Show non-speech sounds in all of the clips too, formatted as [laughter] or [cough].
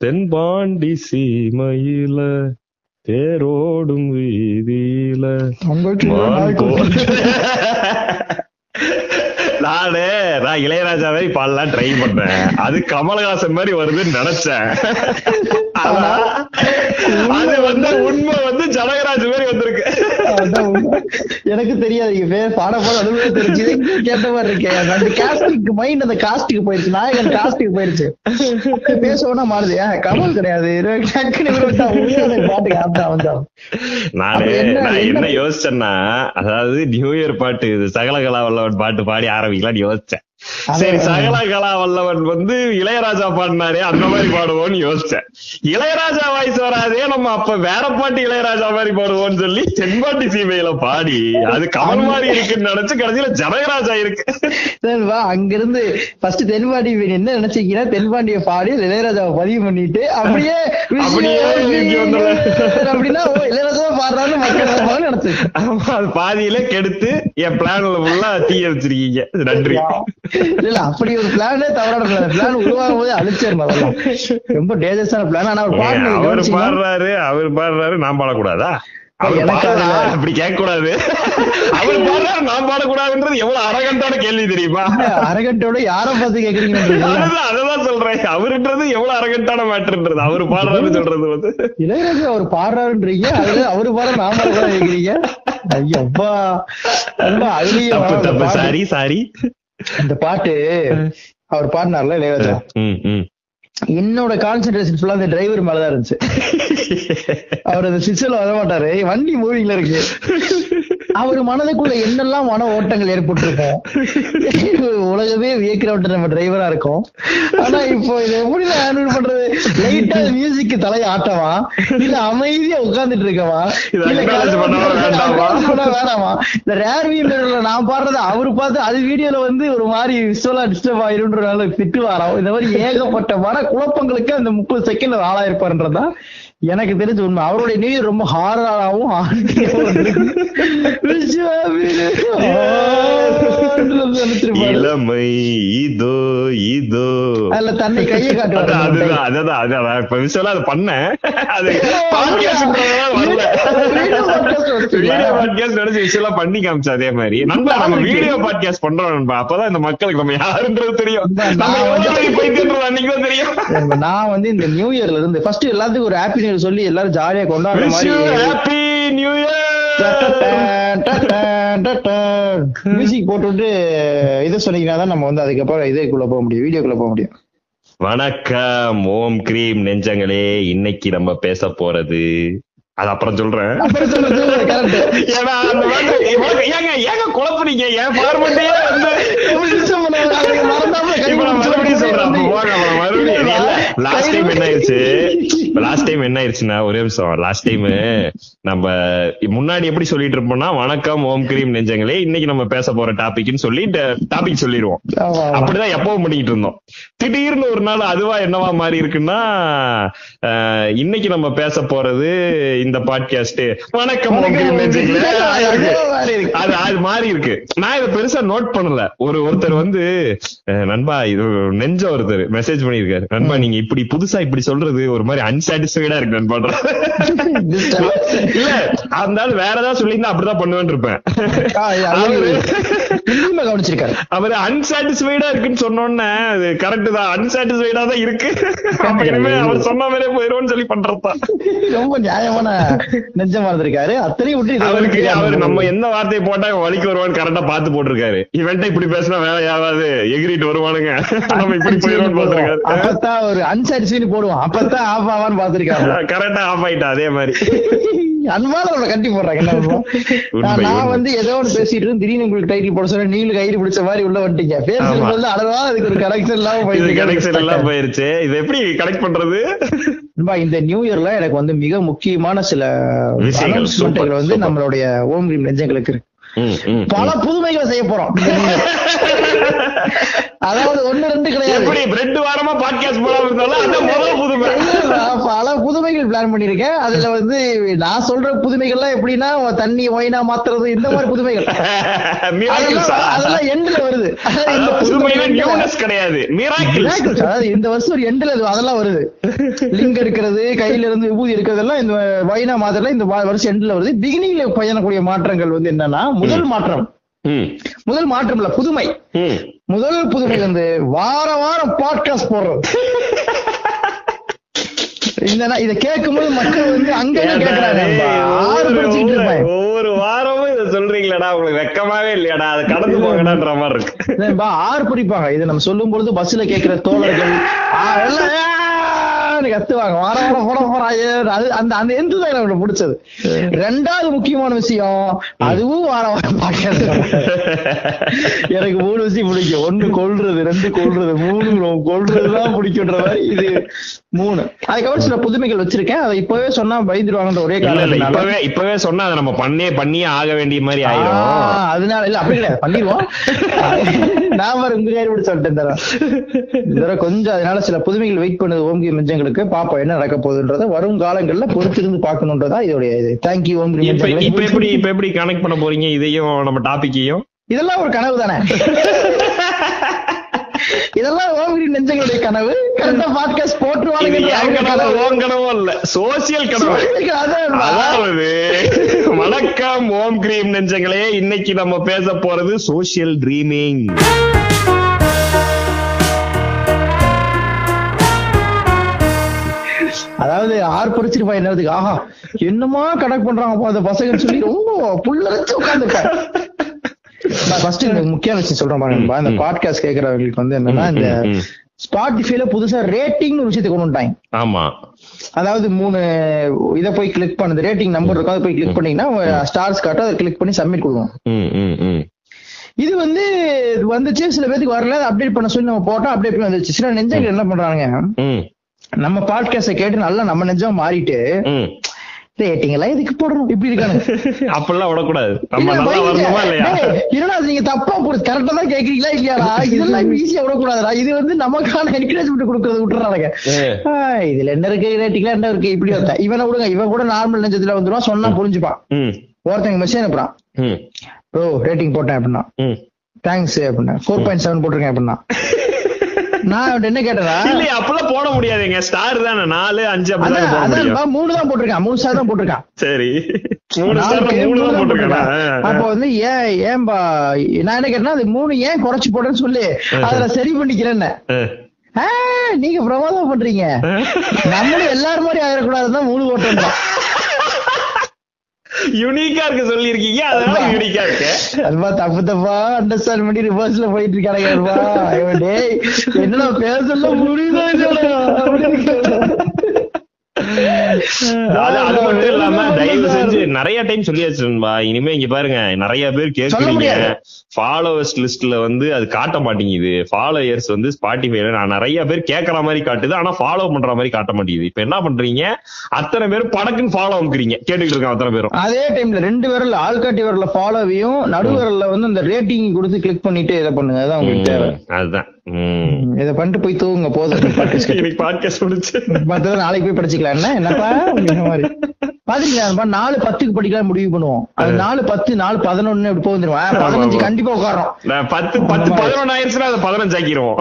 தென்பாண்டி சீமையில தேரோடும் வீதியில. [laughs] நானு நான் இளையராஜாவே பாடலாம் ட்ரை பண்ணேன் அது கமலஹாசன் மாதிரி வருதுன்னு நினைச்சேன் அது வந்து உண்மை வந்து ஜனகராஜ் மாதிரி வந்திருக்கு. எனக்கு தெரியாது. இங்க பேர் பாட போது அதுவே தெரிஞ்சு கேட்ட மாதிரி இருக்கேன் அந்த காஸ்டிக் மைண்ட் அந்த காஸ்டிக் போயிருச்சு. நாயகன் காஸ்டிக் போயிருச்சு. பேசணும்னா மாறுது. ஏன்? கமல் கிடையாது. ஆப்டா வந்தான் நானு என்ன யோசிச்சேன்னா அதாவது நியூ இயர் பாட்டு இது சகலகலா வல்லவன் பாட்டு பாடி ஆரம்பிக்கலாம்னு யோசிச்சேன். சரி சகலகலா வல்லவன் வந்து இளையராஜா பாடினாரே அந்த மாதிரி பாடுவோம்னு யோசிச்சேன். இளையராஜா வாய்ஸ் வராதே நம்ம அப்ப வேற பாட்டு இளையராஜா மாதிரி பாடுவோம்னு சொல்லி தென்பாட்டி சீமையில பாடி அது கமல் மாதிரி இருக்குன்னு நினைச்சு கடைசியில ஜனகராஜா இருக்கு. சரி, வா அங்கிருந்து ஃபர்ஸ்ட் தென்பாண்டி என்ன நினைச்சீங்கன்னா தென்பாண்டிய பாடி இளையராஜாவை பதிவு பண்ணிட்டு அப்படியே. [laughs] அப்படின்னா இளையராஜா பாடுறாரு மக்கள் [laughs] நினைச்சு பாதியில கெடுத்து என் பிளான்ல ஃபுல்லா தீய வச்சிருக்கீங்க நன்றி. இல்ல அப்படி ஒரு பிளானே தவறான பிளான் பிளான் உருவாகும் போதே அழிச்சிடணும் ரொம்ப டேஞ்சரஸான பிளான் ஆனா அவர் அவர் பாடுறாரு அவர் பாடுறாரு நான் பாடக்கூடாதா? அப்படி கேட்க கூடாது அவர் பாடுறாரு நான் பாடக்கூடாதுன்றது எவ்வளவு அரகண்டான கேள்வி தெரியுமா? அரகண்டோட யார பார்த்து கேக்குறீங்க அதுதான் சொல்றேன். அவருன்றது எவ்வளவு அரகண்டான மேட்டர்ன்றது அவர் பாடுறாரு சொல்றது வந்து. இளையராஜா அவர் பாடுறாருன்றீங்க அதுல அவரு பாடுற நாம பாட வைக்கிறீங்க ஐயப்பா ரொம்ப பாட்டு- சாரி சாரி அந்த பாட்டு அவர் பாடினார்ல இளையராஜா? ம் ம். என்னோட கான்சென்ட்ரேஷன் ஃபுல்லா அந்த டிரைவர் மேலதான் இருந்துச்சு. அவர் அந்த சிக்ஸர்ல வர மாட்டாரு. வண்டி மூவிங்ல இருக்கு. அவர் மனதுக்குள்ள என்னெல்லாம் மன ஓட்டங்கள் ஏற்பட்டிருக்கும் உலகமே வியக்கிற விட்ட நம்ம டிரைவரா இருக்கும். ஆனா இப்போ இது எப்படி ஹேண்டில் பண்றது? லைட்டா மியூசிக் தலையை ஆட்டவா? இல்ல அமைதியா உட்கார்ந்துட்டு இருக்கவா? வேணாமா? இந்த ரேர் வீலர்ல நான் பாடுறது அவரு பார்த்து அது வீடியோல வந்து ஒரு மாதிரி விசுவலா டிஸ்டர்ப் ஆயிருன்றனால திட்டு வாராம் இந்த மாதிரி ஏகப்பட்ட மன குழப்பங்களுக்கு அந்த முப்பது செகண்ட் ஆளாயிருப்பாருன்றதா எனக்கு தெரிஞ்ச உண்மை. அவருடைய நியூ இயர் ரொம்ப ஹாரராகவும் இளமை இதோ இதோ. அதுல தன்னை கையை காட்டுவாரு அதுதான் அதான் இப்ப விஷயம் அது [laughs] [laughs] பண்ணேன் அது வீடியோ பாட்காஸ்ட் நினைச்சு விஷயம் பண்ணி காமிச்சு அதே மாதிரி. நண்பா நம்ம வீடியோ பாட்காஸ்ட் பண்றோம் நண்பா. அப்பதான் இந்த மக்களுக்கு நம்ம யாருன்றது தெரியும். நம்ம அன்னைக்கு தெரியும். நான் வந்து இந்த நியூ இயர்ல இருந்து ஃபர்ஸ்ட் எல்லாத்துக்கும் ஒரு ஹாப்பி இயர் சொல்லி எல்லாரும் ஜாலியா கொண்டாடுற மாதிரி ஹாப்பி நியூ இயர் மியூசிக் போட்டுட்டு இதை சொன்னீங்கன்னா தான் நம்ம வந்து அதுக்கப்புறம் இதுக்குள்ள போக முடியும் வீடியோக்குள்ள போக முடியும். வணக்கம். ஓம் கிரீம் நெஞ்சங்களே இன்னைக்கு நம்ம பேச போறது. அது அப்புறம் சொல்றேன். ஏங்க ஏங்க குழப்பறீங்க வந்து லாஸ்ட் டைம் என்ன ஆயிருச்சு லாஸ்ட் டைம் என்ன ஆயிருச்சுன்னா ஒரே நிமிஷம். லாஸ்ட் டைம் நம்ம முன்னாடி எப்படி சொல்லிட்டு இருப்போம்னா வணக்கம் ஓம் கிரீம் நெஞ்சங்களே இன்னைக்கு நம்ம பேச போற டாபிக்னு சொல்லி டாபிக் சொல்லிடுவோம். அப்படிதான் எப்பவும் பண்ணிட்டு இருந்தோம். திடீர்னு ஒரு நாள் அதுவா என்னவா மாறி இருக்குன்னா இன்னைக்கு நம்ம பேச போறது இந்த பாட்காஸ்ட் வணக்கம். அதே. அது மாறி இருக்கு. நான் இதை பெருசா நோட் பண்ணல. ஒரு ஒருத்தர் வந்து நண்பா இது நெஞ்ச ஒருத்தர் மெசேஜ் பண்ணிருக்காரு நண்பா நீங்க இப்படி புதுசா இப்படி சொல்றது ஒரு மாதிரி அன்சாட்டிஸ்ஃபைடா இருக்கு நண்பா இல்ல அந்த வேற ஏதாவது சொல்லியிருந்தா அப்படிதான் பண்ணுவேன்னு இருப்பேன். கவனிச்சிருக்காரு. அவர் அன்சாட்டிஸ்ஃபைடா இருக்குன்னு சொன்னோன்னே அது கரெக்ட் தான். அன்சாட்டிஸ்ஃபைடா தான் இருக்கு. அவர் சொன்ன மாதிரியே போயிருவோம்னு சொல்லி பண்றதுதான் ரொம்ப நியாயமான நெஞ்சமா இருந்திருக்காரு. அத்தனையும் விட்டு அவருக்கு அவர் நம்ம எந்த வார்த்தையை போட்டா வலிக்கு வருவான்னு கரெக்டா பாத்து போட்டிருக்காரு. இவன்ட்ட இப்படி பேசினா வேலை ஆகாது எகிரிட்டு வருவானுங்க. நம்ம இப்படி போயிருவோம்னு பாத்துருக்காரு அப்பதான் ஒரு அன்சாட்டிஸ்ஃபைடு போடுவான் அப்பதான் ஆஃப் ஆவான்னு பாத்திருக்காங்க கரெக்டா ஆஃப் ஆயிட்டா அதே மாதிரி. அன்பால நம்மள கட்டி போடுறாங்க. என்ன நான். வந்து ஏதோ ஒன்று பேசிட்டு இருந்து திடீர்னு உங்களுக்கு டைட்டில் போட சொன்னா நீங்களும் கயிறு பிடிச்ச மாதிரி உள்ள வந்துட்டீங்க. பேசுறது அளவா அதுக்கு ஒரு கனெக்ஷன் இல்லாம போயிட்டு கனெக்ஷன் எல்லாம். போயிருச்சு. இது எப்படி கனெக்ட் பண்றது? இந்த நியூ இயர்ல எனக்கு வந்து மிக முக்கியமான சில விஷயங்கள், வந்து. நம்மளுடைய ஓம் கிரீம் நெஞ்சங்களுக்கு இருக்கு. பல புதுமைகளை செய்ய போறோம். [laughs] அதாவது ஒண்ணு ரெண்டு கிடையாது. எப்படி ரெண்டு வாரமா பாட்காஸ்ட் போடாம இருந்தாலும் புதுமை. பல புதுமைகள் பிளான் பண்ணிருக்கேன் அதுல வந்து நான் சொல்ற புதுமைகள்லாம் எப்படின்னா தண்ணி ஒயினா மாத்துறது இந்த மாதிரி புதுமைகள்? அதெல்லாம் எண்ட்ல வருது. கிடையாது. அதாவது இந்த வருஷம் ஒரு எண்ட்ல அதெல்லாம் வருது. லிங்க் எடுக்கிறது கையில இருந்து விபூதி எடுக்கிறதெல்லாம் இந்த வைனா மாத்திரம் இந்த வருஷம் எண்ட்ல வருது. பிகினிங்ல பயணக்கூடிய மாற்றங்கள் வந்து என்னன்னா முதல் மாற்றம். முதல் மாற்றம் இல்ல புதுமை முதல் புதுமை வந்து வார வாரம் பாட்காஸ்ட் போடுறது. இந்த இத கேட்கும்போது மக்கள் வந்து அங்க கேக்குறாங்க ஒவ்வொரு- வாரமும் இத சொல்றீங்களடா உங்களுக்கு வெக்கமாவே இல்லையாடா அது கடந்து போங்கடான்ற மாதிரி இருக்கு. ஆறு பிடிப்பாங்க. இதை நம்ம சொல்லும் பொழுது பஸ்ல கேக்குற தோழர்கள் ஏன்னு கத்துவாங்க. வார வாரம் போட அது அந்த அந்த எந்த தான் எனக்கு பிடிச்சது. ரெண்டாவது முக்கியமான விஷயம் அதுவும் வார வாரம் பார்க்கறது எனக்கு மூணு விஷயம் பிடிக்கும். ஒண்ணு கொல்றது ரெண்டு கொல்றது மூணு கொல்றதுதான் பிடிக்குன்ற மாதிரி இது மூணு. அதுக்கப்புறம் சில புதுமைகள் வச்சிருக்கேன். அதை இப்பவே சொன்னா பயந்துருவாங்கன்ற ஒரே காரணம் இப்பவே இப்பவே சொன்னா அதை நம்ம பண்ணே பண்ணியே ஆக வேண்டிய மாதிரி ஆயிரும். அதனால இல்ல அப்படி கிடையாது பண்ணிடுவோம் நான் உங்க கையில் சொல்லிட்டேன் தடவை கொஞ்சம் அதனால சில புதுமைகள் வெயிட் பண்ணுது ஓம்கி மிஞ்சங்களுக்கு. பாப்போம் என்ன நடக்க போகுதுன்றத வரும் காலங்கள்ல பொறுத்திருந்து பார்க்கணுன்றதா இதோடைய இது. தேங்க்யூ ஓம்கி இப்ப எப்படி இப்ப எப்படி கனெக்ட் பண்ண போறீங்க? இதையும் நம்ம டாபிக்கையும் இதெல்லாம் ஒரு கனவு தானே இதெல்லாம் ஓம்கி நெஞ்சங்களுடைய கனவு. கரெக்டா பாட்காஸ்ட் போட்டுருவாங்க என் கனவு உன் கனவோ. இல்ல சோசியல் கனவு அதாவது வணக்கம் ஓம் கிரீம் நெஞ்சங்களே. இன்னைக்கு நம்ம பேச போறது சோசியல் ட்ரீமிங் அதாவது ஆர்ப்பரிச்சிருப்பா என்னதுக்கு? ஆஹா என்னமா கணக்கு பண்றாங்க அந்த பசங்க சொல்லி ரொம்ப புல்லரைச்சு உட்காந்துருப்பேன் நான் ஃபர்ஸ்ட் இந்த முக்கியமான விஷயம் சொல்றேன் பாருங்கப்பா இந்த பாட்காஸ்ட் கேக்குறவங்களுக்கு வந்து என்னன்னா இந்த. ஸ்பாட்டிஃபைல புதுசா ரேட்டிங் ஒரு விஷயத்தை கொண்டு வந்துட்டாங்க. ஆமா. அதாவது மூணு இதை போய் கிளிக் பண்ணுது. ரேட்டிங் நம்பர் இருக்கும் அதை போய் கிளிக் பண்ணீங்கன்னா ஸ்டார்ஸ் காட்டும் அதை கிளிக் பண்ணி சப்மிட் கொடுக்கும் ம், ம், ம். இது வந்து வந்துச்சு சில பேருக்கு வரல அப்டேட் பண்ண சொல்லி நம்ம போட்டோம் அப்டேட் பண்ணி வந்துச்சு. சில நெஞ்சங்கள் என்ன பண்றாங்க நம்ம பாட்காஸ்ட கேட்டு நல்லா நம்ம நெஞ்சம் மாறிட்டு ம். ரேட்டிங் எல்லாம் இதுக்கு போடணும்? இப்படி இருக்காங்க. [laughs] அப்படிலாம் விடக்கூடாது. நம்ம நல்லா. வரணுமா இல்லையா? என்னடா நீங்க தப்பா போடு கரெக்டா தான் கேக்குறீங்களா இல்லையாடா? [laughs] இதெல்லாம் ஈஸியா விடக்கூடாதுடா. இது வந்து நமக்கான என்கரேஜ்மெண்ட் கொடுக்கறது விட்டுறாங்க. இதுல என்ன இருக்கு ரேட்டிங்ல என்ன இருக்கு இப்படி ஒருத்த இவனை விடுங்க இவன் கூட நார்மல் நெஞ்சத்துல வந்துருவான் சொன்னா புரிஞ்சுப்பான். ஒருத்தங்க மெசேஜ் அனுப்புறான். ப்ரோ ரேட்டிங் போட்டேன் அப்படின்னா. தேங்க்ஸ் அப்படின்னா. ஃபோர் பாயிண்ட் செவன் போட்டிருக்கேன் அப்படின்னா. [laughs] நான் என்ன கேட்டதா? இல்லையா அப்பெல்லாம் போட முடியாதுங்க. ஸ்டார் தானே. நாலு அஞ்சு அதான் மூணு தான் போட்டிருக்கான் மூணு ஸ்டார் தான் போட்டிருக்கான் சரி. மூணு ஸ்டார் மூணு தான் போட்டிருக்கானா. அப்ப வந்து ஏன் ஏன்பா நான் என்ன கேட்டேன்னா அது மூணு ஏன் குறைச்சு போடுறேன்னு சொல்லி. அதுல சரி பண்ணிக்கிறேன்னு. நீங்க பிரமாதம் பண்றீங்க. நம்மளும் எல்லாரும் மாதிரி ஆயிடக்கூடாதுதான் மூணு போட்டோம் யூனிக்கா இருக்கு சொல்லிருக்கீங்க அதனால யூனிக்கா இருக்கு. அதுவா தப்பு தப்பா? அண்டர்ஸ்டாண்ட் பண்ணி ரிவர்ஸ்ல போயிட்டு டேய் என்னடா பேச சொல்ல முடியுதா. அது மட்டும் இல்லாம தயவு செஞ்சு நிறைய டைம் சொல்லியாச்சு நண்பா. இனிமே இங்க பாருங்க நிறைய பேர் கேக்குறீங்க முடியாது. ஃபாலோவர்ஸ் லிஸ்ட்ல வந்து அது காட்ட மாட்டேங்குது. ஃபாலோயர்ஸ் வந்து ஸ்பாட்டிஃபைல நான் நிறைய பேர் கேக்குற மாதிரி காட்டுது ஆனா ஃபாலோ பண்ற மாதிரி காட்ட மாட்டேங்குது. இப்ப என்ன பண்றீங்க? அத்தனை பேர் படக்குன்னு ஃபாலோ அமுக்குறீங்க. கேட்டுக்கிட்டு இருக்காங்க அத்தனை பேரும். அதே டைம்ல ரெண்டு விரல்ல ஆள்காட்டி விரல்ல ஃபாலோவையும் நடு விரல்ல வந்து இந்த ரேட்டிங் கொடுத்து கிளிக் பண்ணிட்டு இதை பண்ணுங்க. உங்களுக்கு தேவை. அதுதான். இதை பண்ணிட்டு போய் தூங்குங்க போதும். இன்னைக்கு பாட்காஸ்ட் முடிச்சு நாளைக்கு போய் படிச்சுக்கலாம். என்ன? என்னப்பா? மாதிரி. பாத்தீங்களா நாலு பத்துக்கு படிக்கலாம் முடிவு பண்ணுவோம். அது நாலு பத்து நாலு பதினொன்னு இப்படி போந்துருவோம் பதினஞ்சு கண்டிப்பா உட்காரோம் பத்து பத்து பதினொன்னு ஆயிடுச்சுன்னா அதை பதினஞ்சு ஆக்கிருவோம்.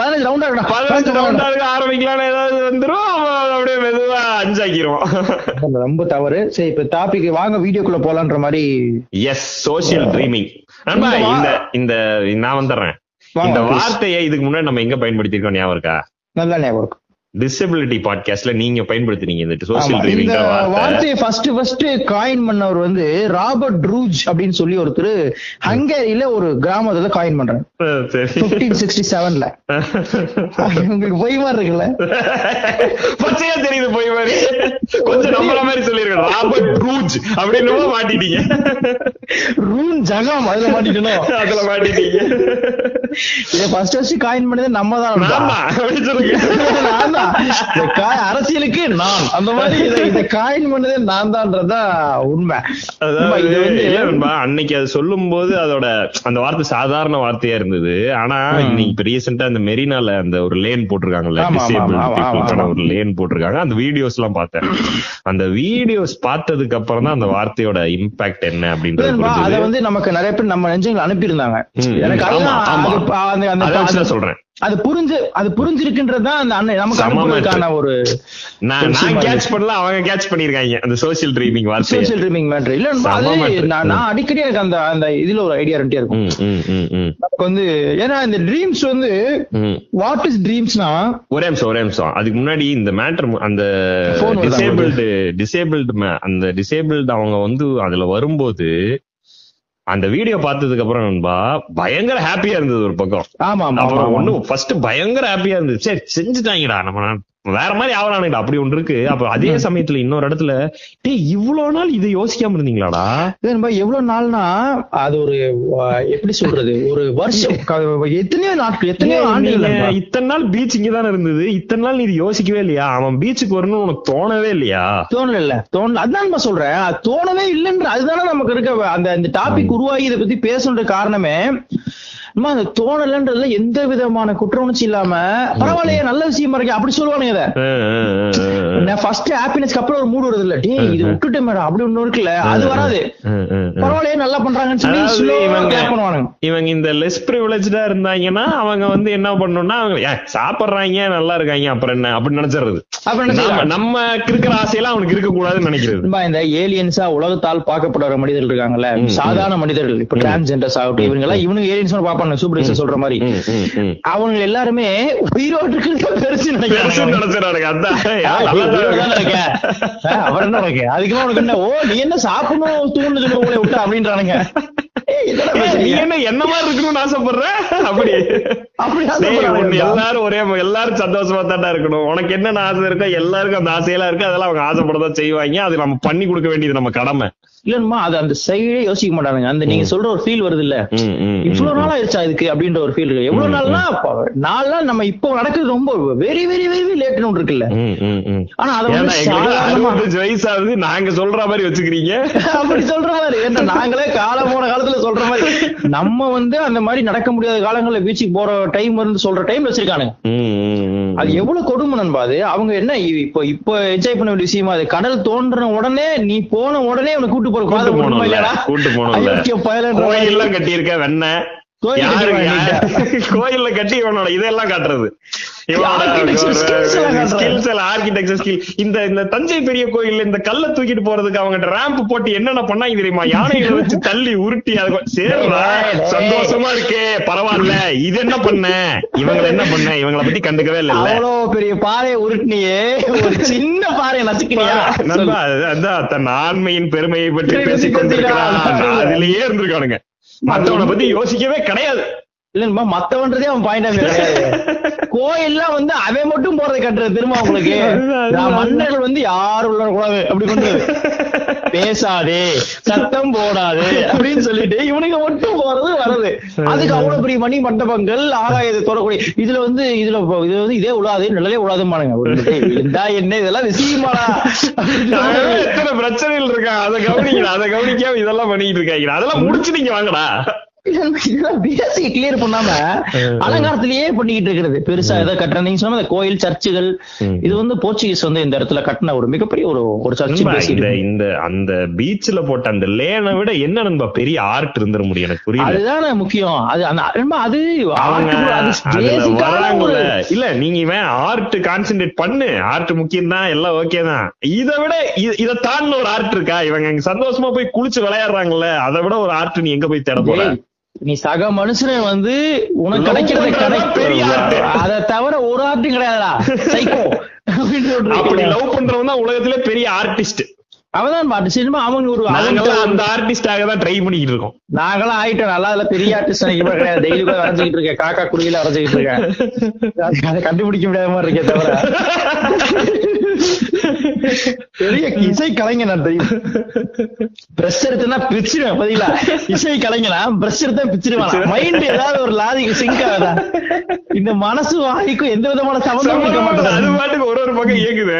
பதினஞ்சு ரவுண்டா பதினஞ்சு ரவுண்டாக ஆரம்பிக்கலாம்னு ஏதாவது வந்துரும் அப்படியே மெதுவா அஞ்சு ஆக்கிருவான் ரொம்ப தவறு. சரி இப்ப டாபிக் வாங்க வீடியோக்குள்ள போலான்ற மாதிரி. எஸ் சோசியல் ட்ரீமிங் இந்த இந்த நான் வந்துடுறேன். இந்த. வார்த்தையை இதுக்கு முன்னாடி நம்ம எங்க பயன்படுத்திருக்கோம் ஞாபகம் இருக்கா நல்லா ஞாபகம் டிசபிலிட்டி பாட்காஸ்ட்ல நீங்க பயன்படுத்துறீங்க இந்த சோசியல் வார்த்தை. வார்த்தையை ஃபர்ஸ்ட் ஃபர்ஸ்ட் காயின் பண்ணவர் வந்து ராபர்ட் ட்ரூஜ் அப்படின்னு சொல்லி ஒருத்தர் ஹங்கேரியில ஒரு கிராமத்துல காயின் செவன்ல உங்களுக்கு பொய் மாதிரி இருக்குல்ல. பச்சையா தெரியுது போய் மாதிரி. கொஞ்சம் நம்புற மாதிரி சொல்லிருக்கேன் ராபர்ட் ட்ரூஜ் அப்படின்னு மாட்டிட்டீங்க. ரூன் ஜகாம் அதுல மாட்டிக்கணும் அதுல மாட்டிட்டீங்க. இதை ஃபர்ஸ்ட் ஃபர்ஸ்ட் காயின் பண்ணது நம்ம தான் ஆமா அப்படி சொல்லுங்க. அரசியலுக்கு நான். அந்த மாதிரி இதை இதை காயின் பண்ணதே நான் தான்றதுதான் உண்மை. அன்னைக்கு அது சொல்லும் போது அதோட அந்த வார்த்தை சாதாரண வார்த்தையா இருந்தது. ஆனா இன்னைக்கு இப்ப ரீசெண்டா அந்த மெரினால அந்த ஒரு லேன் போட்டிருக்காங்கல்ல ஆமா. ஒரு லேன் போட்டிருக்காங்க. அந்த வீடியோஸ் எல்லாம் பார்த்தேன். அந்த வீடியோஸ் பார்த்ததுக்கு அப்புறம் தான் அந்த வார்த்தையோட இம்பாக்ட் என்ன அப்படின்றது அத. வந்து நமக்கு நிறைய பேர் நம்ம நெஞ்சங்களை அனுப்பியிருந்தாங்க. எனக்கு சொல்றேன். அது புரிஞ்சு அது புரிஞ்சிருக்குன்றதுதான் அந்த அன்னை நமக்கு ஒரு நான் கேட்ச் பண்ணல அவங்க கேட்ச் பண்ணிருக்காங்க அந்த சோசியல் ட்ரீமிங் வார்த்தையை. சோசியல் ட்ரீமிங் மேட்ரு இல்ல. நான் நான் அடிக்கடி எனக்கு அந்த அந்த இதுல ஒரு ஐடியா ரெண்டே இருக்கும். நமக்கு வந்து ஏன்னா இந்த ட்ரீம்ஸ் வந்து. வாட் இஸ் ட்ரீம்ஸ்னா ஒரே நிமிஷம் ஒரே நிமிஷம். அதுக்கு முன்னாடி இந்த மேட்டர் அந்த டிசேபிள்டு டிசேபிள்டு அந்த டிசேபிள்டு அவங்க வந்து அதுல வரும்போது அந்த வீடியோ பார்த்ததுக்கு அப்புறம் நண்பா பயங்கர ஹாப்பியா இருந்தது ஒரு பக்கம். ஆமா ஆமா ஒண்ணு ஃபர்ஸ்ட் பயங்கர ஹாப்பியா இருந்தது. சரி செஞ்சுட்டாங்கடா நம்ம வேற மாதிரி ஆவலானுடா அப்படி ஒன்று இருக்கு. அப்ப அதே சமயத்துல இன்னொரு இடத்துல டேய் இவ்வளவு நாள் இதை யோசிக்காம இருந்தீங்களாடா? நண்பா, எவ்வளவு நாள்னா அது ஒரு எப்படி சொல்றது ஒரு வருஷம். [laughs] எத்தனையோ நாட்கள் எத்தனையோ. நீங்க இத்தனை நாள் பீச் இங்கதானே இருந்தது? இத்தனை நாள் நீ இது யோசிக்கவே இல்லையா? அவன் பீச்சுக்கு வரணும்னு உனக்கு தோணவே இல்லையா? தோணல இல்ல தோணல அதான் நான் சொல்றேன். தோணவே இல்லைன்ற அதுதானே நமக்கு இருக்க அந்த அந்த டாபிக் உருவாகி இதை பத்தி பேசுன்ற காரணமே அந்த தோணலன்றதுல எந்த விதமான குற்ற உணர்ச்சி இல்லாம பரவாயில்லையே நல்ல விஷயமா இருக்கு அப்படி சொல்லுவானுங்க இதை. ஃபர்ஸ்ட் ஹாப்பினஸ்க்கு அப்புறம் ஒரு மூடு வருது இல்ல டேய் இது விட்டுட்டு மேடம் அப்படி ஒண்ணு இருக்குல்ல அது வராது. பரவாயில்லையே நல்லா பண்றாங்கன்னு சொல்லி இவங்க- இவங்க இந்த லெஸ் ப்ரிவிலேஜா இருந்தாங்கன்னா அவங்க வந்து என்ன பண்ணணும்னா அவங்க "ஏ, சாப்பிடுறாங்க நல்லா இருக்காங்க அப்புறம் என்ன? அப்படி நினைச்சிடுறது. நம்ம இருக்கிற ஆசையெல்லாம் அவனுக்கு இருக்க கூடாதுன்னு நினைக்கிறது இந்த ஏலியன்ஸா உலகத்தால் பார்க்கப்படுற மனிதர்கள் இருக்காங்கல்ல சாதாரண மனிதர்கள் இப்ப டிரான்ஸ்ஜெண்டர்ஸ் ஆகட்டும் இவங்க எல்லாம் இவனுங்க ஏலியன்ஸ் பாப்பாங்க சூப்பர் சொல்ற மாதிரி. அவங்க எல்லாருமே உயிரோடு பெருசு நினைக்கிறாங்க உனக்கு என்ன? ஓ நீ என்ன சாப்பிடணும் தூண்டுது உங்களை விட்டு அப்படின்றானுங்க? என்ன என்ன மாதிரி இருக்கணும்னு ஆசைப்படுற? அப்படி. எல்லாரும் ஒரே எல்லாரும் சந்தோஷமா தாண்டா இருக்கணும். உனக்கு என்னென்ன ஆசை இருக்கோ எல்லாருக்கும் அந்த ஆசையெல்லாம் இருக்கு. அதெல்லாம் அவங்க ஆசைப்படதான் செய்வாங்க. அது நம்ம பண்ணி கொடுக்க வேண்டியது நம்ம கடமை. இல்லன்னுமா அது அந்த சைடே யோசிக்க மாட்டானுங்க. அந்த நீங்க சொல்ற ஒரு ஃபீல் வருது இல்ல. இவ்வளவு நாள் ஆயிருச்சா இதுக்கு அப்படின்ற ஒரு ஃபீல் இருக்கு. எவ்வளவு நாள்னா நாள்னா நம்ம இப்போ நடக்குது ரொம்ப வெரி வெரி வெரி லேட்னு ஒன்று இருக்குல்ல. ஆனா அதை வந்து வயசு ஆகுது. நாங்க சொல்ற மாதிரி வச்சுக்கிறீங்க. [laughs] அப்படி சொல்ற மாதிரி. ஏன்னா நாங்களே காலம் போன காலத்துல சொல்ற மாதிரி. நம்ம வந்து அந்த மாதிரி நடக்க முடியாத காலங்கள்ல பீச்சுக்கு போற டைம் வந்து சொல்ற டைம் வச்சிருக்கானுங்க. அது எவ்வளவு கொடுமை நண்பா அது. அவங்க என்ன இப்போ இப்போ என்ஜாய் பண்ண வேண்டிய விஷயமா அது? கடல் தோன்ற உடனே நீ போன உடனே அவனை கூட்டு போற கூட்டு இல்லையாடா? கூட்டு மாதிரி. கோயில்லாம் கட்டியிருக்க வெண்ண கோயில் [laughs] கோயில்ல கட்டி இவனோட இதெல்லாம் காட்டுறது. இந்த இந்த தஞ்சை பெரிய கோயில்ல இந்த கல்ல தூக்கிட்டு போறதுக்கு அவங்க ரேம்ப் போட்டு என்னென்ன பண்ணாங்க தெரியுமா? யானைகளை வச்சு தள்ளி உருட்டி அது சரிடா. சந்தோஷமா இருக்கே பரவாயில்ல. இது என்ன பண்ண? இவங்களை என்ன பண்ண? இவங்களை பத்தி கண்டுக்கவே இல்ல அவ்வளவு பெரிய பாறையை உருட்டினியே. ஒரு சின்ன பாறையை அது- அதான் தன் ஆண்மையின் பெருமையை பற்றி பெருமை பேசிக் கொண்டிருக்கிறான் கொண்டிருக்கிறான். அதுலயே இருந்திருக்கானுங்க. மத்தவனை பத்தி யோசிக்கவே கிடையாது. இல்லம்மா மத்தவன்றதே அவன் பாயிண்ட் கிடையாது [laughs] கோயில்லாம் வந்து அவன் மட்டும் போறதை கட்டுறது திரும்ப அவங்களுக்கு [laughs] நான் மன்னர்கள் வந்து யாரும் உள்ள கூடாது அப்படி பண்றது [laughs] பேசாதே சத்தம் போடாது அப்படின்னு சொல்லிட்டு இவனுங்க மட்டும் போறது வர்றது. அதுக்கு அவ்வளவு பெரிய மணி மண்டபங்கள் ஆகாயத்தை தொடக்கூடிய இதுல வந்து இதுல இது வந்து இதே உழாது நிழலே உழாதுமானுங்க இருந்தா என்ன இதெல்லாம் விஷயமாடா எத்தனை பிரச்சனைகள் இருக்கா அதை கவனிக்கணும் அதை கவனிக்காம இதெல்லாம் பண்ணிட்டு இருக்காங்க அதெல்லாம் முடிச்சு நீங்க வாங்கடா. பேசிக் கிளியர் பண்ணாம அலங்காரத்திலேயே பண்ணிக்கிட்டு இருக்கிறது. பெருசா ஏதோ கட்டுற நீங்க சொன்ன அந்த கோயில் சர்ச்சுகள். இது வந்து போர்ச்சுகீஸ் வந்து இந்த இடத்துல கட்டின ஒரு மிகப்பெரிய ஒரு ஒரு சர்ச்சு இந்த அந்த பீச்ல போட்ட அந்த லேனை விட என்ன நண்பா பெரிய ஆர்ட் இருந்துட முடியும் எனக்கு புரியல. அதுதானே முக்கியம். அது அந்த அது அவங்க இல்ல நீங்க இவன் ஆர்ட் கான்சென்ட்ரேட் பண்ணு. ஆர்ட் முக்கியம் தான் எல்லாம் ஓகே தான். இதை விட இத தாண்டின ஒரு ஆர்ட் இருக்கா? இவங்க சந்தோஷமா போய் குளிச்சு விளையாடுறாங்கல்ல. அதை விட ஒரு ஆர்ட் நீ எங்க போய் தேட போற? நீ சக மனுஷனை வந்து உனக்கு கிடைக்கிறது. கிடைக்கும் அதை தவிர ஒரு ஆர்ட்டும் கிடையாதுடா. சைக்கோ. அப்படி லவ் பண்றவன் தான் உலகத்திலே பெரிய ஆர்டிஸ்ட் அவதான் பாட்டு. சினிமா அவங்க ஒரு அந்த ஆர்டிஸ்டாக தான் ட்ரை பண்ணிக்கிட்டு இருக்கோம். நாங்களாம் ஆயிட்டோம். நல்லா அதுல பெரிய ஆர்டிஸ்ட் நினைக்க கிடையாது. டெய்லி கூட வரைஞ்சிக்கிட்டு இருக்கேன். காக்கா குடியில வரைஞ்சிக்கிட்டு இருக்கேன். அது- அதை கண்டுபிடிக்க முடியாத மாதிரி இருக்கே தவிர. பெரிய இசை கலைஞர் நான் தெரியும் பிரஷ் எடுத்துனா பிரிச்சிருவேன் பதிலா. இசை கலைஞனா பிரஷ் எடுத்தா பிரிச்சிருவேன் மைண்ட் ஏதாவது ஒரு லாதிக்கு சிங்க் ஆகுதா? இந்த மனசு வாய்க்கும் எந்த விதமான சம்பந்தமும் இருக்க அது மாட்டேங்குது. பாட்டுக்கு ஒரு ஒரு பக்கம் இயக்குது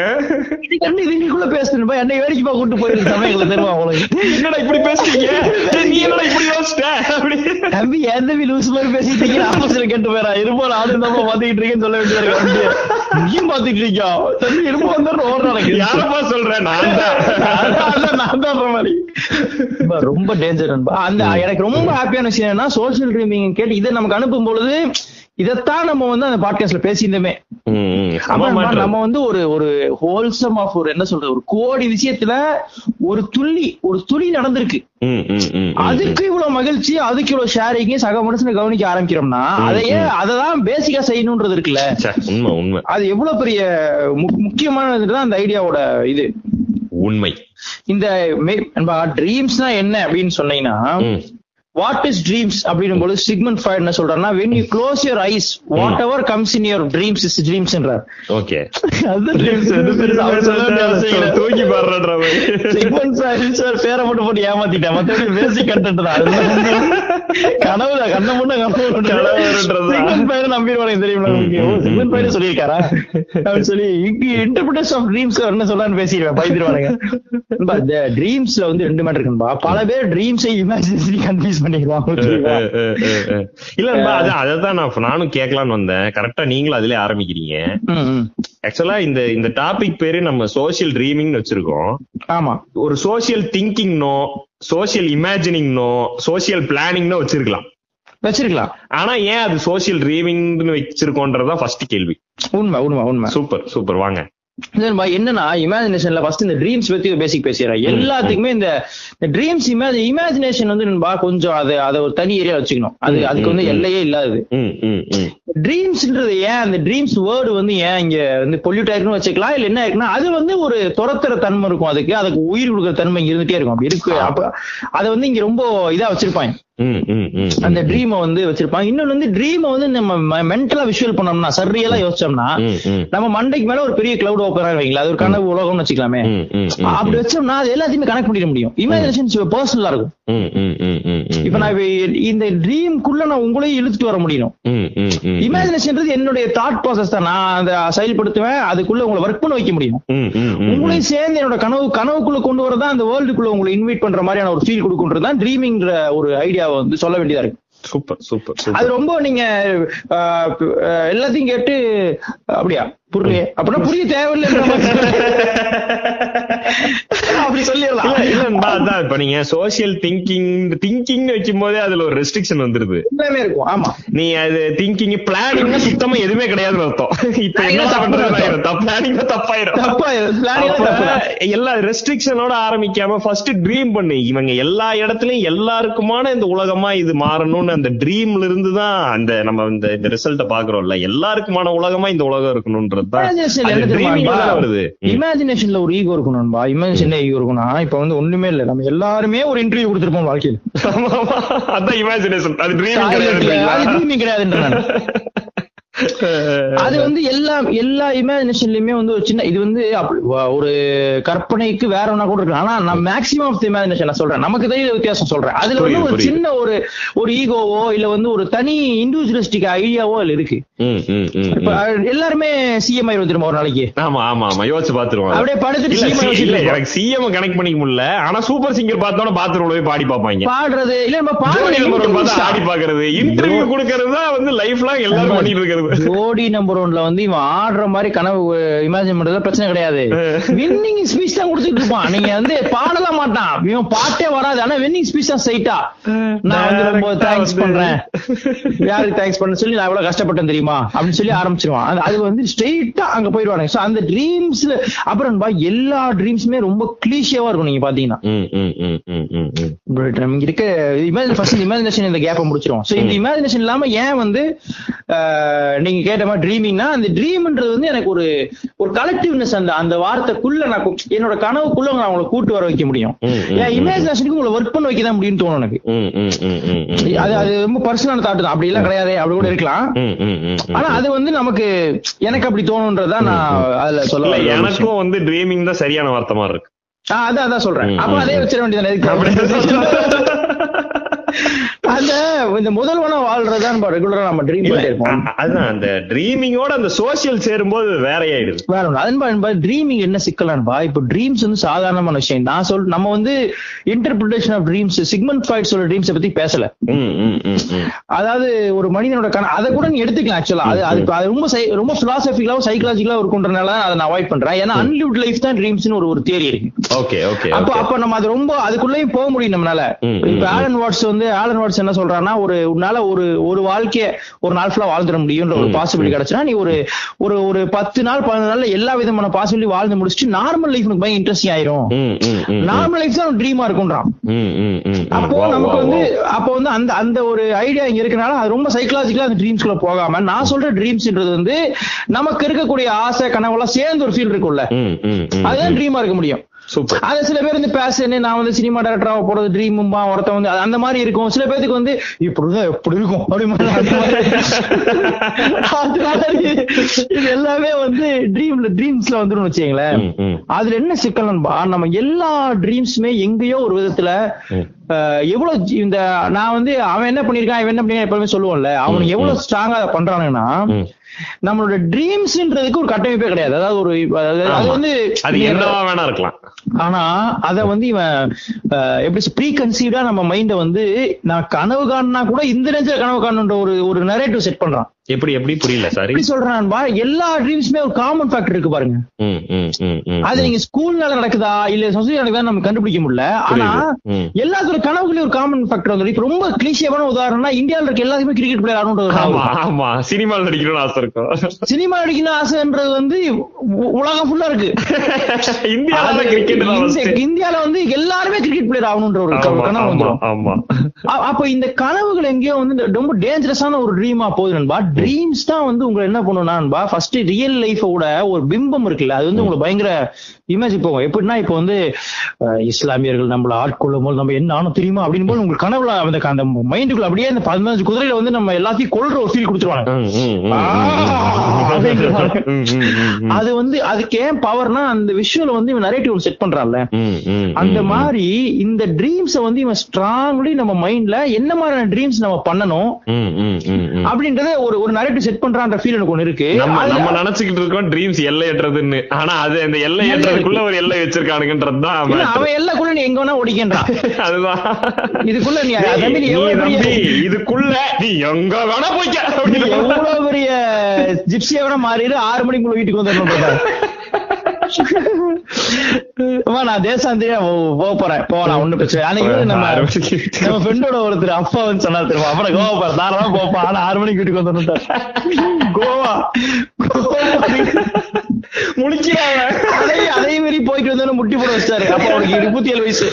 இது கண்டு இதுக்குள்ள பேசணும்பா என்னை வேடிக்கைப்பா கூட்டு போயிருக்கு சமயங்களை தருவா உங்களுக்கு? என்னடா இப்படி பேசுறீங்க? நீ என்னடா இப்படி அப்படி. தம்பி என் தம்பி லூஸ் மாதிரி பேசிட்டு இருக்கீங்க? ஆப்போசிட்ல கேட்டு போறா இருப்போ நானும் தான் பாத்துக்கிட்டு இருக்கேன்னு சொல்ல வேண்டியதா. நீயும் பாத்துட்டு இருக்கியா? தம்பி இருப்போ வந்து ஓடுற எனக்கு யாரப்பா சொல்றேன் நான் தான். அதான் நான் தான் சொல்ற மாதிரி. ரொம்ப டேஞ்சர் அந்த எனக்கு ரொம்ப ஹாப்பியான விஷயம் என்னன்னா சோசியல் ட்ரீமிங் கேட்டு இதை நமக்கு அனுப்பும் பொழுது இதைத்தான் நம்ம வந்து அந்த பாட்காஸ்ட்ல பேசியிருந்தோமே. நம்ம- வந்து ஒரு ஒரு ஹோல்சம் ஆஃப் ஒரு என்ன சொல்றது ஒரு கோடி விஷயத்துல ஒரு துள்ளி ஒரு துளி நடந்திருக்கு. அதுக்கு இவ்வளவு மகிழ்ச்சி அதுக்கு இவ்வளவு ஷேரிங் சக மனுஷனை கவனிக்க ஆரம்பிக்கிறோம்னா அதையே அததான் பேசிக்கா செய்யணும்ன்றது இருக்குல்ல. உண்மை உண்மை. அது எவ்வளவு பெரிய முக்கியமானதுதான் அந்த ஐடியாவோட இது. உண்மை. இந்த ட்ரீம்ஸ்னா என்ன அப்படின்னு சொன்னீங்கன்னா. வாட் இஸ் ட்ரீம்ஸ் அப்படின்னும் போது சிக்மன் ஃபாய்ட் என்ன சொல்றாருன்னா when you close your eyes whatever comes in your dreams is ட்ரீம்ஸ்ன்றார் okay. அது இல்லை. [laughs] தூக்கி மாதிரி சிக்மன் ஃபாய்ட் சார் பேரை மட்டும் போட்டு ஏமாத்திட்டேன் மத்தபடி பேசிக் கண்டென்ட் தான். கனவுல கண்ண முன்ன கனவுன்றதுதான். சிக்மன் ஃபாய்ட் நம்பிடுவாங்க தெரியுமா சிக்மன் ஃபாய்ட் சொல்லியிருக்காரா? அப்படின்னு சொல்லி இன்டர்பிரேஷன் ஆஃப் ட்ரீம்ஸ் என்ன சொல்லலாம்னு பேசிடுவேன். பயந்துருவானுங்க ட்ரீம்ஸ்ல [laughs] வந்து ரெண்டு மேட்டர் இருக்குன்பா பல பேர் ட்ரீம்ஸை இமேஜினரி கன்ஃபியூஸ் பண்ணிடுவாங்க ஓகேவா? இல்ல அதான் நான் நானும் கேட்கலாம்னு வந்தேன். கரெக்டா நீங்களும் அதுலயே ஆரம்பிக்கிறீங்க. ஆக்சுவலா இந்த இந்த டாபிக் பேரு நம்ம சோசியல் ட்ரீமிங்னு வச்சிருக்கோம். ஆமா. ஒரு சோசியல் திங்கிங்னோ சோசியல் இமேஜினிங்னோ சோசியல் பிளானிங்னோ வச்சிருக்கலாம். வச்சிருக்கலாம். ஆனா ஏன் அது சோசியல் ட்ரீமிங்னு வச்சிருக்கோன்றதுதான் ஃபர்ஸ்ட் கேள்வி. உண்மை உண்மை உண்மை. சூப்பர் சூப்பர் வாங்க. என்னன்னா இமேஜினேஷன்ல ஃபர்ஸ்ட் இந்த ட்ரீம்ஸ் பத்தி பேசிக் பேசிடுறேன். எல்லாத்துக்குமே இந்த ட்ரீம்ஸ் இமேஜ் இமேஜினேஷன் வந்து நண்பா கொஞ்சம் அது அதை ஒரு தனி ஏரியா வச்சுக்கணும். அது அதுக்கு வந்து. எல்லையே ம் ட்ரீம்ஸ்ன்றது ஏன் அந்த ட்ரீம்ஸ் வேர்டு வந்து ஏன் இங்க வந்து பொல்யூட் ஆயிருக்குன்னு வச்சுக்கலாம் இல்ல என்ன இருக்குன்னா அது வந்து ஒரு துரத்துற தன்மை இருக்கும் அதுக்கு. அதுக்கு உயிர் கொடுக்குற தன்மை இங்க இருந்துட்டே இருக்கும். அப்படி இருக்கு. அப்ப அதை வந்து இங்க ரொம்ப இதா வச்சிருப்பாங்க. அந்த ட்ரீமை வந்து வச்சிருப்பாங்க இன்னொன்னு வந்து ட்ரீமை வந்து நம்ம மென்டலா விஷுவல் பண்ணோம்னா சரியலா யோசிச்சோம்னா நம்ம மண்டைக்கு மேல ஒரு பெரிய கிளவுட் ஓப்பன் வைங்களா அது ஒரு கனவு உலகம்னு வச்சுக்கலாமே அப்படி வச்சோம்னா அது எல்லாத்தையுமே கனெக்ட் பண்ணிட முடியும் இமேஜினேஷன் பர்சனலா இருக்கும் இப்ப நான் இந்த ட்ரீம்குள்ள நான் உங்களையும் இழுத்துட்டு வர முடியும் இமேஜினேஷன்ன்றது என்னுடைய தாட் ப்ராசஸ் தான் நான் அதை செயல்படுத்துவேன் அதுக்குள்ள உங்களை ஒர்க் பண்ண வைக்க முடியும் உங்களையும் சேர்ந்து என்னோட கனவு கனவுக்குள்ள கொண்டு வரதா அந்த வேர்ல்டுக்குள்ள உங்களை இன்வைட் பண்ற மாதிரியான ஒரு ஃபீல் கொடுக்குன்றது தான் ட்ரீமிங்ற ஒரு ஐடியாவை வந்து சொல்ல வேண்டியதா இருக்கு. சூப்பர் சூப்பர் அது ரொம்ப நீங்க எல்லாத்தையும் கேட்டு அப்படியா? புரியலையே. அப்படின்னா புரிய தேவையில்லைன்ற மாதிரி அப்படி சொல்லிடலாம். இல்ல அதான் இப்ப நீங்க சோசியல் திங்கிங் திங்கிங் வைக்கும் போதே அதுல ஒரு ரெஸ்ட்ரிக்ஷன் வந்துருது. எல்லாமே இருக்கும். ஆமா. நீ அது திங்கிங் பிளானிங் சுத்தமா எதுவுமே கிடையாதுன்னு அர்த்தம். இப்ப என்ன பண்றது பிளானிங் தப்பாயிரும். எல்லா ரெஸ்ட்ரிக்ஷனோட ஆரம்பிக்காம ஃபர்ஸ்ட் ட்ரீம் பண்ணு. இவங்க எல்லா இடத்துலயும் எல்லாருக்குமான இந்த உலகமா இது மாறணும்னு அந்த ட்ரீம்ல இருந்து தான் அந்த நம்ம இந்த இந்த ரிசல்ட்ட பாக்குறோம்ல எல்லாருக்குமான உலகமா இந்த உலகம் இருக்கணும்ன்றது வருது. இமேஜினேஷன்ல ஒரு ஈகோ இருக்கணும்பா இமேஜினேஷன்ல ஈகோ இருக்கும்னா இப்ப வந்து ஒண்ணுமே இல்ல. நம்ம எல்லாருமே ஒரு இன்டர்வியூ கொடுத்திருப்போம் வாழ்க்கையில. அதான் இமேஜினேஷன் அது ட்ரீமிங் கிடையாது. [laughs] அது வந்து எல்லா எல்லா இமேஜினேஷன்லயுமே வந்து ஒரு சின்ன இது வந்து ஒரு கற்பனைக்கு வேற ஒண்ணா கூட இருக்கு ஆனா நான் மேக்ஸிமம் ஆஃப் இமேஜினேஷன் நான் சொல்றேன். நமக்கு தெரியுற வித்தியாசம் சொல்றேன். அதுல வந்து ஒரு. சின்ன ஒரு ஒரு ஈகோவோ இல்ல வந்து ஒரு தனி இண்டிவிஜுவலிஸ்டிக் ஐடியாவோ அதுல இருக்கு. எல்லாருமே சிஎம் ஆயிரம் திரும்ப ஒரு நாளைக்கு? ஆமா ஆமா ஆமா. யோசிச்சு பாத்துருவோம் அப்படியே படுத்துட்டு இல்ல எனக்கு சிஎம் கனெக்ட் பண்ணிக்க முடியல. ஆனா சூப்பர் சிங்கர் பார்த்தோட பாத்ரூம்ல போய் பாடி பாப்பாங்க பாடுறது இல்ல நம்ம பார்த்தா ஆடி பாடுறது பாக்குறது இன்டர்வியூ கொடுக்கறது தான் வந்து லைஃப் லாங் எல்லாரும் பண்ணிட்டு இருக்கிறது ஜோடி நம்பர் ஒன்ல வந்து இவன் ஆடுற மாதிரி கனவு இமேஜின் பண்றதுல பிரச்சனை கிடையாது. வின்னிங் ஸ்பீச் தான் கொடுத்துட்டு இருப்பான். நீங்க வந்து பாடலாம் மாட்டான். இவன் பாட்டே வராது. ஆனா வின்னிங் ஸ்பீச் தான் ஸ்ட்ரைட்டா நான் வந்து ரொம்ப தேங்க்ஸ் பண்றேன். யாருக்கு தேங்க்ஸ் பண்ண சொல்லி நான் எவ்வளவு கஷ்டப்பட்டேன் தெரியுமா? அப்படின்னு சொல்லி ஆரம்பிச்சிருவான். அது- வந்து ஸ்ட்ரெயிட்டா அங்க போயிடுவானுங்க. சோ அந்த ட்ரீம்ஸ்ல அப்புறம் பா, எல்லா ட்ரீம்ஸுமே ரொம்ப கிளீஷியவா இருக்கும் நீங்க பாத்தீங்கன்னா. ம், ம், ம், ம், ம், ம். But நமக்கு இருக்க இமேஜின் ஃபர்ஸ்ட் இமேஜினேஷன் இந்த கேப்பை முடிச்சிரும் சோ இந்த இமேஜினேஷன் இல்லாம ஏன் வந்து ஆஹ், நீங்க கேட்ட மாதிரி ட்ரீமிங்னா அந்த ட்ரீம்ன்றது வந்து எனக்கு ஒரு ஒரு கலெக்டிவ்னஸ் அந்த அந்த வார்த்தைக்குள்ள நான் என்னோட கனவுக்குள்ள நான் அவங்களை கூட்டு வர வைக்க முடியும். என் இமேஜினேஷனுக்கு உங்களை ஒர்க் பண்ண வைக்க தான் முடியும்னு தோணும் எனக்கு. அது அது ரொம்ப பர்சனல் தாட் தான். அப்படி எல்லாம் கிடையாது அப்படி கூட இருக்கலாம். ஆனா அது வந்து நமக்கு எனக்கு அப்படி தோணுன்றதா நான் அதுல சொல்ல. எனக்கும் வந்து ட்ரீமிங் தான் சரியான வார்த்தை மாதிரி இருக்கு. ஆ, அதான் அதான் சொல்றேன். அப்ப அதே. வச்சிட வேண்டியது [laughs] அந்த இந்த முதல்வனா வாழ்றதுதான் ரெகுலரா நம்ம ட்ரீம் பண்ணிட்டு இருப்போம் அ- அதுதான் அந்த ட்ரீமிங்கோட அந்த சோசியல் சேரும்போது வேற ஆயிடுது வேற ஒண்ணு அதன்பா என்பா ட்ரீமிங் என்ன சிக்கலான்பா இப்போ ட்ரீம்ஸ் வந்து சாதாரணமான விஷயம். நான் சொல் நம்ம வந்து interpretation of dreams Sigmund Freud சொல்ற ட்ரீம்ஸ் பத்தி பேசல. அதாவது ஒரு மனிதனோட கண அதை கூட நீ எடுத்துக்கலாம் ஆக்சுவலா அது அது ரொம்ப ரொம்ப பிலாசபிக்கலாவும் சைக்கலாஜிக்கலா இருக்குன்றனால அதை நான் அவாய்ட் பண்றேன். ஏன்னா அன்லிவ்ட் லைஃப் தான் ட்ரீம்ஸ்னு ஒரு ஒரு தியரி இருக்கு. ஓகே ஓகே அப்ப அப்ப நம்ம அது ரொம்ப அதுக்குள்ளேயும் போக முடியும் நம்மளால. இப்ப ஆலன் வாட்ஸ் வந்து ஆலன் வாட்ஸ் என்ன சொல்றான்னா ஒரு உன்னால ஒரு ஒரு வாழ்க்கைய ஒரு நாள் ஃபுல்லா வாழ்ந்துட முடியும்ன்ற ஒரு பாசிபிலிட்டி கிடைச்சுன்னா நீ ஒரு ஒரு ஒரு பத்து நாள் பதினஞ்சு நாள்ல எல்லா விதமான பாசிபிலிட்டி வாழ்ந்து முடிச்சுட்டு நார்மல் லைஃப் உனக்கு பயங்கர இன்ட்ரெஸ்டிங் ஆயிரும். நார்மல் லைஃப் தான் ட்ரீமா இருக்கும்ன்றான். அப்போ நமக்கு வந்து. அப்போ வந்து அந்த அந்த ஒரு ஐடியா இங்க இருக்கனால அது ரொம்ப சைக்கலாஜிக்கலா அந்த ட்ரீம்ஸ்குள்ள போகாம நான் சொல்ற ட்ரீம்ஸ்ன்றது வந்து நமக்கு இருக்கக்கூடிய ஆசை கனவுலாம் சேர்ந்து ஒரு ஃபீல் இருக்கும்ல அதுதான். ட்ரீமா இருக்க முடியும் சூப்பர் அது சில பேர் வந்து பேஷன் நான் வந்து சினிமா டைரக்டரா போறது ட்ரீமும்பா ஒருத்தன் வந்து அந்த மாதிரி இருக்கும். சில பேருக்கு வந்து இப்படிதான் எப்படி இருக்கும் அப்படி இது எல்லாமே வந்து ட்ரீம்ல ட்ரீம்ஸ்ல வந்துடும் வச்சுங்களேன். அதுல என்ன சிக்கல்பா நம்ம எல்லா ட்ரீம்ஸுமே எங்கேயோ ஒரு விதத்துல எவ்வளவு இந்த நான் வந்து அவன் என்ன பண்ணிருக்கான் இவன் என்ன பண்ணிருக்கான் எப்பவுமே சொல்லுவோம்ல. அவனுக்கு எவ்வளவு ஸ்ட்ராங்கா ம். நம்மளோட ட்ரீம்ஸ்ன்றதுக்கு ஒரு கட்டமைப்பே கிடையாது. அதாவது ஒரு அது. வந்து அது என்னவா வேணா இருக்கலாம். ஆனா அத வந்து இவன் எப்படி ப்ரீ கன்சீவ்டா நம்ம மைண்ட வந்து நான் கனவு காணுனா கூட இந்த நேரத்துல கனவு காணுன்ற ஒரு ஒரு நரேட்டிவ் செட் பண்றான். எப்படி எப்படி புரியல சாரி எப்படி சொல்றான்பா எல்லா ட்ரீம்ஸ்மே ஒரு காமன் ஃபேக்டர் இருக்கு பாருங்க. அது நீங்க ஸ்கூல்னால நடக்குதா? இல்ல சொசைட்டி நடக்குதா நம்ம கண்டுபிடிக்க முடியல. ஆனா. எல்லாத்தோட கனவுலயும் ஒரு காமன் ஃபேக்டர் வந்து இப்ப ரொம்ப கிளீஷியமான உதாரணம்னா இந்தியால இருக்க எல்லாருமே கிரிக்கெட் பிளேயர் ஆகணுன்ற ஒரு ஆமா சினிமாவில் நடிக்கணும்னு ஆசை இருக்கும். சினிமா நடிக்கணும் ஆசைன்றது வந்து உலகம் ஃபுல்லா இருக்கு. இந்தியாவில அது கிரிக்கெட். இந்தியால வந்து எல்லாருமே கிரிக்கெட் பிளேயர் ஆகணுன்ற ஒரு கனவு ஆமா அப்ப இந்த கனவுகள் எங்கேயோ வந்து ரொம்ப டேஞ்சரஸான ஒரு ட்ரீமா போகுது நண்பா. ட்ரீம்ஸ் தான் வந்து உங்களை என்ன பண்ணும்னா ஃபர்ஸ்ட் ரியல் லைஃபோட ஒரு பிம்பம் இருக்குல்ல அது வந்து உங்களுக்கு பயங்கர இமேஜ் போகும் எப்படின்னா இப்போ வந்து இஸ்லாமியர்கள் நம்மள ஆட்கொள்ளும் போது நம்ம என்ன ஆனோம் தெரியுமா அப்படின்னு போது உங்களுக்கு கனவுல அந்த அந்த மைண்டுக்குள்ள அப்படியே அந்த பதினஞ்சு குதிரையில வந்து நம்ம எல்லாத்தையும் கொள்ற ஒரு ஃபீல் கொடுத்துருவாங்க. அது வந்து அதுக்கு ஏன் பவர்னா அந்த விஷுவல் வந்து இவன் நரேட்டிவ் செட் பண்றான்ல அந்த மாதிரி இந்த ட்ரீம்ஸ வந்து இவன் ஸ்ட்ராங்லி நம்ம மைண்ட்ல என்ன மாதிரியான ட்ரீம்ஸ் நம்ம பண்ணணும். அப்படின்றத ஒரு ஒரு நரேட்டிவ் செட் பண்றான்ற ஃபீல் எனக்கு ஒண்ணு இருக்கு. நம்ம நம்ம நினைச்சுக்கிட்டு இருக்கோம் ட்ரீம்ஸ் எல்லையற்றதுன்னு ஆனா அது அந்த எல்லை ஏற்றதுக்குள்ள ஒரு எல்லை வச்சிருக்கானுங்கன்றதுதான் இல்ல, matter. அவன் எல்லாக்குள்ள நீ எங்க வேணா ஓடிக்கின்றான் [laughs] அதுதான். இதுக்குள்ள நீ தம்பி, இதுக்குள்ள நீ எங்க வேணா போய்க்க. எவ்வளவு பெரிய ஜிப்சியா வேணா மாறிடு ஆறு மணிக்குள்ள வீட்டுக்கு வந்துடணும் [laughs] நான் தேசாந்திரியா போக போறேன். போலாம் ஒண்ணு பிரச்சனை. அன்னைக்கு நம்ம நம்ம ஃப்ரெண்டோட ஒருத்தர் அப்பா வந்து சொன்னார் தெரியுமா? அப்புறம் கோவா போற தாராளமா போப்பா ஆனா ஆறு மணிக்கு வீட்டுக்கு வந்துட்டார் கோவா? கோவா முடிக்கிறாங்க அதே அதே மாதிரி போயிட்டு வந்தோன்னு முட்டி போட வச்சாரு அப்ப இருபத்தி ஏழு வயசு.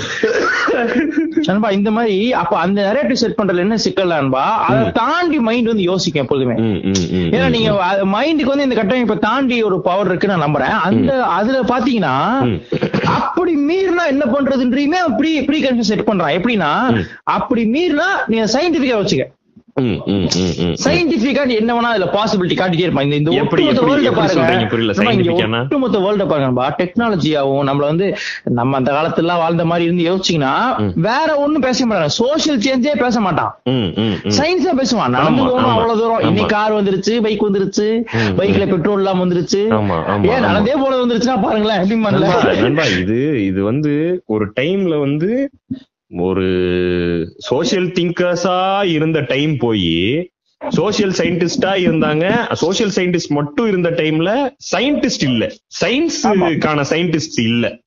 இந்த மாதிரி அப்ப அந்த நரேட்டிவ் செட் பண்றதுல என்ன சிக்கல் அன்பா அதை தாண்டி மைண்ட் வந்து யோசிக்கும் எப்போதுமே ம், ம், ம், ஏன்னா நீங்க மைண்டுக்கு வந்து இந்த கட்டமைப்பை தாண்டி ஒரு பவர் இருக்கு நான் நம்புறேன். அந்த அதுல பாத்தீங்கன்னா. அப்படி மீறினா என்ன பண்றதுன்றயுமே ப்ரீ ப்ரீ கன்ஃபியூஸ் செட் பண்றான். எப்படின்னா அப்படி மீறினா நீங்க சயின்டிபிக்கா வச்சுக்க. சயின்டிபிக்கா என்ன வேணா அதுல பாசிபிலிட்டி காட்டிட்டே இருப்பான் இந்த ஒட்டுமொத்த வேர்ல்ட பாருங்க? புரியல? ஒட்டுமொத்த வேர்ல்ட டெக்னாலஜியாவும் நம்மள வந்து நம்ம அந்த காலத்துல வாழ்ந்த மாதிரி இருந்து யோசிச்சீங்கன்னா வேற ஒண்ணும் பேச மாட்டாங்க சோசியல் சேஞ்சே பேச மாட்டான். சயின்ஸ் பேசுவான் நடந்து போகணும். அவ்வளவு தூரம். இன்னைக்கு கார் வந்துருச்சு பைக் வந்துருச்சு பைக்ல பெட்ரோல் எல்லாம் வந்துருச்சு ஏன். நடந்தே போல வந்துருச்சுன்னா பாருங்களேன் எப்படி இது இது வந்து ஒரு டைம்ல வந்து ஒரு சோசியல் திங்கர்ஸா இருந்த டைம் போய் சோசியல் சயின்டிஸ்டா இருந்தாங்க. சோசியல் சயின்டிஸ்ட் மட்டும் இருந்த டைம்ல சயின்டிஸ்ட் இல்ல. சயின்ஸுக்கான சயின்டிஸ்ட் இல்ல.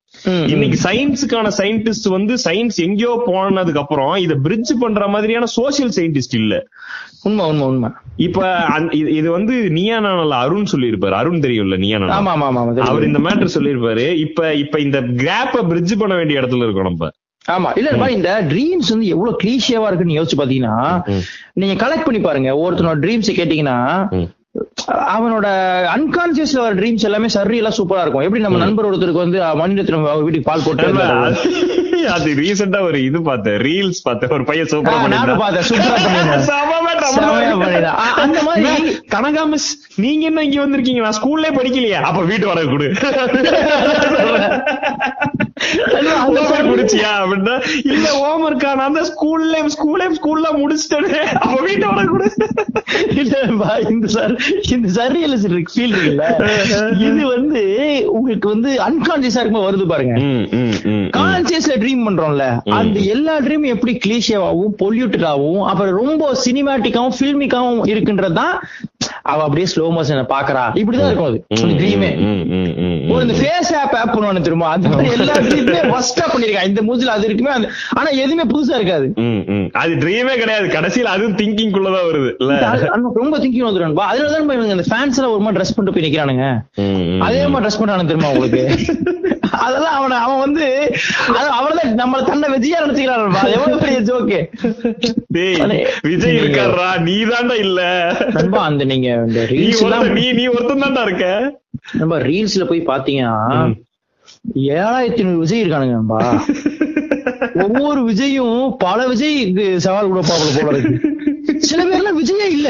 இன்னைக்கு சயின்ஸுக்கான சயின்டிஸ்ட் வந்து சயின்ஸ் எங்கேயோ போனதுக்கு அப்புறம் இத பிரிட்ஜ் பண்ற மாதிரியான சோசியல் சயின்டிஸ்ட் இல்ல. உண்மை உண்மை உண்மை. இப்ப இது- வந்து நீயா நானல்ல அருண் சொல்லியிருப்பாரு. அருண் தெரியும்ல நீயா நானா. அவர் இந்த மேட்டர் சொல்லியிருப்பாரு. இப்ப இப்ப இந்த கேப்ப பிரிட்ஜ் பண்ண வேண்டிய இடத்துல இருக்கோம் நம்ம. ஆமா இல்ல இந்த ட்ரீம்ஸ் வந்து எவ்வளவு கிளீஷியாவா இருக்குன்னு யோசிச்சு பாத்தீங்கன்னா. நீங்க கலெக்ட் பண்ணி பாருங்க ஒருத்தனோட ட்ரீம்ஸ் கேட்டீங்கன்னா. அவனோட அன்கான்சியஸ்ல வர ட்ரீம்ஸ் எல்லாமே சரி எல்லாம் சூப்பரா இருக்கும். எப்படி நம்ம நண்பர் ஒருத்தருக்கு வந்து மணிரத்னம் அவங்க வீட்டுக்கு பால் போட்டு நண்பா, வந்தாரு. அது- ரீசெண்டா ஒரு இது பார்த்தேன் ரீல்ஸ் பார்த்தேன். ஒரு பையன் சூப்பரா பார்த்தேன். [laughs] ஆ, அந்த மாதிரி கனகா மிஸ் நீங்க என்ன இங்க வந்திருக்கீங்க? நான் ஸ்கூல்லே படிக்கலையா. அப்ப வீட்டு வாடகை கொடு. அப்படின்னா இல்ல ஹோம்ஒர்க்கா நான் தான் ஸ்கூல்ல ஸ்கூல்ல ஸ்கூல்ல முடிச்சிட்டேனே. அப்ப வீட்டை வர கூட. இல்லப்பா, இந்த சார் இந்த சர்ரியலிஸ்டிக் ஃபீல் இருக்குல்ல? இது வந்து உங்களுக்கு வந்து அன்கான்சியஸா இருக்கும்போது வருது பாருங்க. கான்சியஸ்ல ட்ரீம் பண்றோம்ல அந்த எல்லா ட்ரீம் எப்படி கிளீஷேவாவும் பொல்யூட்டடாவும் அப்புறம் ரொம்ப சினிமேட்டிக்காவும் பில்மிக்காவும் இருக்குன்றதுதான் அவ அப்படியே ஸ்லோ மோஷனை பாக்குறா இப்படிதான் இருக்கும் அது. ட்ரீமே. ஒரு இந்த ஃபேஸ் ஆப் ஆப் பண்ணுவானு தெரியுமா? அந்த மாதிரி [laughs] எல்லா ட்ரீமே ஒஸ்டா பண்ணிருக்கான் இந்த மூஞ்சில அது இருக்குமே ஆனா எதுவுமே புதுசா இருக்காது. அது ட்ரீமே கிடையாது. கடைசியில அதுவும் திங்கிங் குள்ளதான் வருது. இல்ல? அது- அது ரொம்ப திங்கிங் வந்துடும் அதனாலதான் இப்ப இவனுங்க இந்த ஃபேன்ஸ் எல்லாம் ஒரு மாதிரி ட்ரெஸ் பண்ணிட்டு போய் நிக்கிறானுங்க. அதே மாதிரி ட்ரெஸ் பண்றானு தெரியுமா உங்களுக்கு? [laughs] அதெல்லாம் அவன அவன் வந்து அவனதான் நம்ம தன்னை விஜயா நினைச்சுக்கிறான் அது எவ்வளவு பெரிய ஜோக்கு டேய் விஜய் இருக்காரா நீ தாண்டா இல்ல அந்த நீங்க நீ நீ நீ ஒருத்தன் தாண்டா இருக்க. நம்ம ரீல்ஸ்ல போய் பாத்தீங்கன்னா. ஏழாயிரத்தி ஐநூறு விஜய் இருக்கானுங்க நண்பா. ஒவ்வொரு விஜயும் பல விஜய் சவால் கூட பாக்கல போல இருக்கு. சில பேர்லாம் விஜயே இல்ல.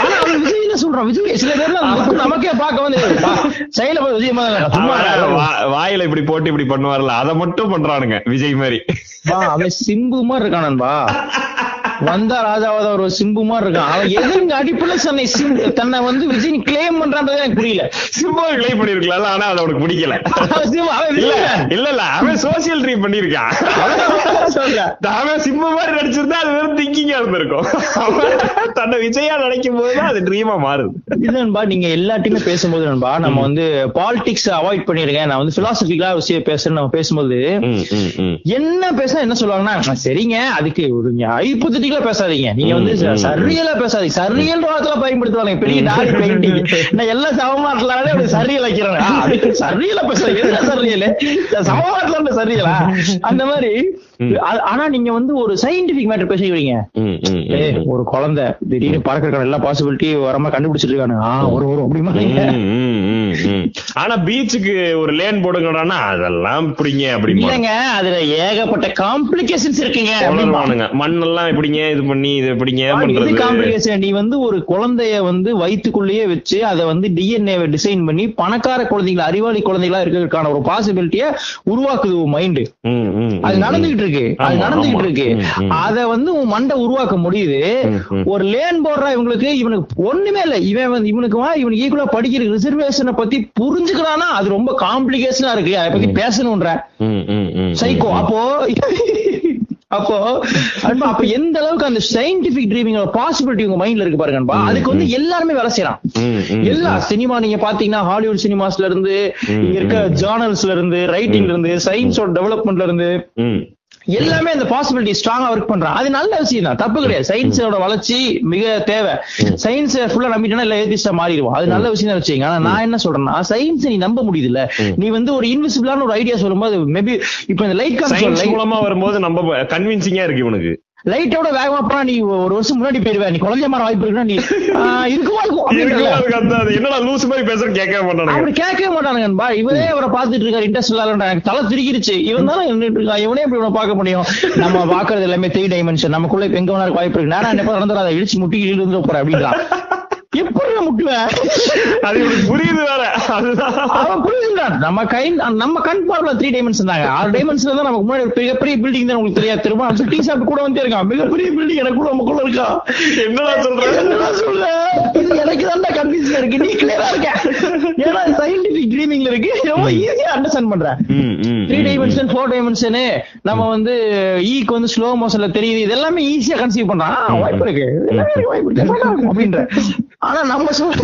ஆனா அவன் விஜய் என்ன சொல்றான்? விஜய் சில பேர்லாம் நமக்கே பார்க்க வந்து சைடுல போய் விஜய் வாயில இப்படி போட்டு இப்படி பண்ணுவார்ல அத மட்டும் பண்றானுங்க விஜய் மாதிரி. அவன் சிம்பு மாதிரி இருக்கான் நண்பா. வந்தா ராஜாவாத ஒரு சிம்பு மாதிரி இருக்கான். அவன் எதுங்க அடிப்படை சிம்பு தன்னை வந்து விஜய் கிளைம் பண்றான்றது எனக்கு புரியல. சிம்பா கிளை பண்ணிருக்கலாம் ஆனா அது அவனுக்கு பிடிக்கல. சிம்பு, இல்ல இல்ல. இல்ல அவன் சோசியல் ட்ரீம் பண்ணிருக்கான். அவன் சிம்ம மாதிரி நடிச்சிருந்தா அது வெறும் திங்கிங்கா இருந்திருக்கும். தன்னை விஜயா நினைக்கும் போதுதான் அது ட்ரீமா மாறுது. நண்பா நீங்க எல்லாத்தையுமே பேசும்போது நண்பா நம்ம வந்து பாலிடிக்ஸ் அவாய்ட் பண்ணிருக்கேன் நான் வந்து பிலாசபிக்கலா விஷயம் பேசுறேன் நம்ம பேசும்போது. என்ன பேச என்ன சொல்லுவாங்கன்னா சரிங்க அதுக்கு ஒரு ஐப்போதட்டிக்கலா பேசாதீங்க. நீங்க வந்து சரியலா பேசாதீங்க. சரியல் வார்த்தை பயன்படுத்துவாங்க. பெரிய டாடி பெயிண்டிங். நான் எல்லாம் சமமாட்டலாலே அப்படி சரியல் வைக்கிறேன். சரியலா பேசாதீங்க. என்ன சரியல் சமமாட்டல சரியலா அந்த மாதிரி ஆனா நீங்க வந்து ஒரு சயின்டிபிக் மேட்டர் பேசிக்கிறீங்க. ஒரு குழந்தை திடீர்னு பறக்கிறக்கான எல்லா பாசிபிலிட்டி வரமா கண்டுபிடிச்சிட்டு இருக்கானு ஒரு ஒரு அப்படிமா. ஆனா பீச்சுக்கு ஒரு லேன் போடுங்கடான்னா அதெல்லாம் பிடிங்க அப்படிமா இல்லங்க அதுல ஏகப்பட்ட காம்ப்ளிகேஷன்ஸ் இருக்குங்க மண்ணெல்லாம் எப்படிங்க இது பண்ணி இது பண்றது? காம்ப்ளிகேஷன் நீ வந்து ஒரு குழந்தைய வந்து வயித்துக்குள்ளேயே வச்சு அதை வந்து டிஎன்ஏ டிசைன் பண்ணி பணக்கார குழந்தைகள் அறிவாளி குழந்தைகளா இருக்கிறதுக்கான ஒரு பாசிபிலிட்டிய உருவாக்குது மைண்டு அது நடந்துகிட்டு இருக்கு அது நடந்துகிட்டு. இருக்கு. அத வந்து உன் மண்டை உருவாக்க முடியுது. ஒரு லேன் போடுறா இவங்களுக்கு இவனுக்கு ஒண்ணுமே இல்ல இவன் வந்து இவனுக்கு இவனுக்கு ஈக்குவலா படிக்கிற ரிசர்வேஷனை பத்தி புரிஞ்சுக்கிறானா அது ரொம்ப காம்ப்ளிகேஷனா இருக்கு அதை பத்தி பேசணும்ன்ற சைக்கோ. அப்போ அப்போ அப்ப எந்த அளவுக்கு அந்த சயின்டிபிக் ட்ரீமிங் பாசிபிலிட்டி உங்க மைண்ட்ல இருக்கு பாருங்க. அதுக்கு வந்து எல்லாருமே வேலை செய்யறான் ம், ம், எல்லா சினிமா நீங்க பாத்தீங்கன்னா ஹாலிவுட் சினிமாஸ்ல இருந்து இங்க இருக்க ஜேர்னல்ஸ்ல இருந்து ரைட்டிங்ல இருந்து சயின்ஸோட டெவலப்மெண்ட்ல இருந்து. எல்லாமே அந்த பாசிபிலிட்டி ஸ்ட்ராங்கா ஒர்க் பண்றான். அது நல்ல விஷயம் தான். தப்பு கிடையாது. சயின்ஸோட வளர்ச்சி மிக தேவை. சயின்ஸ் ஃபுல்லா நம்பிட்டா இல்ல ஏதிஸ்டா மாறிடுவோம் அது நல்ல விஷயம் தான் வச்சுங்க ஆனா நான் என்ன சொல்றேன்னா சயின்ஸ் நீ நம்ப முடியுது இல்ல நீ வந்து ஒரு இன்விசிபிளான ஒரு ஐடியா சொல்லும்போது மேபி இப்ப இந்த லைட் காமிச்சு மூலமா வரும்போது நம்ம கன்வின்சிங்கா இருக்கு இவனுக்கு. லைட்டோட வேகமா போனா நீ ஒரு வருஷம் முன்னாடி போயிருவ. நீ குழந்தை மாதிரி வாய்ப்பு இருக்குன்னா நீ இருக்குமா இருக்கும்? என்னடா லூஸ் மாதிரி பேசுற கேட்கவே மாட்டானுங்க. அப்படி கேட்கவே மாட்டானுங்கன்பா இவரே அவரை பாத்துட்டு இருக்காரு இன்ட்ரெஸ்ட் இல்லாத எனக்கு தலை திருக்கிருச்சு. இவன் தானே இருக்கான். இவனே இப்படி இவனை பார்க்க முடியும்? நம்ம பாக்குறது எல்லாமே த்ரீ டைமென்ஷன் நமக்குள்ள எங்க வேணா இருக்க வாய்ப்பு இருக்கு. நேரம் என்ன நடந்துடும் அதை இடிச்சு முட்டி கீழே இருந்து போற அப்படின்றான். எப்படி நான் முட்டுவேன்? அது புரியுது வேற. அவன் புரியுதுன்றான் நம்ம கை நம்ம கண் பார்வை த்ரீ டைமென்ஷன் தாங்க. ஆறு டைமென்ஷன் தான் நமக்கு முன்னாடி மிகப்பெரிய பில்டிங் தான் உங்களுக்கு தெரியாது. திரும்ப அந்த டீ ஷாப் கூட வந்து இருக்கான். மிகப்பெரிய பில்டிங் எனக்குள்ள நமக்குள்ள இருக்கா? என்னடா சொல்ற? என்னடா சொல்ற? இது எனக்கு தான் கன்ஃபியூஷன் இருக்கு. நீ கிளியரா இருக்க. ஏன்னா சயின்டிபிக் ட்ரீமிங்ல இருக்கு. ரொம்ப ஈஸியா அண்டர்ஸ்டாண்ட் பண்றேன் த்ரீ. டைமென்ஷன் ஃபோர் டைமென்ஷன் நம்ம வந்து ஈக்கு வந்து ஸ்லோ மோஷன்ல தெரியுது. இது எல்லாமே ஈஸியா கன்சீவ் பண்றான். வாய்ப்பு இருக்கு. வாய்ப்பு [laughs] இருக்கு. அப்படின்ற. ஆனா நம்ம சொல்ற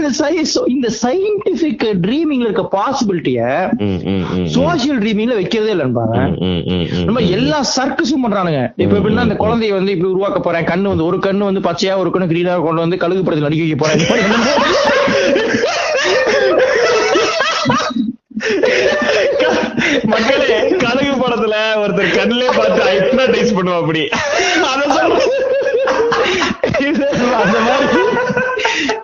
இந்த சயின்டிபிக் ட்ரீமிங்ல இருக்க பாசிபிலிட்டிய சோசியல் ட்ரீமிங்ல வைக்கிறதே இல்லைன்பாங்க. நம்ம எல்லா சர்க்கஸும் பண்றானுங்க. இப்ப எப்படின்னா அந்த குழந்தைய வந்து இப்படி உருவாக்க போறேன். கண்ணு வந்து ஒரு கண்ணு வந்து பச்சையா ஒரு கண்ணு கிரீனா கொண்டு வந்து கழுகு படத்தில் நடிக்க வைக்க போறேன். இந்த மக்களே கழுகு படத்துல ஒருத்தர் கண்ணிலே பார்த்து ஹைப்னடைஸ் பண்ணுவா அப்படி அந்த மாதிரி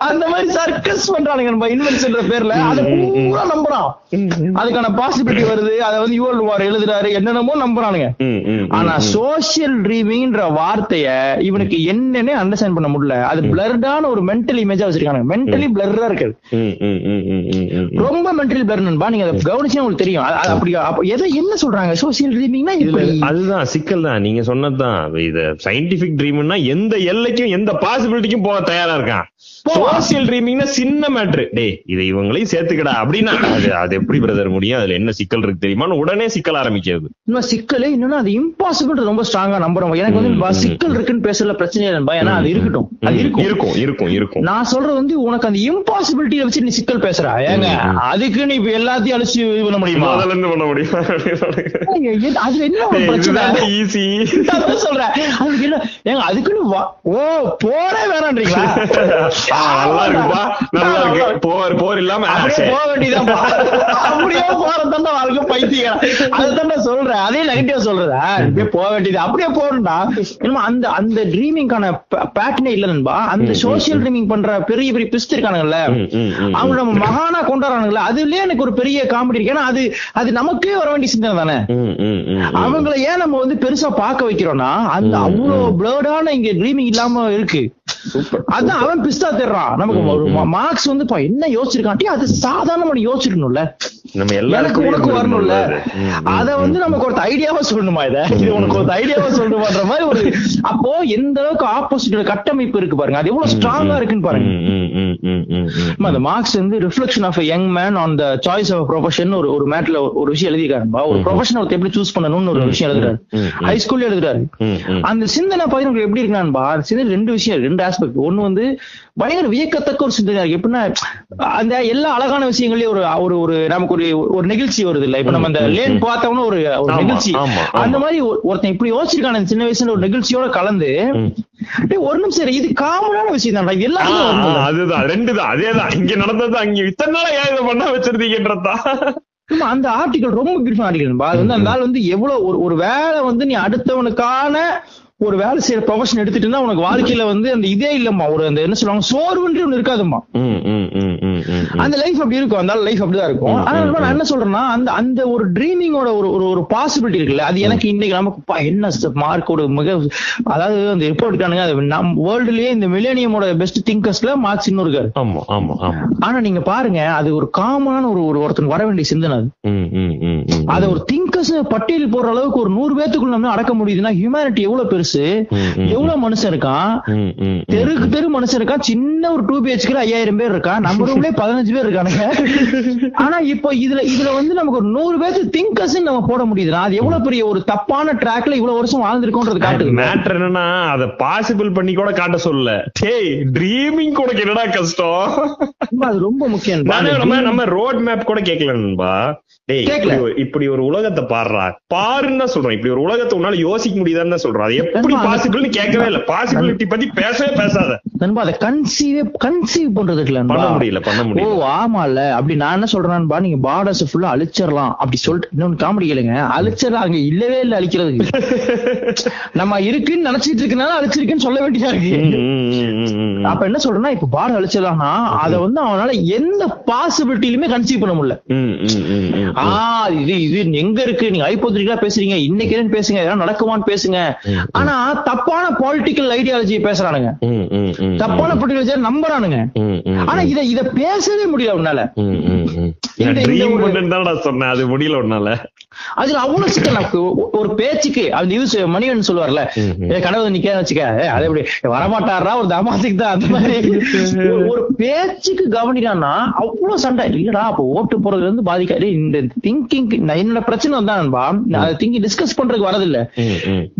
அந்த மாதிரி சர்க்கஸ் பண்றானுங்க நம்ம இன்வென்ஷன்ற பேர்ல. அத பூரா நம்புறான். அதுக்கான பாசிபிலிட்டி வருது. அத வந்து யுவல் வார் எழுதுறாரு. என்னென்னமோ நம்புறானுங்க. ஆனா சோசியல் ட்ரீமிங்ன்ற வார்த்தைய இவனுக்கு என்னன்னே அண்டர்ஸ்டாண்ட் பண்ண முடியல. அது பிளர்டான ஒரு மென்டல் இமேஜா வச்சிருக்காங்க மென்டலி பிளர்ரா இருக்கு. ரொம்ப மென்டலி பிளர் நண்பா. நீங்க அதை கவனிச்சா உங்களுக்கு தெரியும். அப்படி அப்ப எதை என்ன சொல்றாங்க? சோசியல் ட்ரீமிங்னா இதுல அதுதான் சிக்கல் தான். நீங்க சொன்னதுதான். இது சயின்டிபிக் ட்ரீம்னா எந்த எல்லைக்கும் எந்த பாசிபிலிட்டிக்கும் போக தயாரா இருக்கான். சோசியல் ட்ரீமிங்னா சின்ன மேட்ரு டேய் இதை இவங்களையும் சேர்த்துக்கடா அப்படின்னா அது அது எப்படி பிரதர் முடியும்? அதுல என்ன சிக்கல் இருக்கு தெரியுமான்னு உடனே சிக்கல் ஆரம்பிக்கிறது. இன்னும் சிக்கல் இன்னொன்னு அது இம்பாசிபிள் ரொம்ப ஸ்ட்ராங்கா நம்புறோம் எனக்கு வந்து சிக்கல் இருக்குன்னு பேசல பிரச்சனை இல்லைன்பா ஏன்னா அது இருக்கட்டும். அது இருக்கும். இருக்கும் இருக்கும் இருக்கும். நான் சொல்றது வந்து உனக்கு அந்த இம்பாசிபிலிட்டியை வச்சு நீ சிக்கல் பேசுற. ஏங்க அதுக்கு நீ இப்ப எல்லாத்தையும் அழிச்சு இது பண்ண முடியுமா? முதல்ல இருந்து பண்ண முடியும்? அதுல என்ன பிரச்சனை? ஈஸி சொல்றேன். அதுக்கு என்ன ஏங்க அதுக்குன்னு ஓ போரே வேணான்றீங்களா? [laughs] நல்லா இருக்குப்பா நல்லா இருக்கு. போர் போர் இல்லாம ஆ, அப்படியே சரி. போக வேண்டியதான்ப்பா அப்படியே போறதுதான் வாழ்க்கை பைத்தியம் அதுதான் சொல்றேன். அதே நெகட்டிவா சொல்றதா இப்படியே போக வேண்டியது. அப்படியே போறா என்னமோ அந்த அந்த ட்ரீமிங்கான பேட்டர்னே இல்ல நண்பா. அந்த சோசியல் ட்ரீமிங் பண்ற பெரிய பெரிய பிஸ்ட் இருக்கானுங்கல்ல. அவங்க நம்ம மகானா கொண்டாடுறானுங்களே அதுலயே எனக்கு ஒரு பெரிய காமெடி இருக்கு. ஏன்னா அது அது நமக்கே வர வேண்டிய சிந்தனை தானே. அவங்கள ஏன் நம்ம வந்து பெருசா பார்க்க வைக்கிறோம்னா அந்த அவ்வளவு பிளர்டான இங்க ட்ரீமிங் இல்லாம இருக்கு. அதான் அவன் பிஸ்தா தேடுறான் நமக்கு மார்க்ஸ் வந்து பா, என்ன யோசிச்சிருக்கான்? அது சாதாரண யோசிச்சிருக்கணும்ல. நம்ம எல்லாருக்கும் உனக்கு வரணும்ல. அத வந்து நமக்கு ஒரு ஐடியாவா சொல்லணுமா இத? இது உனக்கு ஒரு ஐடியாவா சொல்லணுமான்ற மாதிரி ஒரு அப்போ எந்த அளவுக்கு ஆப்போசிட் கட்டமைப்பு இருக்கு பாருங்க. அது எவ்வளவு ஸ்ட்ராங்கா இருக்குன்னு பாருங்க. அந்த மார்க்ஸ் வந்து reflection of young man on the choice of profession ஒரு ஒரு மேட்ல ஒரு விஷயம் எழுதிருக்காருப்பா ஒரு ப்ரொஃபஷன் ஒருத்தர் எப்படி சூஸ் பண்ணணும்னு ஒரு விஷயம் எழுதுறாரு. ஹை ஸ்கூல்ல எழுதுறாரு. அந்த சிந்தனை பாத்தீங்கன்னா உங்களுக்கு எப்படி இருக்கான்பா சிந்தனை ரெண்டு விஷயம் ரெண்டு ஆஸ்பெக்ட் ஒண்ணு வந்து பயங்கர வியக்கத்தக்க ஒரு சிந்தனை இருக்கு. எப்படின்னா அந்த எல்லா அழகான விஷயங்களையும் ஒரு ஒரு ஒரு நமக்கு ஒரு ஒரு நிகழ்ச்சி வருது இல்ல? இப்ப நம்ம அந்த லேன் பார்த்தோம்னா ஒரு ஒரு நிகழ்ச்சி. அந்த மாதிரி ஒரு- ஒருத்தன் இப்படி யோசிச்சிருக்கான சின்ன வயசுல ஒரு நிகழ்ச்சியோட கலந்து ஒரு நிமிஷம் இது காமனான விஷயம் தான் வரணும்ல. அதுதான் ரெண்டு தான். அதேதான் இங்க நடந்தது அங்க இத்தனை நாளா ஏன் இதை பண்ண வச்சிருந்தீங்கன்றதா? அந்த ஆர்டிகல் ரொம்ப பியூட்டிஃபுல் ஆர்டிகல் அது வந்து அந்த ஆள் வந்து எவ்வளவு ஒரு ஒரு வேலை வந்து நீ அடுத்தவனுக்கான ஒரு வேலை செய்யற ப்ரொஃபஷன் எடுத்துட்டு இருந்தா உனக்கு வாழ்க்கையில வந்து அந்த இதே இல்லம்மா. ஒரு அந்த என்ன சொல்லுவாங்க? சோர்வுன்றி ஒண்ணு இருக்காதும்மா. ம், ம், ம், ம், ம், ம். அந்த லைஃப் அப்படி இருக்கும். அந்த லைஃப் அப்படிதான் இருக்கும். ஆனா நான் என்ன சொல்றேன்னா அந்த அந்த ஒரு ட்ரீமிங்கோட ஒரு ஒரு ஒரு பாசிபிலிட்டி இருக்குல்ல அது எனக்கு இன்னைக்கு நமக்கு என்ன மார்க்கோட மிக அதாவது அந்த ரிப்போர்ட் காணுங்க அது நம் வேர்ல்டுலயே இந்த மில்லேனியமோட பெஸ்ட் திங்கர்ஸ்ல மார்க்ஸ் இன்னும் இருக்காரு ஆமா ஆமா ஆமா. ஆனா நீங்க பாருங்க அது ஒரு காமனான ஒரு ஒரு ஒருத்தன் வர வேண்டிய சிந்தனை அது. அத ஒரு திங்கர்ஸ் பட்டியல் போடுற அளவுக்கு ஒரு நூறு பேத்துக்குள்ள அடக்க முடியுதுன்னா ஹியூமனிட்டி எவ்வளவு பெருசு? ம். எவ்வளவு மனுஷன் இருக்கான். தெருக்கு தெரு மனுஷன் இருக்கான் சின்ன ஒரு டூ பிஹெச்க்கு ஐயாயிரம் பேர் இருக்கான் நம்ம ரூம்லயே பதினஞ்சு பேர் இருக்கானுங்க. ஆனா இப்போ இதுல இதுல வந்து நமக்கு ஒரு நூறு பேருக்கு திங்கர்ஸ் நம்ம போட முடியுதுன்னா அது எவ்வளவு பெரிய ஒரு தப்பான ட்ராக்ல இவ்வளவு வருஷம் வாழ்ந்திருக்கோன்றது காட்டுது. மேட்டர் என்னன்னா அத பாசிபிள் பண்ணி கூட காட்ட சொல்லல. டேய் ட்ரீமிங் கூட என்னடா கஷ்டம்? அது ரொம்ப முக்கியம். நம்ம நம்ம ரோட் மேப் கூட கேட்கல நண்பா. இப்படி ஒரு- உலகத்தை பாடுறா பாருன்னு தான் சொல்றோம். இப்படி ஒரு உலகத்தை உன்னால யோசிக்க முடியுதான்னு தான் சொல்றோம். அது எப்படி பாசிபிள்னு கேட்கவே இல்ல. பாசிபிலிட்டி பத்தி பேசவே பேசாத. நண்பா அதை கன்சீவ் கன்சீவ் பண்றது இருக்குல்ல பண்ண? முடியல பண்ண ஓ முடியல. ஆமால அப்படி நான் என்ன சொல்றேன்பா நீங்க பார்டர்ஸ் ஃபுல்லா அழிச்சிடலாம். அப்படி சொல்லிட்டு இன்னொன்னு காமெடி கேளுங்க. அழிச்சிடலாம் அங்க இல்லவே இல்ல அழிக்கிறதுக்கு. [laughs] நம்ம இருக்குன்னு நினைச்சிட்டு இருக்கனால அழிச்சிருக்குன்னு சொல்ல வேண்டியதா இருக்கு. அப்ப என்ன சொல்றேன்னா இப்ப பார்டர் அழிச்சிடலாம்னா அத வந்து அவனால எந்த பாசிபிலிட்டிலுமே கன்சீவ் பண்ண முடியல. ம், ம், ம், ம். ஆ இது இது எங்க இருக்கு? நீங்க ஐப்போத்திரிக்கா பேசுறீங்க. இன்னைக்கு பேசுங்க. இதெல்லாம் நடக்குமான்னு பேசுங்க. ஆனா தப்பான பொலிட்டிக்கல் ஐடியாலஜி பேசுறானுங்க. தப்பான பொலிட்டிக்கல் நம்புறானுங்க. ஆனா இத இத பேசவே முடியல உன்னால. அது முடியல உன்னால. அதுல அவ்வளவு சிக்கல் நமக்கு ஒ- ஒரு பேச்சுக்கு அந்த யூஸ் மணிவன் சொல்லுவார்ல கனவு நிக்க வச்சுக்க அது எப்படி வரமாட்டாரா ஒரு தமாசிக்கு தான் அந்த மாதிரி. [laughs] ஒரு- பேச்சுக்கு கவனிக்கான்னா அவ்வளவு சண்டை. இல்லடா அப்ப ஓட்டு போறதுல இருந்து பாதிக்காது இந்த திங்கிங் என்னோட பிரச்சனை தான் நண்பா நான் அதை திங்கி டிஸ்கஸ் பண்றதுக்கு வரதில்ல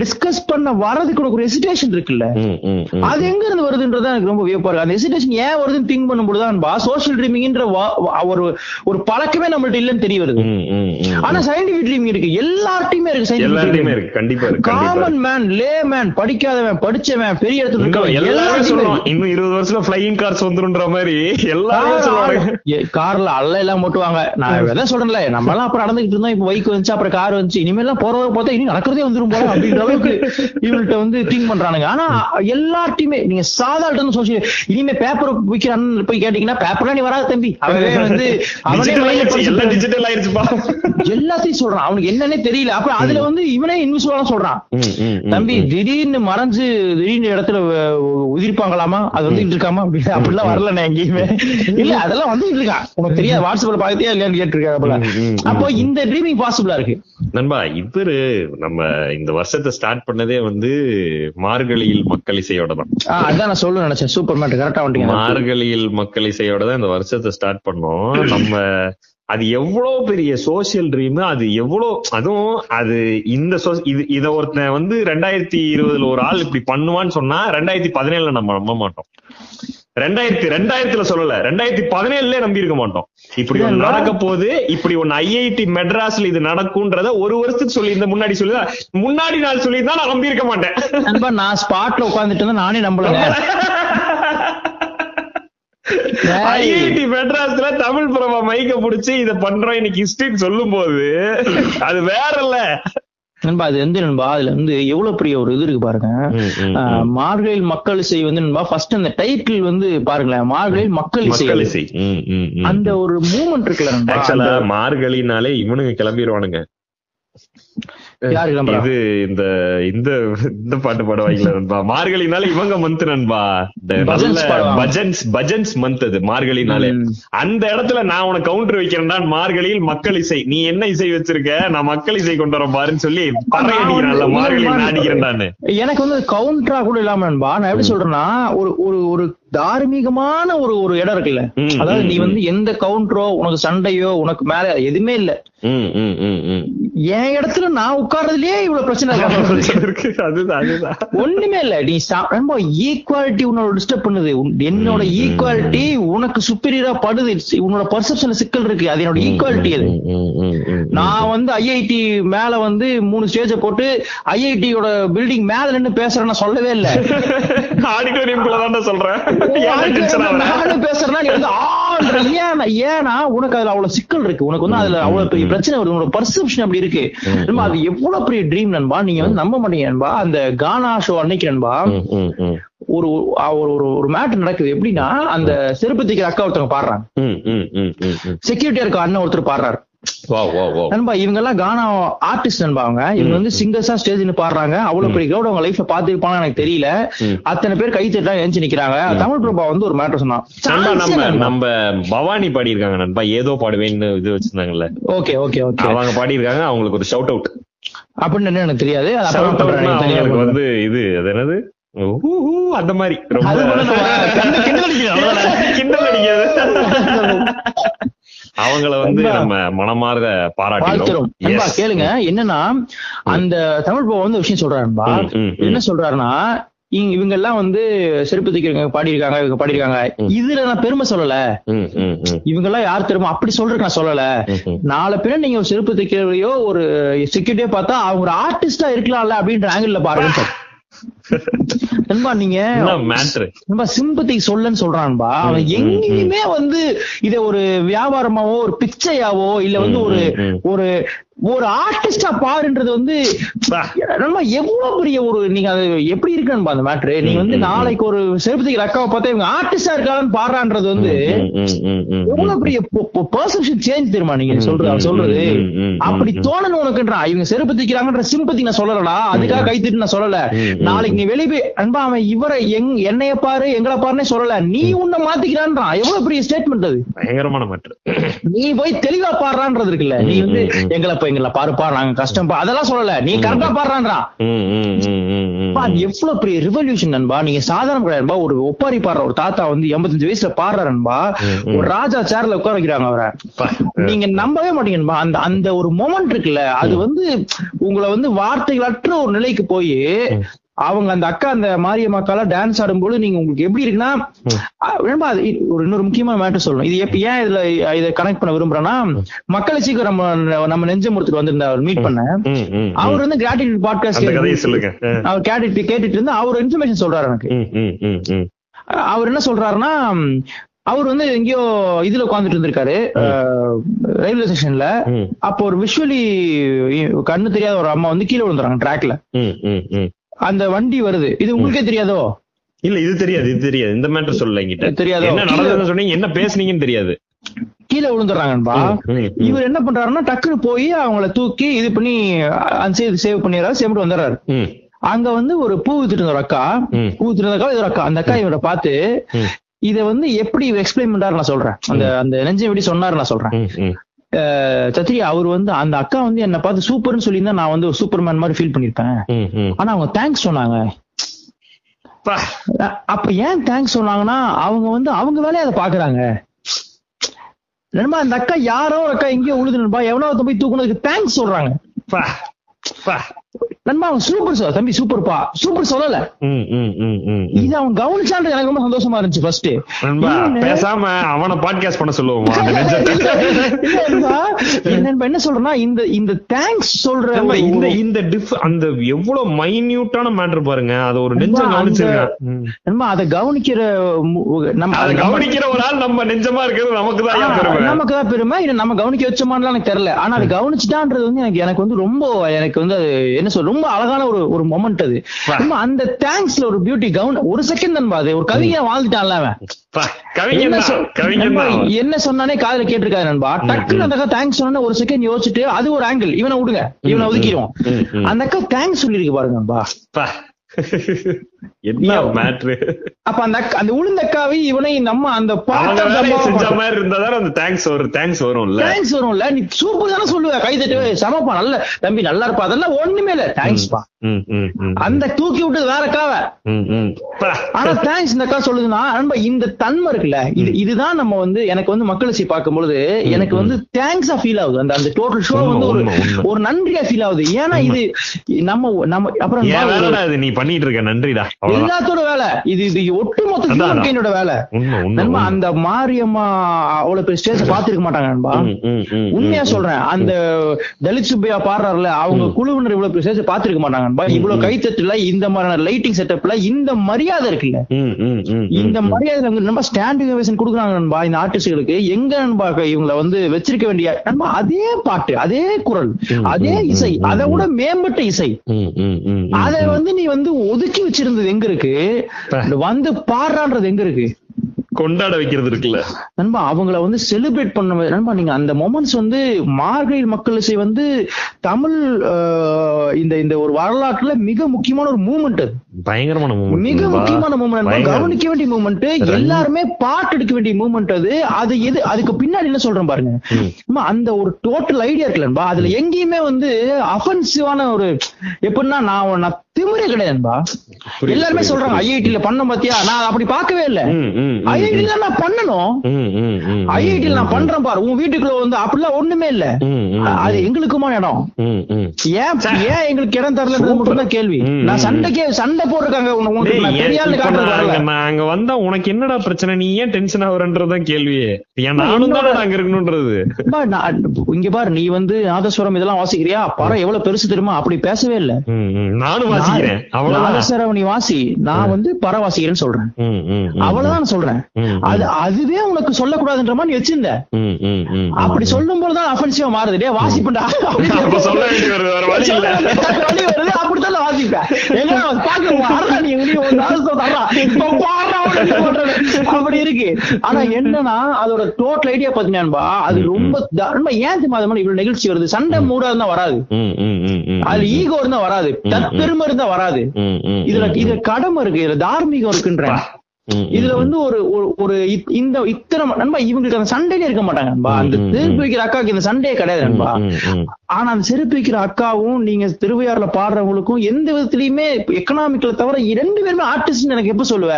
டிஸ்கஸ் பண்ண வரதுக்கு உனக்கு ஒரு ஹெசிடேஷன் இருக்குல்ல. அது எங்க இருந்து வருதுன்றது எனக்கு ரொம்ப வியப்பா இருக்கு. அந்த ஹெசிடேஷன் ஏன் வருதுன்னு திங்க் பண்ணும்போது தான் சோஷியல் ட்ரீமிங்ன்ற ஒரு ஒரு பழக்கமே நம்மள்ட்ட இல்லன்னு தெரிய வருது. ஆனா சயின்டிபிக் ட்ரீமிங் இருக்கு. எல்லார்ட்டையுமே இருக்கு எல்லார்ட்டையுமே இருக்கு. கண்டிப்பா இருக்கு காமன் மேன் லே மேன் படிக்காதவன் படிச்சவன் பெரிய இடத்துல இருக்கவன் எல்லாரும் சொல்லுவோம் இன்னும் இருபது வருஷத்துல பிளையிங் கார்ஸ் வந்துருன்ற மாதிரி. எல்லாரும் சொல்லுவாங்க. கார்ல அல்ல எல்லாம் ஓட்டுவாங்க. நான் எதை சொல்றேன்ல நம்ம எல்லாம் அப்புறம் நடந்துகிட்டு இருந்தோம். இப்ப பைக் வந்துச்சு அப்புறம் கார் வந்துச்சு. இனிமேல் போறவங்க பார்த்தா இனி நடக்கிறதே வந்துரும் போல அப்படின்ற அளவுக்கு இவங்கள்ட்ட வந்து திங்க் பண்றானுங்க. ஆனா எல்லார்ட்டையுமே நீங்க சாதாரண சோசியல் இனிமே பேப்பர் போய் கேட்டீங்கன்னா பேப்பர்லாம் நீ வராது தம்பி. அவனே வந்து அவனே எல்லாம் டிஜிட்டல் ஆயிருச்சுப்பா எல்லாத்தையும் சொல்றான். அவனுக்கு என்னன்னே தெரியல. அப்ப அதுல வந்து இவனே இன்விசிபிளா சொல்றான். தம்பி திடீர்னு மறைஞ்சு திடீர்னு இடத்துல உதிர்ப்பாங்களாமா? அது வந்துட்டு இருக்காமா அப்படி அப்படிலாம் வரல நான் எங்கேயுமே. இல்ல அதெல்லாம் வந்துட்டு இருக்கான் உனக்கு தெரியாது வாட்ஸ்அப்ல பாக்கத்தியா இல்லையான்னு கேட்டிருக்காங்க. அப்போ இந்த ட்ரீமிங் பாசிபிளா இருக்கு. நண்பா இவரு நம்ம இந்த வருஷத்தை ஸ்டார்ட் பண்ணதே வந்து மார்கழியில் மக்கள் இசையோட தான் அதான் நான் சொல்ல நினைச்சேன். சூப்பர் மேட் கரெக்டா மார்கழியில் மக்கள் இசையோட தான் இந்த வருஷத்தை ஸ்டார்ட் பண்ணோம். நம்ம அது எவ்வளவு பெரிய சோசியல் ட்ரீம் அது எவ்வளவு அதுவும் அது இந்த இது இத ஒருத்தன் வந்து ரெண்டாயிரத்தி இருபதுல ஒரு ஆள் இப்படி பண்ணுவான்னு சொன்னா ரெண்டாயிரத்தி பதினேழுல நம்ம நம்ப மாட்டோம். ரெண்டாயிரத்தி ரெண்டாயிரத்துல சொல்லல ரெண்டாயிரத்தி பதினேழுல நம்பி இருக்க மாட்டோம். இப்படி ஒண்ணு நடக்க போகுது இப்படி ஒண்ணு ஐஐடி மெட்ராஸ்ல இது நடக்கும்ன்றத ஒரு வருஷத்துக்கு சொல்லி இந்த முன்னாடி சொல்லி முன்னாடி நாள் சொல்லி நான் நம்பி இருக்க மாட்டேன் நான் ஸ்பாட்ல உட்கார்ந்துட்டு இருந்தா நானே நம்பலங்க ஏய். [laughs] ஐஐடி மெட்ராஸ்ல தமிழ் பிரபா மைக்க புடிச்சு இத பண்றோம் இன்னைக்கு ஹிஸ்டரின்னு சொல்லும் போது அது வேற இல்ல. நண்பா அது வந்து நண்பா அதுல வந்து எவ்வளவு பெரிய ஒரு இது இருக்கு பாருங்க. ஆஹ், மார்கழியில் மக்கள் இசை வந்து நண்பா ஃபர்ஸ்ட் அந்த டைட்டில் வந்து பாருங்களேன் மார்கழியில் மக்கள் இசை. அந்த ஒரு மூமெண்ட் இருக்குல்ல மார்கழினாலே இவனுங்க கிளம்பிடுவானுங்க? இது இந்த இந்த இந்த பாட்டு பாடுவாங்கல்ல நண்பா. மார்கழினால இவங்க மந்த் நண்பா பஜன்ஸ். பஜன்ஸ் மந்த் அது மார்கழினாலே. அந்த இடத்துல நான் உனக்கு கவுண்டர் வைக்கிறேன்டா மார்கழியில் மக்கள் இசை. நீ என்ன இசை வச்சிருக்க? நான் மக்கள் இசை கொண்டு வரேன் பாருன்னு சொல்லி பறை அடிக்கிறான்ல மார்கழியில் அடிக்கிறேன்டான்னு. எனக்கு வந்து கவுண்டரா கூட இல்லாம நண்பா நான் எப்படி சொல்றேன்னா ஒரு ஒரு ஒரு தார்மீகமான ஒரு ஒரு இடம் இருக்குல்ல. அதாவது நீ வந்து எந்த கவுண்டரோ உனக்கு சண்டையோ உனக்கு மேல எதுவுமே இல்ல. என் இடத்துல நான் உட்கார்றதுலயே இவ்வளவு பிரச்சனை இருக்கு. ஒண்ணுமே இல்ல. நீ ஈக்குவாலிட்டி உன்னோட டிஸ்டர்ப் பண்ணுது. என்னோட ஈக்குவாலிட்டி உனக்கு சுப்பீரியரா படுது. உன்னோட பர்செப்ஷன்ல சிக்கல் இருக்கு. அது என்னோட ஈக்குவாலிட்டி அது. நான் வந்து ஐஐடி மேல வந்து மூணு ஸ்டேஜ போட்டு ஐஐடியோட பில்டிங் மேல நின்னு பேசுறேன்னு சொல்லவே இல்ல. [laughs] ஆடிட்டோரியம் சொல்றேன். [laughs] நானும் பேசுறேன்னா நீ வந்து ஆன்ற ஏன்னா உனக்கு அதுல அவ்வளவு சிக்கல் இருக்கு. உனக்கு வந்து அதுல அவ்வளவு பெரிய பிரச்சனை வருது. உனோட பர்செப்ஷன் அப்படி இருக்கு. அது எவ்வளவு பெரிய ட்ரீம் நண்பா? நீங்க வந்து நம்ப மாட்டீங்க நண்பா. அந்த கானா ஷோ அன்னைக்கு நண்பா. ஒரு ஒரு ஒரு மேட்டர் நடக்குது. எப்படின்னா அந்த செருப்பு தைக்கிற அக்கா ஒருத்தவங்க பாடுறாங்க. செக்யூரிட்டியா இருக்க அண்ணன் ஒருத்தர் பாடுறாரு. நண்பா இவங்க எல்லாம் கானா ஆர்டிஸ்ட் நண்பா அவங்க. இவங்க வந்து சிங்கர்ஸா ஸ்டேஜ்ல பாடுறாங்க. அவ்வளவு பெரிய கிரௌட் அவங்க லைஃப்ல பாத்துருப்பாங்க எனக்கு தெரியல. அத்தனை பேர் கை தட்டா எழுந்து நிக்கிறாங்க. தமிழ் பிரபா வந்து ஒரு மேட்டர் சொன்னான். நம்ம நம்ம பவானி பாடியிருக்காங்க நண்பா. ஏதோ பாடுவேன்னு இது வச்சிருந்தாங்கல்ல. Okay okay okay. அவங்க பாடியிருக்காங்க. அவங்களுக்கு ஒரு ஷவுட் அவுட் அப்படின்னு என்ன எனக்கு தெரியாது. அவங்களுக்கு வந்து இது அது என்னது? அந்த மாதிரி. ரொம்ப [laughs] [laughs] கிண்டல் அடிக்காது. [laughs] அவங்கள வந்து நம்ம மனமார்ந்த பாராட்டுகிறோம். கேளுங்க. என்னன்னா அந்த தமிழ் பிரபா வந்து விஷயம் சொல்றாரு நண்பா ம், ம், ம். என்ன சொல்றாருன்னா இவங்க எல்லாம் வந்து செருப்பு தைக்கிறவங்க பாடியிருக்காங்க இவங்க பாடியிருக்காங்க. இதுல நான் பெருமை சொல்லல. இவங்க எல்லாம் யார் தெரியுமா? அப்படி சொல்றதுக்கு நான் சொல்லல. நாளை பின்ன நீங்க ஒரு செருப்பு தைக்கிறவையோ ஒரு செக்யூரிட்டியோ பார்த்தா அவங்க ஒரு ஆர்டிஸ்டா இருக்கலாம்ல அப்படின்ற ஆங்கிள் பாருங்க. [laughs] நண்பா நீங்க நண்பா சிம்பத்தி சொல்லன்னு சொல்றான்பா. அவன் எங்கேயுமே வந்து இத ஒரு வியாபாரமாவோ ஒரு பிச்சையாவோ இல்ல வந்து ஒரு. ஒரு ஒரு ஆர்டிஸ்டா பாருன்றது வந்து நண்பா எவ்வளவு பெரிய ஒரு நீங்க அது எப்படி இருக்கு நண்பா அந்த மேட்ரு நீங்க வந்து நாளைக்கு ஒரு செருப்பதிக்கு அக்காவை பார்த்தா இவங்க ஆர்டிஸ்டா இருக்காங்கன்னு பாடுறான்றது வந்து. எவ்வளவு பெரிய பெர்செப்ஷன் சேஞ்ச் தெரியுமா நீங்க சொல்றது சொல்றது அப்படி தோணணும் உனக்குன்றான் இவங்க செருப்பு தைக்கிறாங்கன்ற சிம்பத்தி நான் சொல்லலடா அதுக்காக கை தட்டி நான் சொல்லல. நாளைக்கு நீ வெளியே போய் அன்பா அவன் இவரை எங் என்னைய பாரு எங்களை பாருன்னே சொல்லல நீ உன்னை மாத்திக்கிறான்றான் எவ்வளவு பெரிய ஸ்டேட்மெண்ட் அது பயங்கரமான மேட்ரு நீ போய் தெளிவா பாடுறான்றது இருக்குல்ல நீ வந்து எங்களை போய் எங்களை பாருப்பா நாங்க கஷ்டம்பா அதெல்லாம் சொல்லல. நீ கரெக்டா பாடுறான்றான் எவ்வளவு பெரிய ரிவல்யூஷன் நண்பா? நீங்க சாதாரண கிடையாதுபா ஒரு ஒப்பாரி பாடுற ஒரு தாத்தா வந்து எண்பத்தஞ்சு வயசுல பாடுற நண்பா. ஒரு ராஜா சேர்ல உட்கார வைக்கிறாங்க அவரை. நீங்க நம்பவே மாட்டீங்கன்பா அந்த அந்த ஒரு மொமெண்ட் இருக்குல்ல அது வந்து உங்களை வந்து வார்த்தைகளற்ற ஒரு நிலைக்கு போய் அவங்க அந்த அக்கா அந்த மாரியம்மாக்கால டான்ஸ் ஆடும்போது நீங்க உங்களுக்கு எப்படி இருக்குன்னா ஒரு இன்னொரு முக்கியமான மேட்டர் சொல்லணும். இது எப்ப ஏன் இதுல இதை கனெக்ட் பண்ண விரும்புறேன்னா மக்களச்சிக்கு நம்ம நம்ம நெஞ்சமுறத்துக்கு வந்திருந்தார் மீட் பண்ண. அவர் வந்து கிராட்டிடியூட் பாட்காஸ்ட் சொல்லுங்க. அவர் கேட்டுட்டு கேட்டுட்டு இருந்து அவர் இன்ஃபர்மேஷன் சொல்றாரு எனக்கு. அவர் என்ன சொல்றாருன்னா அவர் வந்து எங்கேயோ இதுல உட்காந்துட்டு இருந்திருக்காரு ரயில்வே ஸ்டேஷன்ல அப்போ ஒரு விஷுவலி கண்ணு தெரியாத ஒரு அம்மா வந்து கீழே விழுந்துறாங்க ட்ராக்ல. அந்த வண்டி வருது. இது உங்களுக்கே தெரியாதோ? இல்ல இது தெரியாது இது தெரியாது. இந்த மேட்டர் சொல்லல என்கிட்ட. தெரியாதோ? என்ன நடந்ததுன்னு சொன்னீங்க என்ன பேசுனீங்கன்னு தெரியாது. கீழே விழுந்துடுறாங்கன்பா ம். இவர் என்ன பண்றாருன்னா டக்குன்னு போய் அவங்கள தூக்கி இது பண்ணி சேவ் பண்ணிடுறாரு சேமிட்டு வந்துடுறாரு. அங்க வந்து ஒரு பூ வித்துட்டு இருந்த ஒரு அக்கா. பூ வித்துட்டு இருந்த அக்கா இது அக்கா. அந்த அக்கா இவரை பார்த்து. இத வந்து எப்படி எக்ஸ்பிளைன் பண்றாரு நான் சொல்றேன். அந்த அந்த நெஞ்சம் எப்படி சொன்னாரு நான் சொல்றேன். சத்ரி அவர் வந்து அந்த அக்கா வந்து என்ன பார்த்து சூப்பர்னு சொல்லியிருந்தா நான் வந்து சூப்பர்மேன் மாதிரி ஃபீல் பண்ணிருப்பேன். ஆனா அவங்க தேங்க்ஸ் சொன்னாங்க. அப்ப ஏன் தேங்க்ஸ் சொன்னாங்கன்னா அவங்க வந்து அவங்க வேலையை அதை பாக்குறாங்க நண்பா அந்த அக்கா யாரோ ஒரு அக்கா எங்கேயோ உழுதுன்பா எவனோ ஒருத்தன் போய் தூக்குனதுக்கு தேங்க்ஸ் சொல்றாங்க. நண்பா அவன் சூப்பர் சார் தம்பி சூப்பர்ப்பா சூப்பர் சொல்லல. இது அவன் கவனிச்சான்றது எனக்கு ரொம்ப சந்தோஷமா இருந்துச்சு ஃபர்ஸ்ட் நண்பா பேசாம அவனை பாட்காஸ்ட் பண்ண சொல்லுவோமா என்ன சொல்றேன்னா இந்த இந்த தேங்க்ஸ் சொல்ற இந்த இந்த டிஃப் அந்த எவ்வளவு மைன்யூட்டான மேட்டர் பாருங்க. அத ஒரு நெஞ்சம் ம். நண்பா அதை கவனிக்கிற நம்ம அத கவனிக்கிற ஒரு ஆள் நம்ம நெஞ்சமா இருக்கிறது நமக்கு தான் பெருமை. நமக்கு தான் பெருமை. இது நம்ம கவனிக்க வச்சோமான்னு எனக்கு தெரியல. ஆனா அது கவனிச்சுட்டான்றது வந்து எனக்கு எனக்கு வந்து ரொம்ப எனக்கு வந்து அது என்ன சொல்ற ரொம்ப அழகான ஒரு ஒரு மொமெண்ட் அது. அந்த தேங்க்ஸ்ல ஒரு பியூட்டி கவன ஒரு செகண்ட் தான் அது. ஒரு கவிஞன் வாழ்ந்துட்டான்ல அவன். என்ன நண்பா, சொன்னானே காதுல கேட்டிருக்காரு நண்பா. டக்குன்னு அந்த தேங்க்ஸ் சொன்ன ஒரு செகண்ட் யோசிச்சுட்டு அது ஒரு ஆங்கிள் இவனை விடுங்க. இவனை ஒதுக்கிடுவோம். அந்த அக்கா தேங்க்ஸ் சொல்லிருக்கு பாருங்க நண்பா. என்ன மேட்ரு அப்ப அந்த அந்த உளுந்த அக்காவை இவனை நம்ம அந்த வேலையை செஞ்ச பாட்டு மாதிரி இருந்தாதான் அந்த தேங்க்ஸ் வரும் தேங்க்ஸ் வரும்ல? தேங்க்ஸ் வரும்ல. நீ சூப்பர் தானே சொல்லுவ. கை தட்டு "ஏய், செமப்பா நல்ல தம்பி நல்லா இருப்பா. அதெல்லாம் ஒண்ணுமே இல்ல. ம், ம். அந்த தூக்கி விட்டது வேற. பா. ஆனா தேங்க்ஸ் இந்த அக்கா சொல்லுதுன்னா நண்பா இந்த தன்மை இருக்குல்ல இது இதுதான் நம்ம வந்து எனக்கு வந்து மக்களசி பார்க்கும்பொழுது எனக்கு வந்து தேங்க்ஸா ஃபீல் ஆகுது. அந்த அந்த டோட்டல் ஷோ வந்து ஒரு. ஒரு நன்றியா ஃபீல் ஆகுது. ஏன்னா இது நம்ம நம்ம அப்புறம் நீ பண்ணிட்டு இருக்க? நன்றிடா. எல்லாத்தோட வேலை இது இது ஒட்டுமொத்த. ஹியூமன் வேலை. அந்த மாரியம்மா அவ்வளவு பெரிய ஸ்டேஜ் பாத்துருக்க மாட்டாங்க நண்பா உண்மையா. சொல்றேன் அந்த தலித் சுப்பையா பாடுறாருல அவங்க குழுவினர் இவ்வளவு பெரிய ஸ்டேஜ் பாத்துருக்க மாட்டாங்க நண்பா இவ்வளவு கைத்தட்டுல இந்த மாதிரியான லைட்டிங் செட்டப்ல இந்த மரியாதை இருக்குல்ல இந்த. மரியாதை நம்ம ஸ்டாண்டிங் ஓவேஷன் கொடுக்குறாங்க நண்பா இந்த ஆர்டிஸ்டுகளுக்கு எங்க நண்பா இவங்களை வந்து வச்சிருக்க வேண்டிய நண்பா அதே பாட்டு அதே குரல் அதே இசை அதை. விட மேம்பட்ட இசை அதை. வந்து நீ வந்து ஒதுக்கி வச்சிருந்தது எங்க இருக்கு. [laughs] வந்து பாடுறான்றது எங்க இருக்கு? கொண்டாட வைக்கிறது இருக்குல்ல. நண்பா அவங்கள வந்து செலிப்ரேட் பண்ண நண்பா நீங்க அந்த மொமெண்ட்ஸ் வந்து மார்கழி மக்கள் இசை வந்து தமிழ் இந்த இந்த ஒரு வரலாற்றுல மிக முக்கியமான ஒரு மூமெண்ட் அது. பயங்கரமான மூமெண்ட் மிக முக்கியமான மூமெண்ட். கவனிக்க வேண்டிய மூமெண்ட் எல்லாருமே பாட்டு எடுக்க வேண்டிய மூமெண்ட் அது. அது எது? அதுக்கு பின்னாடி என்ன சொல்றேன் பாருங்க. அந்த ஒரு டோட்டல் ஐடியா இருக்குல்லன்பா அதுல எங்கேயுமே வந்து அஃபென்சிவான ஒரு எப்படின்னா நான் நான் கிடையாதுன்பா புரியுது, எல்லாருமே சொல்றாங்க ஐஐடில பண்ண பாத்தியா? நான் அப்படி பார்க்கவே இல்ல. ஐஐடில நான் பண்ணணும். ஐஐடில நான் பண்றேன் பாரு. உன் வீட்டுக்குள்ள வந்து அப்படிலாம் ஒண்ணுமே இல்ல. அது எங்களுக்குமான இடம். ஏன் ஏன் எங்களுக்கு இடம் தரலன்றது மட்டும் தான் கேள்வி. நான். சண்டைக்கே சண்டை போட்டிருக்காங்க. உனக்கு வந்தா என்னடா பிரச்சனை? நீ ஏன் டென்ஷன் ஆகுறன்றதுதான் கேள்வியே ஏன் நானும் தானே அங்க இருக்கணும்ன்றது. இங்க பாரு நீ வந்து நாதஸ்வரம் இதெல்லாம் வாசிக்கிறியா? படம் எவ்வளவு பெருசு தெரியுமா? அப்படி பேசவே இல்ல. நானும் வாசிக்கிறேன். நாதஸ்வரம் நீ வாசி. நான் வந்து பர வாசிக்கிறேன்னு சொல்றேன். அவ்வளவுதான் சொல்றேன். அது அதுவே உனக்கு சொல்லக்கூடாதுன்ற மாதிரி வச்சிருந்த. அப்படி சொல்லும் போதுதான் அஃபென்சிவா மாறுது. டே வாசிப்பண்டா? [laughs] அப்படித்தான் வாசிப்பேன். [laughs] பாக்க அப்படி இருக்கு. ஆனா என்னன்னா அதோட டோட்டல் ஐடியா பாத்தீங்கன்னா அது ரொம்ப ஏன் மாதிரி இவ்வளவு நிகழ்ச்சி வருது? சண்டை மூடா இருந்தா வராது. அது ஈகோ இருந்தா வராது. தற்பெருமை இருந்தா வராது. இதுல. இதுல கடமை இருக்கு இதுல தார்மீகம் ம், இதுல வந்து ஒரு ஒரு- இந்த இத்தனை நண்பா இவங்களுக்கு அந்த சண்டையிலே இருக்க மாட்டாங்க நண்பா அந்த திருப்பி வைக்கிற அக்காவுக்கு இந்த சண்டையே கிடையாது நண்பா. ஆனா அந்த செருப்பு வைக்கிற அக்காவும் நீங்க திருவையாறுல பாடுறவங்களுக்கும் எந்த விதத்திலயுமே எக்கனாமிக்ல தவிர ரெண்டு பேருமே ஆர்டிஸ்ட் எனக்கு எப்ப சொல்லுவ.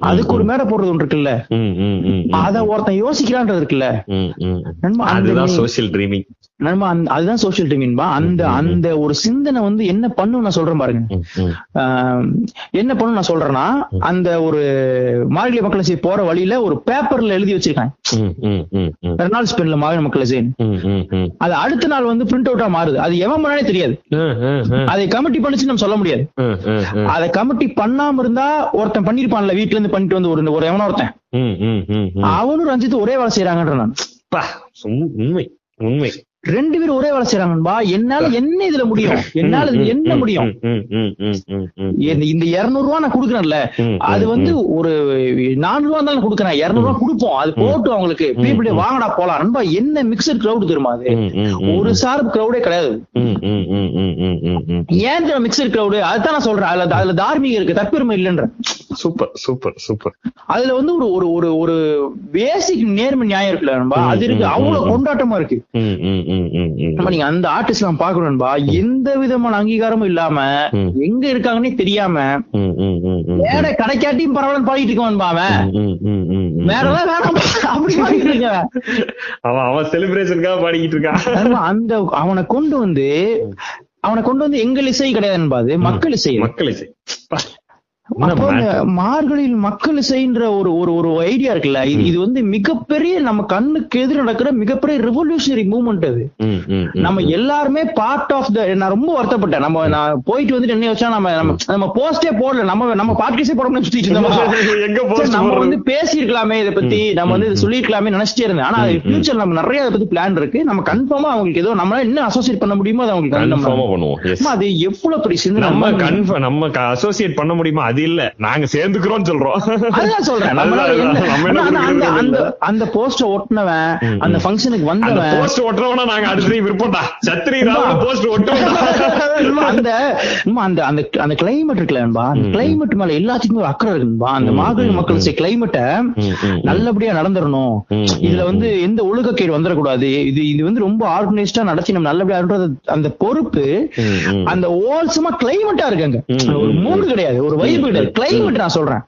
அதுக்கு ஒரு மேடை போடுறது ஒன்று இருக்குல்ல. அத ஒருத்தன் யோசிக்கிறான்றது இருக்குல்ல. நண்பா அதுதான் சோசியல் ட்ரீமிங் அந்த- அதுதான் சோசியல் டிமின்பா அந்த. அந்த ஒரு சிந்தனை வந்து என்ன பண்ணும் நான் சொல்றேன் பாருங்க. என்ன பண்ணும் நான் சொல்றேன்னா அந்த ஒரு மார்கழி மக்கள் போற வழியில ஒரு பேப்பர்ல எழுதி ம், ரெனால்ட்ஸ் பென்ல மார்கழி மக்கள் ம், ம், ம். அது அடுத்த நாள் வந்து பிரிண்ட் அவுட்டா மாறுது. அது எவன் பண்ணாலே தெரியாது. அதை கமிட்டி பண்ணுச்சு நம்ம சொல்ல முடியாது. அதை கமிட்டி பண்ணாம இருந்தா ஒருத்தன் பண்ணிருப்பான்ல வீட்ல இருந்து பண்ணிட்டு வந்து ஒரு ஒரு எவனோ ஒருத்தன். அவனும் ரஞ்சித் ஒரே வேலை செய்யறாங்கன்ற நான். உண்மை உண்மை. ரெண்டு பேரும் ஒரே வேலை செய்யறாங்கன்பா என்னால என்ன இதுல முடியும் என்னால என்ன முடியும். இந்த- இருநூறு ரூபா நான் கொடுக்குறேன்ல அது வந்து ஒரு நானூறு ரூபா தான் கொடுக்குறேன் இருநூறு ரூபா கொடுப்போம் அது போட்டு அவங்களுக்கு பீப்புள் வாங்கடா போலாம் நண்பா என்ன மிக்சர் கிரௌட் தெரியுமா அது. ஒரு சார்பு கிரௌடே கிடையாது. ஏன் மிக்சர் கிரௌடு அதுதான் நான் சொல்றேன் அதுல அதுல தார்மீகம் இருக்கு தற்பெருமை இல்லைன்ற சூப்பர் சூப்பர் சூப்பர் அதுல வந்து ஒரு ஒரு ஒரு ஒரு பேசிக் நேர்மை நியாயம் இருக்குல்ல நண்பா அது இருக்கு அவ்வளவு. கொண்டாட்டமா இருக்கு. நம்ம நீங்க அந்த ஆர்டிஸ்ட் எல்லாம் பாக்கணும் நண்பா எந்த விதமான அங்கீகாரமும் இல்லாம. எங்க இருக்காங்கன்னே தெரியாம. வேற கடைக்காட்டியும் பரவாயில்ல பாடிட்டு இருக்கான் அவன். வேறதான் வேணாம் அப்படி பாடிட்டு இருக்கவன் அவன் அவன் செலிப்ரேஷனுக்காக பாடிக்கிட்டு இருக்கான் அந்த அவனை கொண்டு வந்து அவனை கொண்டு வந்து எங்கள் இசை கிடையாது நண்பா, அது மக்கள் இசை மக்கள் இசை மார்கழியில் மக்கள் இசைன்ற ஒரு ஒரு ஒரு ஐடியா இருக்குல்ல? இது இது வந்து மிகப்பெரிய நம்ம கண்ணுக்கு எதிர் நடக்கிற மிகப்பெரிய ரெவல்யூஷனரி மூவ்மெண்ட் அது. நம்ம எல்லாருமே பார்ட் ஆஃப் த நான் ரொம்ப வருத்தப்பட்டேன். நம்ம நான் போயிட்டு வந்துட்டு என்ன வச்சா நம்ம நம்ம நம்ம போஸ்டே போடல. நம்ம நம்ம பாட்காஸ்டே போட முடியும் [laughs] நம்ம வந்து பேசியிருக்கலாமே இதை பத்தி. நம்ம வந்து இதை சொல்லிருக்கலாமே நினைச்சிட்டே இருந்தேன். ஆனா ஃபியூச்சர் நம்ம நிறைய அதை பத்தி பிளான் இருக்கு. நம்ம கன்ஃபார்மா அவங்களுக்கு ஏதோ நம்மளால என்ன அசோசியேட் பண்ண முடியுமோ அதை அவங்களுக்கு கன்ஃபார்மா பண்ணுவோம். அது எவ்வளவு பெரிய சிந்தனை. நம்ம கன்ஃபார்ம் நம்ம அசோசியேட் பண்ண முடியுமா? அது இல்ல. நாங்க சேர்ந்துக்கிறோம் சொல்றோம். சொல்றேன். அந்த அந்த போஸ்டர் ஒட்டினவன் அந்த. ஃபங்க்ஷனுக்கு வந்தவன் போஸ்ட் ஒட்டுறவனா நாங்க அடுத்து விருப்பம்டா. சத்திரி போஸ்ட் ஒட்டுவோம். அந்த அந்த அந்த அந்த கிளைமேட் இருக்குல்ல நண்பா, அந்த கிளைமேட் மேல எல்லாத்துக்குமே ஒரு அக்கறை இருக்குன்பா அந்த ம், மார்கழி ம், மக்கள் கிளைமேட்டை. நல்லபடியா நடந்துடணும். இதுல வந்து எந்த ஒழுக்கக்கேடு வந்துடக்கூடாது? இது இது வந்து ரொம்ப ஆர்கனைஸ்டா நடத்தி நம்ம நல்லபடியா. அந்த பொறுப்பு. அந்த ஓல்சமா கிளைமேட்டா இருக்காங்க ஒரு மூடு கிடையாது. ஒரு வைப்பு கிடையாது கிளைமேட் நான் சொல்றேன்.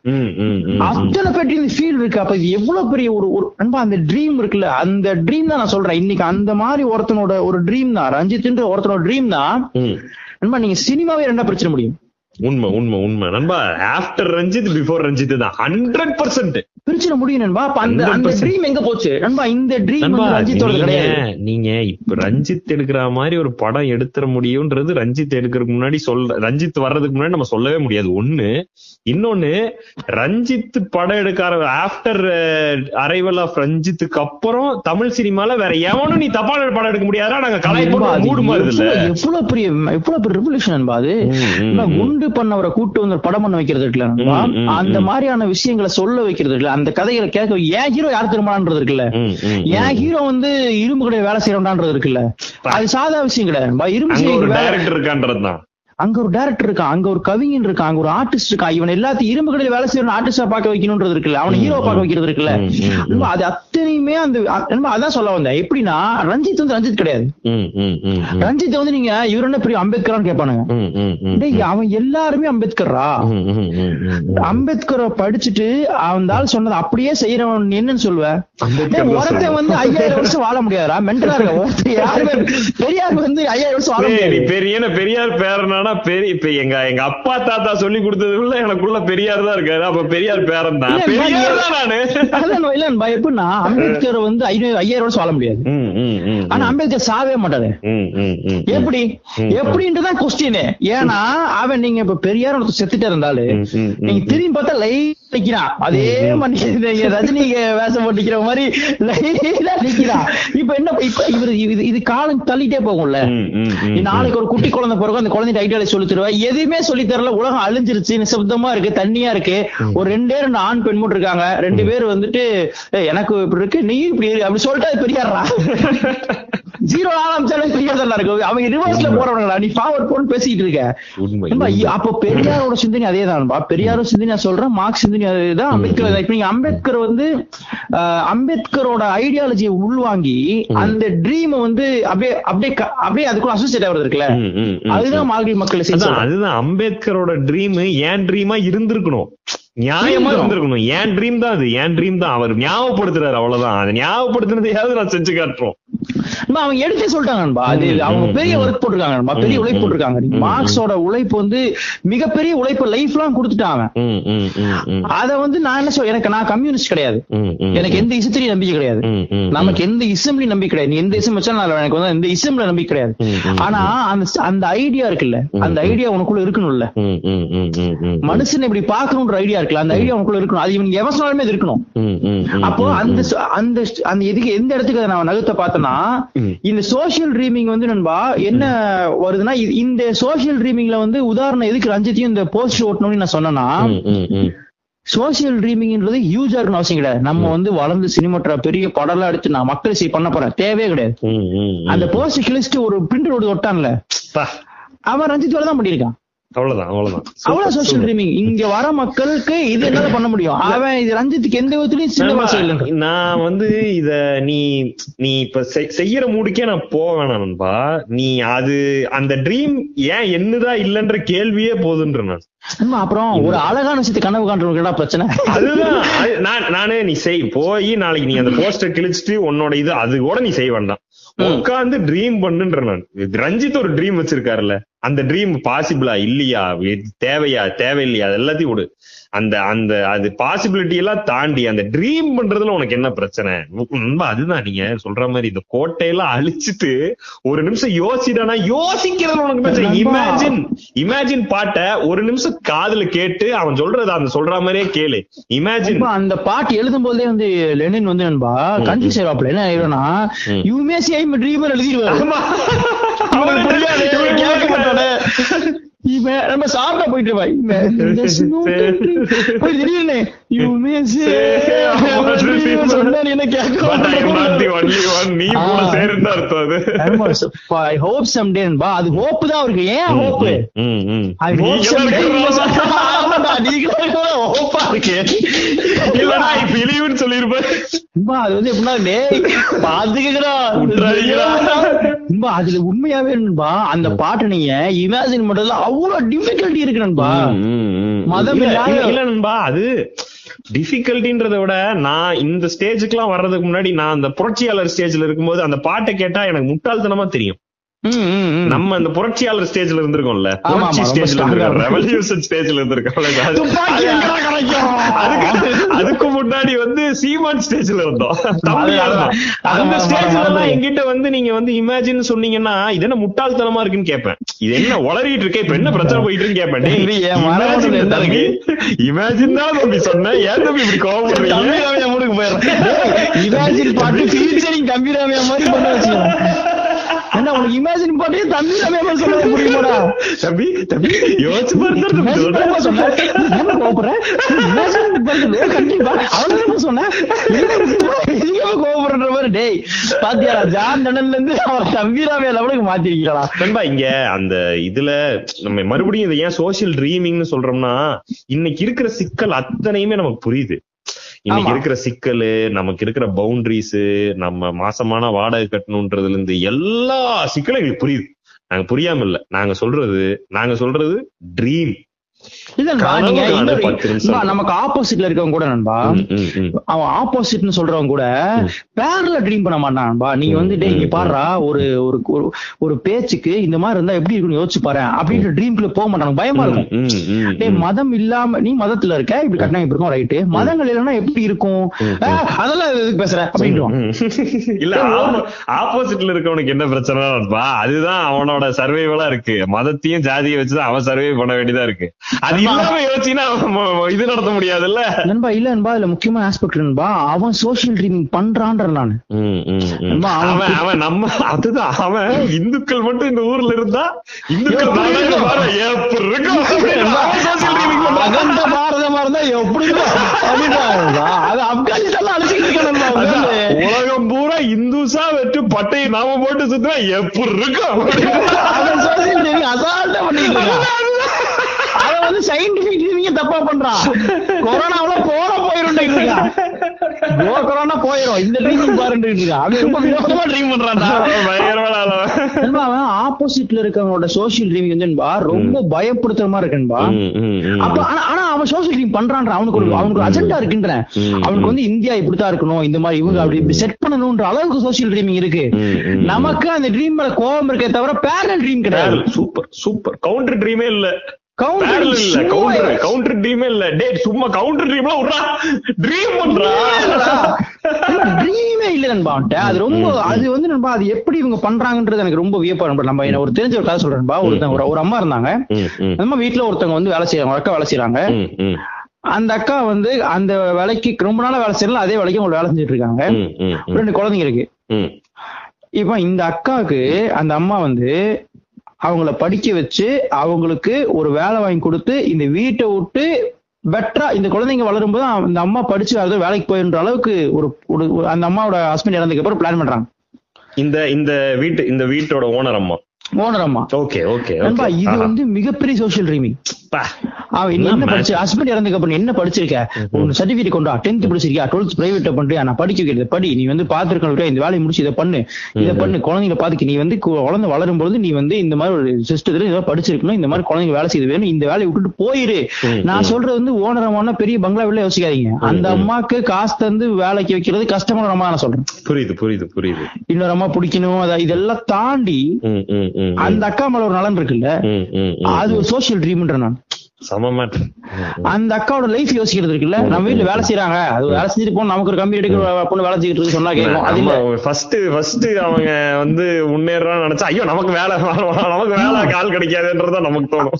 அத்தனை பேர் இந்த ஃபீல் இருக்கு. அப்ப இது எவ்வளவு பெரிய ஒரு ஒரு நண்பா அந்த ட்ரீம் இருக்குல்ல அந்த ட்ரீம் தான் நான் சொல்றேன். இன்னைக்கு அந்த மாதிரி ஒருத்தனோட ஒரு ட்ரீம் தான். ரஞ்சித்ன்ற ஒருத்தனோட ட்ரீம் தான். ம். நண்பா நீங்க சினிமாவே ரெண்டா பிரிச்சிட முடியும். உண்மை உண்மை உண்மை. நண்பா ஆஃப்டர் ரஞ்சித் பிஃபோர் ரஞ்சித் தான். ஹண்ட்ரட் பர்சன்ட் பிரிச்சிட முடியும் நண்பா. அப்ப அந்த அந்த 100% ட்ரீம் எங்க போச்சு? நண்பா இந்த ட்ரீம் ரஞ்சித்தோட நீங்க கிடையாது. நீங்க இப்ப ரஞ்சித் எடுக்கிற மாதிரி ஒரு படம் எடுத்துற முடியும்ன்றது ரஞ்சித் எடுக்கிறதுக்கு முன்னாடி சொல்ல ரஞ்சித் வர்றதுக்கு முன்னாடி நம்ம சொல்லவே முடியாது. ஒண்ணு இன்னொன்னு ரஞ்சித் படம் எடுக்க ஆஃப்டர் அரைவல் ஆஃப் ரஞ்சித்துக்கு அப்புறம் தமிழ் சினிமால வேற எவனும் நீ தப்பான படம் எடுக்க முடியாதா. நாங்க அது மூடு மாதிரி இல்ல. எவ்வளவு பெரிய எவ்வளவு பெரிய ரெவல்யூஷன் அது? ம். குண்டு பண்ணவரை கூட்டு வந்து படம் பண்ண வைக்கிறது இருக்குல்ல அந்த. மாதிரியான விஷயங்களை சொல்ல வைக்கிறது இருக்குல்ல. அந்த கதைகளை கேட்க ஏன் ஹீரோ யார் திருமணான்றது இருக்குல்ல? என் ஹீரோ வந்து இரும்பு கடை வேலை செய்யறோம்ன்றது இருக்குல்ல? அது சாதா விஷயம் கிடையாது. இரும்பு செய்ய டைரக்டர் இருக்கான்றதுதான். அங்க ஒரு டைரக்டர் இருக்கான் அங்க ஒரு கவிஞன் இருக்கான் அங்க ஒரு ஆர்டிஸ்ட் இருக்கான் இவன் எல்லாத்தையும் இரும்பு கடையில் வேலை செய்யணும் ஆர்டிஸ்டா பார்க்க வைக்கணும்ன்றது இருக்குல்ல அவனை ஹீரோ பார்க்க வைக்கிறது இருக்குல்ல. அது அத்தனையுமே அந்த அதான் சொல்ல வந்தேன். எப்படின்னா ரஞ்சித் வந்து ரஞ்சித் கிடையாது. ரஞ்சித் வந்து நீங்க இவர் என்ன பெரிய அம்பேத்கரான்னு கேட்பானுங்க. அவன் எல்லாருமே அம்பேத்கரா. அம்பேத்கரை படிச்சுட்டு அவன் ஆள் சொன்னது அப்படியே செய்யறவன் என்னன்னு சொல்லுவ? ஒருத்தன். வந்து ஐயாயிரம் வருஷம் வாழ முடியாதுடா. மென்டலா இருக்க. ஒருத்தன் யாருமே பெரியார் வந்து ஐயாயிரம் வருஷம் வாழ முடியாது. பெரிய பெரியார் பேரனானா பெரிய இப்ப எங்க எங்க அப்பா தாத்தா சொல்லி கொடுத்ததுக்குள்ள எனக்குள்ள பெரியார் தான் இருக்காரு. அப்ப பெரியார் பேரன் தான். இல்ல, பெரியார் இல்ல. தான் நானு. அதான் இல்ல நண்பா, எப்படின்னா அம்பேத்கர் வந்து ஐயாயிரம் வருஷம் வாழ முடியாது. ஆனா அம்பேத்கர் சாவே மாட்டாரு. எப்படி. எப்படின்றதான் கொஸ்டின் ஏன்னா அவன் நீங்க இப்ப பெரியார் செத்துட்டே இருந்தாலு நீங்க திரும்பி பார்த்தா லைட் நிக்கிறான். அதே மாதிரி ரஜினிக்கு வேஷம் போட்டு நிக்கிற மாதிரி லைட்டா நிக்கிறான். இப்ப என்ன இப்ப இவரு இது காலம் தள்ளிட்டே போகும்ல. நாளைக்கு ஒரு குட்டி குழந்தை பிறகு அந்த குழந்தை ஐடியால சொல்லி தருவா எதுவுமே சொல்லி தரல உலகம் அழிஞ்சிருச்சு. நிசப்தமா இருக்கு. தண்ணியா இருக்கு. ஒரு ரெண்டே ரெண்டு ஆண் பெண் மட்டும் இருக்காங்க. ரெண்டு பேர் வந்துட்டு "ஏய், எனக்கு இப்படி இருக்கு. நீ இப்படி இரு" அப்படி சொல்லிட்டு அது பெரியாரா ஜீரோ ஆரம்பிச்சாலும் பெரியார் இருக்கு அவங்க ரிவர்ஸ்ல போறவங்களா நீ ஃபார்வர்ட் போன்னு பேசிட்டு இருக்க. அப்போ பெரியாரோட சிந்தனை அதே தான் பெரியாரோட சிந்தனை சொல்றேன். மார்க் சிந்தனை அதேதான். அம்பேத்கர். இப்ப நீங்க அம்பேத்கர் வந்து அம்பேத்கரோட ஐடியாலஜியை உள்வாங்கி அந்த ட்ரீம் வந்து அப்படியே அப்படியே அப்படியே அதுக்குள்ள அசோசியேட் ஆகுறது இருக்குல்ல. அதுதான் மார்கழி மக்கள். அதுதான். அம்பேத்கரோட ட்ரீம் ஏன் ட்ரீமா இருந்திருக்கணும்? நியாயமா இருந்திருக்கணும். இருந்திருக்கணும். ஏன் ட்ரீம் தான் அது? ஏன் ட்ரீம் தான்? அவர் ஞாபகப்படுத்துறாரு அவ்வளவுதான். அதை ஞாபகப்படுத்துனதையாவது நான் செஞ்சு காட்டுறோம். நண்பா, அவங்க எடுத்தே சொல்லிட்டாங்க நண்பா அது அவங்க பெரிய. ஒர்க் போட்டிருக்காங்க நண்பா பெரிய உழைப்பு போட்டிருக்காங்க மார்க்ஸோட உழைப்பு வந்து மிகப்பெரிய உழைப்பு லைஃப் எல்லாம் கொடுத்துட்டாங்க. அத வந்து நான் என்ன சொல்ல எனக்கு நான் கம்யூனிஸ்ட் கிடையாது எனக்கு எந்த இசத்திலையும் நம்பிக்கை கிடையாது நமக்கு எந்த இசம்லயும் நம்பிக்கை கிடையாது நீ எந்த இசம் வச்சாலும் நான் எனக்கு வந்து எந்த இசம்ல நம்பிக்கை கிடையாது ஆனா அந்த அந்த ஐடியா இருக்குல்ல அந்த ஐடியா உனக்குள்ள இருக்கணும்ல மனுஷன் இப்படி பாக்கணும்ன்ற ஐடியா இருக்குல்ல அந்த ஐடியா உனக்குள்ள இருக்கணும் அது இவனுக்கு அது இருக்கணும் அப்போ அந்த அந்த அந்த எதுக்கு எந்த இடத்துக்கு நான் நகர்த்த பார்த்தேன்னா. இந்த சோஷியல் ட்ரீமிங் வந்து நண்பா என்ன வருதுன்னா இந்த சோஷியல் ட்ரீமிங்ல வந்து உதாரணம் எதுக்கு ரஞ்சித்தையும் இந்த போஸ்ட் ஓட்டணும்னு நான் சொன்னேன்னா. சோஷியல் ட்ரீமிங்ன்றது ஹியூஜா இருக்கணும் அவசியம் கிடையாது. நம்ம வந்து வளர்ந்து சினிமாட்ரா பெரிய படம்லாம் எடுத்து நான் மக்கள் செய்ய பண்ண போறேன். தேவையே கிடையாது. அந்த போஸ்ட் கிழிச்சிட்டு ஒரு பிரிண்டர் ஓடு ஒட்டான்ல. பா, அவன் ரஞ்சித் வேலை தான் பண்ணிருக்கான் அவ்வளவுதான் அவ்வளவுதான். அவ்வளவு சோஷியல் ட்ரீமிங் இங்க வர மக்களுக்கு இது என்னால பண்ண முடியும். அவன் இது ரஞ்சித்துக்கு எந்த விதத்துலயும் நான் வந்து இத நீ நீ இப்ப செய்- செய்யற மூடுக்கே நான் போக வேணாம் நண்பா. நீ அது அந்த ட்ரீம் ஏன் என்னதா இல்லன்ற கேள்வியே போதுன்ற நான். அப்புறம் ஒரு அழகான விஷயத்தை கனவு காண்றவங்க பிரச்சனை. அதுதான். அது- நான் நானே நீ செய் போய் நாளைக்கு நீ அந்த போஸ்டர் கிழிச்சிட்டு உன்னோட இது அது கூட நீ செய்ய வேண்டாம். உட்காந்து ட்ரீம் பண்ணுன்ற நான். ரஞ்சித் ஒரு ட்ரீம் வச்சிருக்காருல்ல. அந்த ட்ரீம் பாசிபிளா இல்லையா? தேவையா? தேவையில்லையா? அது எல்லாத்தையும் விடு. அந்த அந்த அது பாசிபிலிட்டி எல்லாம் தாண்டி அந்த ட்ரீம் பண்றதுல உனக்கு என்ன பிரச்சனை? அதுதான் நீங்க சொல்ற மாதிரி இந்த கோட்டையெல்லாம் அழிச்சிட்டு ஒரு நிமிஷம் யோசிடானா யோசிக்கிறது உனக்கு பிரச்சனை. இமேஜின் இமேஜின் பாட்டை ஒரு நிமிஷம் காதுல கேட்டு அவன் சொல்றத அந்த சொல்ற மாதிரியே கேளு. இமேஜின் அந்த பாட்டு எழுதும் போதே வந்து லெனின் வந்து நண்பா கன்ஃபியூஸ் ஆயிடுவாப்ல என்ன ஆயிடும்னா you may say I'm dreamer எழுதிடுவாரு. இவன் நம்ம சாப்பிட்டா போயிட்டு dream. போய் [laughs] திடீர்னு, [laughs] என்ன கேட்க கூட ஆ. சேர்ந்து அர்த்தம் அது. Hope தான் அவருக்கு. ஏன் ஆமாடா, நீங்களும் இருக்கிற hope ஆ இருக்கு. இல்லடா, அது வந்து எப்படின்னா டேய் பாத்துக்கடா. அதுல உண்மையாவே அந்த பாட்டை நீங்க இமேஜின் பண்றதுல அவ்வளவு டிஃபிகல்ட்டி இருக்கு நண்பா. மதம் இல்ல, நண்பா, அது டிஃபிகல்ட்டின்றத விட நான் இந்த ஸ்டேஜுக்குலாம் வர்றதுக்கு முன்னாடி நான் அந்த புரட்சியாளர் ஸ்டேஜ்ல இருக்கும்போது அந்த பாட்டை கேட்டா எனக்கு முட்டாள்தனமா தெரியும். நம்ம அந்த புரட்சியாளர் ஸ்டேஜ்ல இருந்திருக்கோம்ல. புரட்சி ஸ்டேஜ்ல இருந்திருக்கோம். ரெவல்யூஷன் ஸ்டேஜ்ல கிடைக்கும்? அதுக்கு முன்னாடி வந்து சீமான் ஸ்டேஜ்ல இருந்தோம். அந்த ஸ்டேஜ்ல எல்லாம் என்கிட்ட வந்து நீங்க வந்து இமேஜின் சொன்னீங்கன்னா இது என்ன முட்டாள்தனமா இருக்குன்னு கேட்பேன். இது என்ன உளறிட்டு இருக்க? இப்ப என்ன பிரச்சனை போயிட்டு இருக்குன்னு கேட்பேன். இமேஜின் தான் தம்பி சொன்னேன். ஏன் தம்பி இப்படி போயிடுறேன். டேய், இமேஜின் பாட்டு featuring தம்பி ராமையா மாதிரி பண்ண வச்சுக்கோ. என்ன உனக்கு இமேஜின் பாட்டே தம்பி மாதிரி சொல்ல முடியுமாடா தம்பி தம்பி யோசிச்சு. பண்ண கோவப்படுற மாதிரி? டேய், பாத்தியாடா, ஜான் டனல்ல இருந்து அவன் தம்பி லெவலுக்கு மாத்திருக்கீங்களா நண்பா இங்க அந்த இதுல நம்ம மறுபடியும் இதை ஏன் சோசியல் ட்ரீமிங்னு சொல்றோம்னா இன்னைக்கு இருக்கிற சிக்கல் அத்தனையுமே நமக்கு புரியுது இன்னைக்கு இருக்கிற சிக்கலு நமக்கு இருக்கிற பவுண்டரிஸ் நம்ம மாசமான வாடகை கட்டணுன்றதுல இருந்து எல்லா சிக்கலும் எங்களுக்கு புரியுது. நாங்க புரியாம இல்ல. நாங்க சொல்றது நாங்க சொல்றது ட்ரீம் நமக்கு ஆப்போசிட்ல இருக்கவங்க கூட நண்பா அவன் ஆப்போசிட்னு சொல்றவங்க கூட பேரல ட்ரீம் பண்ண மாட்டான் நண்பா. நீங்க வந்து டேய் இங்க பாருடா ஒரு ஒரு ஒரு- பேச்சுக்கு இந்த மாதிரி இருந்தா எப்படி இருக்குன்னு யோசிச்சு பாரு. அப்படின்ற ட்ரீம்குள்ள போக மாட்டாங்க பயமா இருக்கும். மதம் இல்லாம நீ மதத்துல இருக்க? இப்படி கட்டினா இப்படி இருக்கும்? ரைட்டு மதங்கள் இல்லைன்னா எப்படி இருக்கும்? அதெல்லாம் எதுக்கு பேசுற? அப்படின்ட்டு இல்ல ஆப்போசிட்ல இருக்கவனுக்கு என்ன பிரச்சனைப்பா அதுதான் அவனோட சர்வைவலா இருக்கு. மதத்தையும் ஜாதியை வச்சுதான் அவன் சர்வே பண்ண வேண்டியதா இருக்கு. அது இல்லாம ம- இது நடத்த முடியாதுல்ல? நண்பா இல்ல நண்பா இதுல முக்கியமான ஆஸ்பெக்ட் நண்பா. அவன் சோசியல் ட்ரீமிங் பண்றான்ற நானு. அவன் அவன் நம்ம அதுதான். அவன் இந்துக்கள் மட்டும் இந்த ஊர்ல இருந்தா இந்துக்கள் எப்படி. அகண்ட பாரதமா இருந்தா. அது அழைச்சிட்டு இருக்க. உலகம் பூரா இந்துசா வெட்டு பட்டையை நாம போட்டு சுத்தினா எப்படி இருக்கும் அசால்ட்டா பண்ணிட்டு அவன் வந்து சயின்டிபிக் ட்ரீமிங்க தப்பா பண்றான் கொரோனாவுல போன போயிரும் கோ கொரோனா போயிரும். இந்த பாருன்னு ரொம்ப ட்ரீம் பண்றான்டா. அவன் ஆப்போசிட்ல இருக்கவனோட சோசியல் வந்து நண்பா, ரொம்ப பயப்படுத்துற மாதிரி இருக்கன்பா. அப்ப ஆனா அவன் சோசியல் ட்ரீம் பண்றான் அவனுக்கு ஒரு அவனுக்கு அஜெண்டா இருக்குன்றேன் அவனுக்கு வந்து இந்தியா இப்படித்தான் இருக்கணும். இந்த மாதிரி இவங்க அப்படி இப்படி செட் பண்ணணும்ன்ற அளவுக்கு சோசியல் ட்ரீமிங் இருக்கு. நமக்கு அந்த ட்ரீம் மேல கோபம் இருக்கே தவிர பேரல் ட்ரீம் கிடையாது. சூப்பர் சூப்பர் கவுண்டர் ட்ரீமே இல்ல. Dream இல்ல கவுண்டர் கவுண்டர் ட்ரீமே இல்ல. டேய் சும்மா கவுண்டர் ட்ரீம்ல ட்ரீம் பண்றா. ட்ரீமே இல்ல நண்பா. அது ரொம்ப அது வந்து நண்பா அது எப்படி இவங்க பண்றாங்கன்றது எனக்கு ரொம்ப வியப்பா நண்பா நம்ம ஒரு தெரிஞ்ச ஒரு கதை சொல்றேன்பா ஒருத்தங்க ஒரு- அம்மா இருந்தாங்க. ம், ம், அந்த அம்மா வீட்டுல ஒருத்தவங்க வந்து வேலை செய்யறாங்க அக்கா வேலை செய்யறாங்க அந்த அக்கா வந்து அந்த வேலைக்கு ரொம்ப நாளா வேலை செய்யலாம் அதே வேலைக்கு அவங்க வேலை செஞ்சுட்டு இருக்காங்க. ரெண்டு குழந்தைங்க இருக்கு. இப்போ இந்த அக்காவுக்கு அந்த அம்மா வந்து அவங்கள படிக்க வச்சு அவங்களுக்கு ஒரு வேலை வாங்கி கொடுத்து இந்த வீட்டை விட்டு பெட்டரா இந்த குழந்தைங்க வளரும்போது அந்த அம்மா படிச்சு வரது வேலைக்கு போயின்ற அளவுக்கு ஒரு ஒரு- ஒரு- அந்த அம்மாவோட ஹஸ்பண்ட் இறந்ததுக்கு அப்புறம் பிளான் பண்றாங்க. இந்த இந்த வீட்டு இந்த வீட்டோட ஓனர் அம்மா. ஓனர் அம்மா. ஓகே ஓகே நண்பா இது வந்து மிகப்பெரிய சோஷியல் ட்ரீமிங் அவன் என்ன படிச்சு ஹஸ்பண்ட் இறந்ததுக்கு அப்புறம் என்ன படிச்சிருக்க? உன் சர்டிபிகேட் கொண்டா டென்த் படிச்சிருக்கியா? டுவெல்த் பிரைவேட் பண்றியா? நான் படிக்க வைக்கிறது படி. நீ வந்து பாத்துருக்கணும் இந்த வேலையை முடிச்சு இதை பண்ணு. இதை பண்ணு. குழந்தைங்களை பாத்துக்க நீ வந்து குழந்தை வளரும் பொழுது நீ வந்து இந்த மாதிரி ஒரு சிஸ்டத்துல ஏதோ படிச்சிருக்கணும். இந்த மாதிரி குழந்தைங்க வேலை செய்து வேணும். இந்த வேலையை விட்டுட்டு போயிரு. நான் சொல்றது வந்து ஓனரமான பெரிய பங்களாவில யோசிக்காதீங்க. அந்த அம்மாக்கு காசு தந்து வேலைக்கு வைக்கிறது கஷ்டமான அம்மா நான் சொல்றேன். புரியுது புரியுது புரியுது. இன்னொரு அம்மா பிடிக்கணும். அதை இதெல்லாம் தாண்டி அந்த அக்கா மேல ஒரு நலன் இருக்குல்ல. அது ஒரு சோசியல் ட்ரீம்ன்ற நான். அந்த அக்காவோட லைஃப் யோசிக்கிறது இருக்குல்ல? நம்ம வீட்டுல வேலை செய்யறாங்க அது வேலை செஞ்சுட்டு போன நமக்கு ஒரு கம்பி எடுக்கிற பொண்ணு வேலை செஞ்சுட்டு இருக்கு சொன்னா கேட்கும். ஃபர்ஸ்ட் ஃபர்ஸ்ட் அவங்க வந்து முன்னேறான்னு நினைச்சா ஐயோ நமக்கு வேலை நமக்கு வேலை கால் கிடைக்காதுன்றதா நமக்கு தோணும்.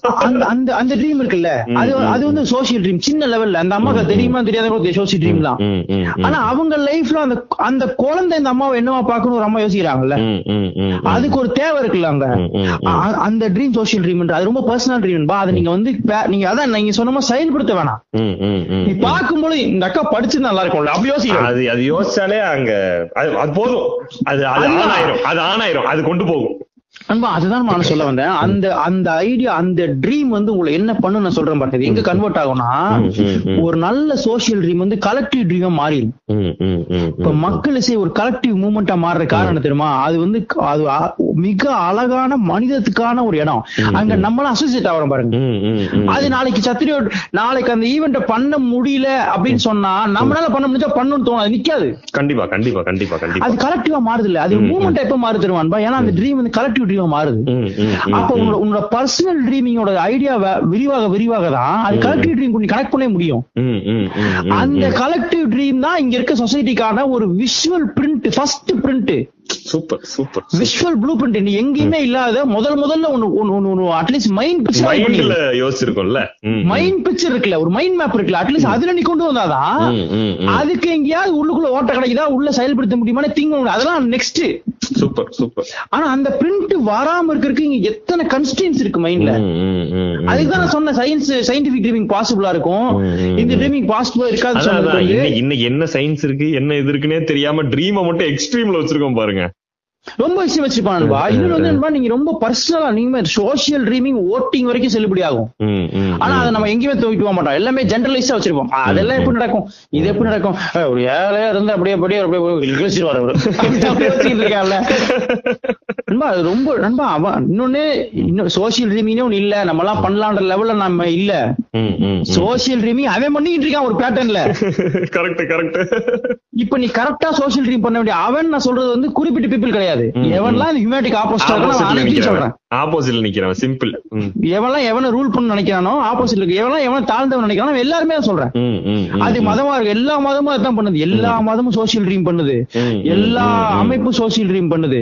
அந்த அந்த ட்ரீம் இருக்குல்ல? அது அது வந்து சோசியல் ட்ரீம் சின்ன லெவல்ல அந்த அம்மாக்கு தெரியுமா தெரியாத கூட சோசியல் ட்ரீம் தான். ஆனா அவங்க லைஃப்ல அந்த அந்த குழந்தை இந்த அம்மாவை என்னவா பார்க்கணும் ஒரு அம்மா யோசிக்கிறாங்கல்ல. அதுக்கு ஒரு தேவை இருக்குல்ல அங்க? அந்த ட்ரீம் சோசியல் ட்ரீம் அது ரொம்ப பர்சனல் ட்ரீம் பா அதை நீங்க வந்து நீங்க அதான் நீங்க சொன்ன செயல்படுத்த வேணாம். நீ பார்க்கும்போது இந்த அக்கா படிச்சு நல்லா இருக்கும்ல அப்படி யோசிக்கணும் அது அது யோசிச்சாலே அங்க அது அது போதும். அது அது ஆன் ஆயிரும். அது ஆன் ஆயிரும். அது கொண்டு போகும். அன்பா அதுதான் நான் சொல்ல வந்தேன். அந்த அந்த ஐடியா அந்த ட்ரீம் வந்து உங்களை என்ன பண்ணு நான் சொல்றேன் பாருங்க. எங்க கன்வெர்ட் ஆகும்னா. ஒரு நல்ல சோசியல் ட்ரீம் வந்து கலெக்டிவ் ட்ரீமா மாறிடும். இப்ப. மக்கள் இசை ஒரு கலெக்டிவ் மூவ்மெண்டா மாறுற காரணம் தெரியுமா? அது வந்து அது மிக அழகான மனிதத்துக்கான ஒரு இடம். அங்க நம்மளும் அசோசியேட் ஆகிறோம் பாருங்க. அது நாளைக்கு சத்திரியோ நாளைக்கு அந்த ஈவெண்ட பண்ண முடியல அப்படின்னு சொன்னா நம்மளால பண்ண முடிஞ்சா பண்ணணும்னு தோணும். அது நிக்காது. கண்டிப்பா கண்டிப்பா கண்டிப்பா கண்டிப்பா. அது கலெக்டிவா மாறுது இல்ல அது மூவ்மெண்ட் எப்ப மாறு தருவான்பா ஏன்னா அந்த ட்ரீம் வந்து கலெக்டிவ் ட்ரீமா மாறுது. அப்ப உங்களோட பர்சனல் ட்ரீமிங்கோட ஐடியா விரிவாக விரிவாக தான் அது கலெக்டிவ் ட்ரீம் நீ கனெக்ட் பண்ண முடியும். அந்த கலெக்டிவ் ட்ரீம் தான் இங்க இருக்க சொசைட்டிக்கான ஒரு visual print first print super super visual blueprint நீ எங்கேயுமே இல்லாத முதல் முதல்ல ஒன்னு அட்லீஸ்ட் மைண்ட் மைண்ட்ல பிக்சர் யோசிச்சிருக்கோம்ல. ம், ம். மைண்ட் பிக்சர் இருக்குல்ல ஒரு மைண்ட் மேப் இருக்குல்ல அட்லீஸ்ட் அதுல நீ கொண்டு வந்தாதான் ம். அதுக்கு எங்கேயாவது உள்ளுக்குள்ள ஓட்ட கிடைக்குதா உள்ள செயல்படுத்த முடியுமான்னு திங்க அதெல்லாம் நெக்ஸ்ட் சூப்பர் சூப்பர் ஆனா அந்த பிரிண்ட் வராம இருக்கிறதுக்கு இங்க எத்தனை கன்ஸ்டன்ஸ் இருக்கு மைண்ட்ல. அதுதான் நான் சொன்ன சயின்ஸ் சயின்டிபிக் ட்ரீமிங் பாசிபிளா இருக்கும். இந்த. ட்ரீமிங் பாசிபிளா இருக்காது இன்னைக்கு என்ன சயின்ஸ் இருக்கு என்ன இது இருக்குன்னே தெரியாம ட்ரீமை மட்டும் எக்ஸ்ட்ரீம்ல வச்சிருக்கோம் பாருங்க. ரொம்ப விஷயம் வச்சிருப்பான்பா இன்னொன்னு வந்து என்னப்பா, நீங்க ரொம்ப பர்சனலா நீங்க சோசியல் ட்ரீமிங் ஓட்டிங் வரைக்கும் செல்லுபடி ஆகும். ஆனா அதை நம்ம எங்கேயுமே தூக்கிட்டு போக மாட்டோம். எல்லாமே ஜென்ரலைஸா வச்சிருப்போம். அதெல்லாம் எப்படி நடக்கும்? இது எப்படி நடக்கும்? ஒரு ஏழையா இருந்து அப்படியே அப்படியே அப்படியே யோசிச்சிருவாரு அவரு. நண்பா அது ரொம்ப நண்பா அவன் இன்னொன்னு இன்னும் சோசியல் ட்ரீமிங்னே ஒண்ணு இல்ல. நம்ம எல்லாம் பண்ணலான்ற லெவல்ல நம்ம இல்ல. சோசியல் ட்ரீமிங் அவன் பண்ணிட்டு இருக்கான் ஒரு பேட்டர்ன்ல கரெக்ட் கரெக்ட் இப்ப நீ கரெக்டா சோசியல் ட்ரீம் பண்ண வேண்டிய அவன் நான் சொல்றது வந்து குறிப்பிட்ட பீப்புள் கிடையாது. ம், எவன்லாம் ஹியூமனிட்டிக்கு ஆப்போசிட் அனைத்தையும் சொல்றேன். ஆப்போசிட்ல நிக்கிறவன். சிம்பிள் எவன்லாம் எவனை ரூல் பண்ண நினைக்கிறானோ ஆப்போசிட் இருக்கு. எவன்லாம் எவனை தாழ்ந்தவன் நினைக்கிறானோ எல்லாருமே சொல்றேன். அது மதமா இருக்கு. எல்லா மதமும் அதான் பண்ணுது. எல்லா மதமும் சோசியல் ட்ரீம் பண்ணுது. எல்லா. அமைப்பும் சோசியல் ட்ரீம் பண்ணுது.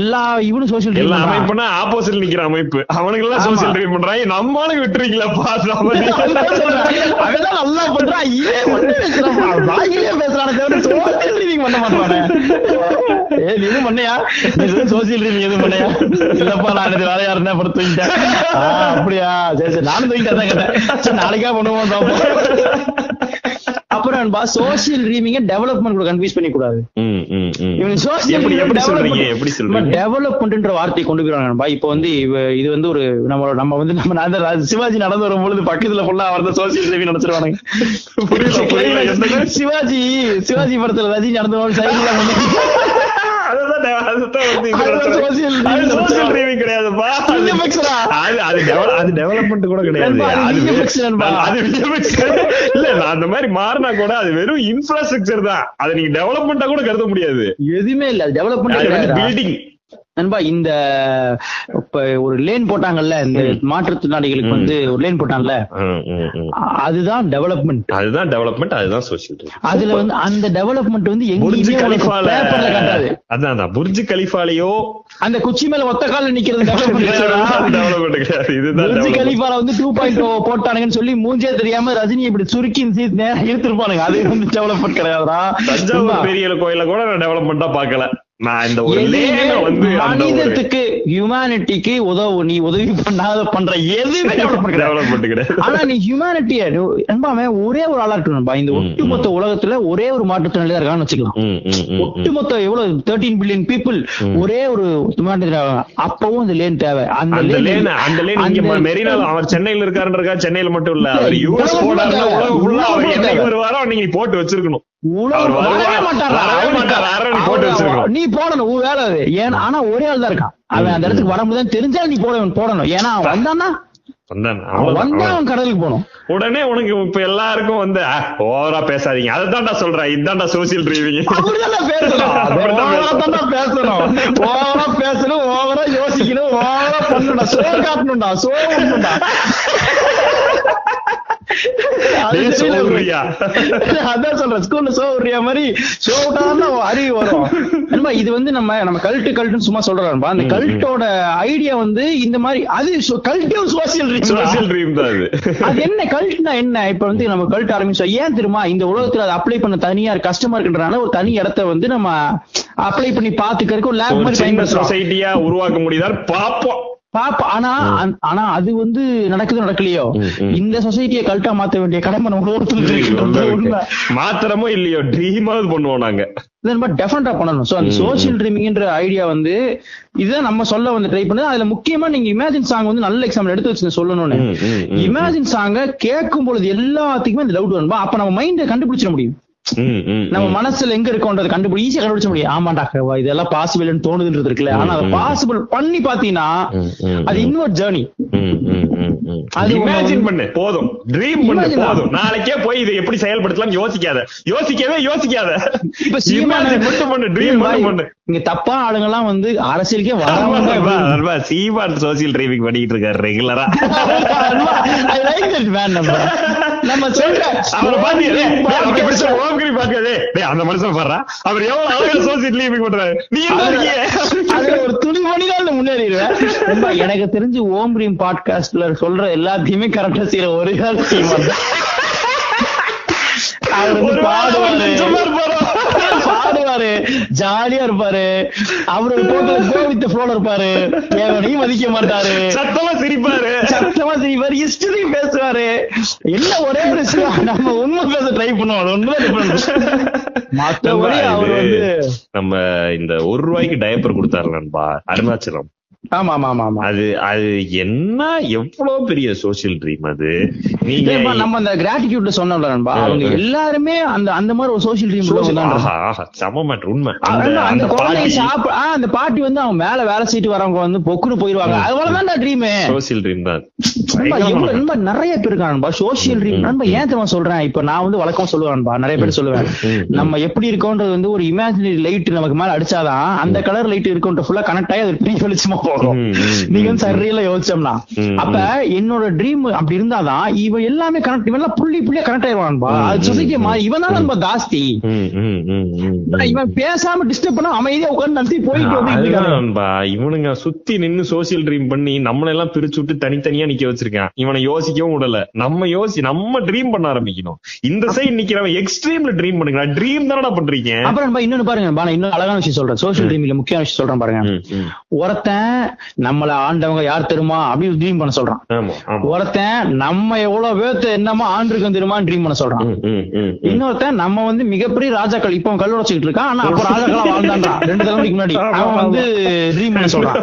எல்லா இவனும் சோசியல் ட்ரீம் எல்லா அமைப்புனா ஆப்போசிட்ல நிக்கிற அமைப்பு. அவனுக்கு எல்லாம். சோசியல் ட்ரீம் பண்றாங்க நம்மளும் விட்டுறீங்களா அவன் நல்லா பண்றான். இவன் ஒண்ணுமே பேசுறான் பேசுறானே சோசியல் ட்ரீமிங் பண்ண மாட்டானே. ஏ நீ பண்ணையா? சோசியல் எதுவும் பண்ணையா இல்லப்பா நான் இது வேலையா இருந்தேன் அப்புறம் தூங்கிட்டேன். ஆ, அப்படியா? சரி சரி நானும் தூங்கிட்டேன் தான் கேட்டேன். சரி நாளைக்கா பண்ணுவோம் அப்புறம் நண்பா சோசியல் ட்ரீமிங்க டெவலப்மெண்ட் கூட கன்ஃபியூஸ் பண்ணி கூடாது ம், ம், ம். இவன் social எப்படி dream எப்படி சொல்றீங்க? development- எப்படி சொல்றீங்க? டெவலப்மெண்ட்ன்ற வார்த்தையை கொண்டு போயிருவாங்க நண்பா. இப்போ வந்து இது வந்து ஒரு நம்ம நம்ம வந்து நம்ம நான் அந்த சிவாஜி நடந்து வரும் பொழுது பக்கத்துல ஃபுல்லா அவர் சோசியல் ட்ரீமிங் நினைச்சிருவாங்க? சிவாஜி சிவாஜி படத்துல ரஜினி நடந்து வரும் சைடுல அந்த மாதிரி மாறினா கூட அது வெறும் infrastructure தான். அதை நீங்க ஆ கூட கருத முடியாது. எதுவுமே இல்ல டெவலப்மெண்ட் building. நண்பா இந்த இப்ப ஒரு லேன் போட்டாங்கல்ல இந்த மாற்றுத்திறனாளிகளுக்கு வந்து ஒரு லேன் போட்டாங்கல்ல அதுதான் டெவலப்மெண்ட் அதுதான் டெவலப்மெண்ட் அதுதான் சோசியல் அதுல வந்து அந்த டெவலப்மெண்ட் வந்து புர்ஜ் கலிஃபால அதான் அதான். புர்ஜ் கலிஃபாலயோ அந்த குச்சி மேல ஒத்த கால நிக்கிறது [laughs] டெவலப்மெண்ட் டெவலப்மெண்ட் கிடையாது. இதுதான் புர்ஜ் development. கலிஃபால வந்து டூ பாயிண்ட் போட்டானுங்கன்னு சொல்லி மூஞ்சே தெரியாம ரஜினி இப்படி சுருக்கி இழுத்துருப்பானுங்க. அது வந்து டெவலப்மெண்ட் கிடையாதுடா. தஞ்சாவூர் பெரிய கோயில கூட நான் டெவலப்மெண்டா பாக்கல மனிதத்துக்கு ஹியூமனிட்டிக்கு உதவு நீ உதவி பண்ணாத பண்ற எதுவுமே [laughs] ஆனா நீ ஹியூமனிட்டிய நண்பாமே ஒரே ஒரு ஆளா நண்பா. இந்த ஒட்டுமொத்த உலகத்துல ஒரே ஒரு மாற்றுத்திறனாளி தான் இருக்கான்னு வச்சுக்கலாம். ஒட்டுமொத்த எவ்வளவு? தேர்ட்டீன் பில்லியன் பீப்புள் ஒரே ஒரு. அப்பவும் இந்த லேன் தேவை. அந்த லேன் அந்த லேன் இங்க மெரினால அவர் சென்னையில இருக்காருன்றக்கா சென்னையில மட்டும் இல்ல. அவர் யூஎஸ் போனாருன்னா உலகம் ஃபுல்லா அவர் என்னைக்கு முழுக்க. வருவாரோ அன்னைக்கு நீ போட்டு வச்சிருக்கணும். நீ போடணும் உன் வேலை அது. ஏன்னா ஆனா ஒரே ஆள் தான் இருக்கான். அவன் அந்த இடத்துக்கு வர முடியாது தெரிஞ்சா நீ போட போடணும். ஏன்னா அவன் வந்தான்னா கடலுக்கு போகணும். உடனே உனக்கு இப்ப எல்லாருக்கும் வந்து ஓவரா பேசாதீங்க. அதுதான்டா சொல்றேன். இதுதான்டா சோசியல் டிரைவிங் பேசணும். [laughs] அப்படிதான் பேசணும். ஓவரா பேசணும் ஓவரா யோசிக்கணும் ஓவரா பண்ணணும்டா. காட்டணும்டா. சோ பண்ணணும்டா அது தெரியல bro. அதான் சொல்றேன். ஸ்கூல்ல சோ விடுறியா மாதிரி ஷோ விட்டாதான் அறிவு வரும். நண்பா, இது வந்து நம்ம நம்ம கல்ட்டு கல்ட்டுன்னு சும்மா சொல்றோம் அந்த கல்ட்டோட ஐடியா வந்து இந்த மாதிரி அது கல்ட்டே சோசியல் ட்ரீம் தான். அது. என்ன கல்ட்னா என்ன? இப்ப வந்து நம்ம கல்ட் ஆரம்பிச்சோம். ஏன் தெரியுமா? இந்த உலகத்துல அதை அப்ளை பண்ண தனியா கஷ்டமா இருக்குன்றனால ஒரு தனி இடத்த வந்து நம்ம அப்ளை பண்ணி பாத்துக்கிறதுக்கு ஒரு லேப் மாதிரி சொசைட்டியா உருவாக்க முடியுதான்னு பாப்போம் பாப்பா ஆனா ஆனா அது வந்து நடக்குது நடக்கலையோ. இந்த சொசைட்டியை கல்ட்டா மாத்த வேண்டிய கடமை நம்ம ஒருத்தருக்கு மாத்திரமோ இல்லையோ ட்ரீமாவது பண்ணுவோம் நாங்க. டெஃபரெண்டா பண்ணணும். சோ அந்த சோசியல் ட்ரீமிங்ன்ற ஐடியா வந்து இதுதான் நம்ம சொல்ல வந்து ட்ரை பண்ணது அதுல முக்கியமா நீங்க இமேஜின் சாங் வந்து நல்ல எக்ஸாம்பிள் எடுத்து வச்சு சொல்லணும்னு. இமேஜின் சாங்க கேட்கும் பொழுது எல்லாத்துக்குமே இந்த டவுட் வரும்பா அப்ப நம்ம மைண்ட கண்டுபிடிச்சிட முடியும். நம்ம. மனசுல எங்க இருக்கோன்றத கண்டுபிடி ஈஸியா கண்டுபிடிச்ச முடியும். ஆமாண்டா இதெல்லாம் பாசிபிள்னு தோணுதுன்றது இருக்குல்ல ஆனா அதை. பாசிபிள் பண்ணி பாத்தீங்கன்னா அது இன்னொரு ஜேர்னி. அது Imagine ஒண்ணு- பண்ணு போதும். ட்ரீம் பண்ணு. போதும். நாளைக்கே போய் இதை எப்படி செயல்படுத்தலாம் யோசிக்காத. யோசிக்கவே யோசிக்காத. இப்ப மட்டும் பண்ணு ட்ரீம் பண்ணு. இங்க தப்பா ஆளுங்க எல்லாம் வந்து அரசியலுக்கே வர சீமான் சோசியல் டிரைவிங் பண்ணிட்டு இருக்காரு ரெகுலரா நம்ம. அந்த மனுஷன் அவர் எவ்வளவு அழகா சோசியல் டிரைவிங் பண்றாரு. நீ ஒரு துணி மணிதான் முன்னேறிடுவேன். எனக்கு தெரிஞ்சு ஓம் ரீம் பாட்காஸ்ட்ல சொல்ற எல்லாத்தையுமே கரெக்டா செய்யற ஒரு சீமான். [laughs] அவர் வந்து வாரம் பாடுவாரு. இருப்பாரா? ஜாலியா இருப்பாரு. அவரோட போக்குல கோ வித் ஃப்ளோல இருப்பாரு. எவனையும் மதிக்க மாட்டாரு. சத்தமா சிரிப்பாரு. சத்தமா செய்வாரு இஷ்டத்தையும் பேசுவாரு. என்ன ஒரே ஒரு விஷயம் நம்ம உண்மை பேச ட்ரை பண்ணுவோம். அது ஒண்ணுதான். மத்தபடி அவர் வந்து நம்ம இந்த ஒரு ரூபாய்க்கு டயப்பர் கொடுத்தாரு நண்பா. அருணாச்சலம். ஆமா ஆமா ஆமா ஆமா அது அது என்ன எவ்வளவு பெரிய சோசியல் ட்ரீம் அது? நீங்க நம்ம அந்த கிராட்டிடியூட்ல சொன்னோம்ல நண்பா அவங்க. எல்லாருமே அந்த அந்த மாதிரி ஒரு சோசியல் ட்ரீம் செம உண்மை. அந்த குழந்தை சாப்பிட அந்த பாட்டி வந்து அவங்க மேல வேலை செய்யிட்டு வரவங்க வந்து பொக்குன்னு போயிருவாங்க. அவ்வளவுதான்டா ட்ரீம் சோசியல் ட்ரீம் தான். நிறைய பேர் இருக்காங்க சோசியல் ட்ரீம் நண்பா ஏன் தெரியுமா சொல்றேன்? இப்ப நான் வந்து வழக்கம் சொல்லுவேன்பா நிறைய பேர் சொல்லுவேன். நம்ம எப்படி இருக்கோன்றது வந்து ஒரு இமேஜினரி லைட் நமக்கு மேல அடிச்சாதான் அந்த கலர் லைட் இருக்குன்ற ஃபுல்லா கனெக்ட் ஆகி அது பெரிய வெளிச்சமா போகும். நீங்க சரியில யோசிச்சோம்னா. அப்ப என்னோட ட்ரீம் அப்படி இருந்தாதான் இவன் எல்லாமே கனெக்ட் இவன் எல்லாம் புள்ளி புள்ளியா கனெக்ட் ஆயிடுவான்பா ம், அது ம், சொசைட்டி மாறி இவன் தான் நம்ம ம். இவன் பேசாம டிஸ்டர்ப் பண்ணா அமைதியா உட்கார்ந்து நடத்தி போயிட்டு இவனுங்க சுத்தி நின்னு சோசியல் ட்ரீம் பண்ணி நம்மள எல்லாம் பிரிச்சு விட்டு தனித்தனியா நிக்க வச்சிருக்கான். இவனை யோசிக்கவும் விடல. நம்ம யோசி நம்ம ட்ரீம் பண்ண ஆரம்பிக்கணும். இந்த சைடு நிக்கிறவன் எக்ஸ்ட்ரீம்ல ட்ரீம் பண்ணுங்க ட்ரீம் தானடா பண்றீங்க? அப்புறம் இன்னொன்னு பாருங்க இன்னும் அழகான விஷயம் சொல்றேன். சோசியல் ட்ரீம்ல முக்கியமான விஷயம் சொல்றேன் பாருங்க. ஒருத்தன் நம்மள ஆண்டவங்க யார் தெரியுமா? அப்படின்னு ட்ரீம் பண்ண சொல்றான். ஒருத்தன் நம்ம எவ்வளவு பேர்த்த என்னமா ஆண்டிருக்கும் தெரியுமா ட்ரீம் பண்ண சொல்றான். இன்னொருத்தன் நம்ம வந்து மிகப்பெரிய ராஜாக்கள் இப்போ கல் உடைச்சுக்கிட்டு இருக்கான் ஆனா அப்ப ராஜாக்களா வாழ்ந்தான்டா. ரெண்டு தலைமுறைக்கு முன்னாடி. அவன் வந்து ட்ரீம் பண்ண சொல்றான்.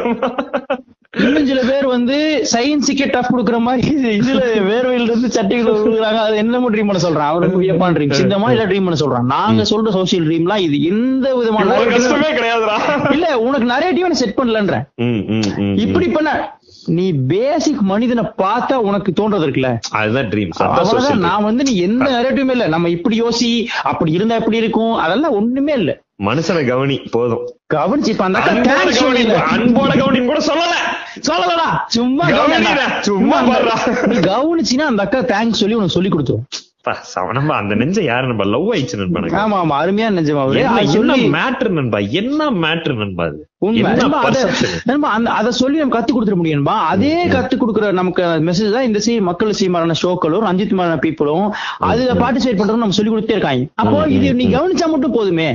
இன்னும் சில பேர் வந்து சயின்ஸுக்கே டஃப் கொடுக்குற மாதிரி இதுல வேர்வையில இருந்து சட்டைகள் கொடுக்குறாங்க அது என்னமோ ட்ரீம் பண்ண சொல்றான்? அவரு வியப்பான் ட்ரீம்ஸ் இந்த மாதிரி எல்லாம் ட்ரீம் பண்ண சொல்றான். நாங்க சொல்ற சோசியல் ட்ரீம்லாம் இது எந்த விதமான இல்ல உனக்கு நிறைய செட் பண்ணலன்ற. இப்படி பண்ண நீ பேசிக் மனிதனை பார்த்தா உனக்கு தோன்றது இருக்குல்ல? அதுதான் ட்ரீம் அவ்வளவுதான். நான் வந்து நீ எந்த நரேட்டிவுமே இல்ல. நம்ம இப்படி யோசி அப்படி இருந்தா எப்படி இருக்கும்? அதெல்லாம் ஒண்ணுமே இல்ல. மனுஷனை கவனி போதும். கவனிச்சு இப்ப அந்த அன்போட கவனி கவனின்னு கூட சொல்லல. சொல்லலடா சும்மா கவனிடா. சும்மா. நீ கவனிச்சினா அந்த அக்கா தேங்க்ஸ் சொல்லி உனக்கு சொல்லி கொடுத்துரும். நம்ம அந்த நெஞ்ச யாரு நண்பா? லவ் ஆயிடுச்சு நண்பா. ஆமா ஆமா அருமையா நிஜமா அவரு என்ன- மேட்ரு நண்பா? என்ன மேட்ரு நண்பா அது? உண்மை. அத- சொல்லி நம்ம கத்து கொடுத்துட முடியும்பா? அதே கத்து கொடுக்குற நமக்கு மெசேஜ் தான் இந்த சி மக்கள் சி மாதிரியான ஷோக்களும் ரஞ்சித் மாதிரியான பீப்புளும் அதுல பார்ட்டிசிபேட் நம்ம சொல்லி கொடுத்தே இருக்காங்க. அப்போ இது நீ கவனிச்சா மட்டும் போதுமே.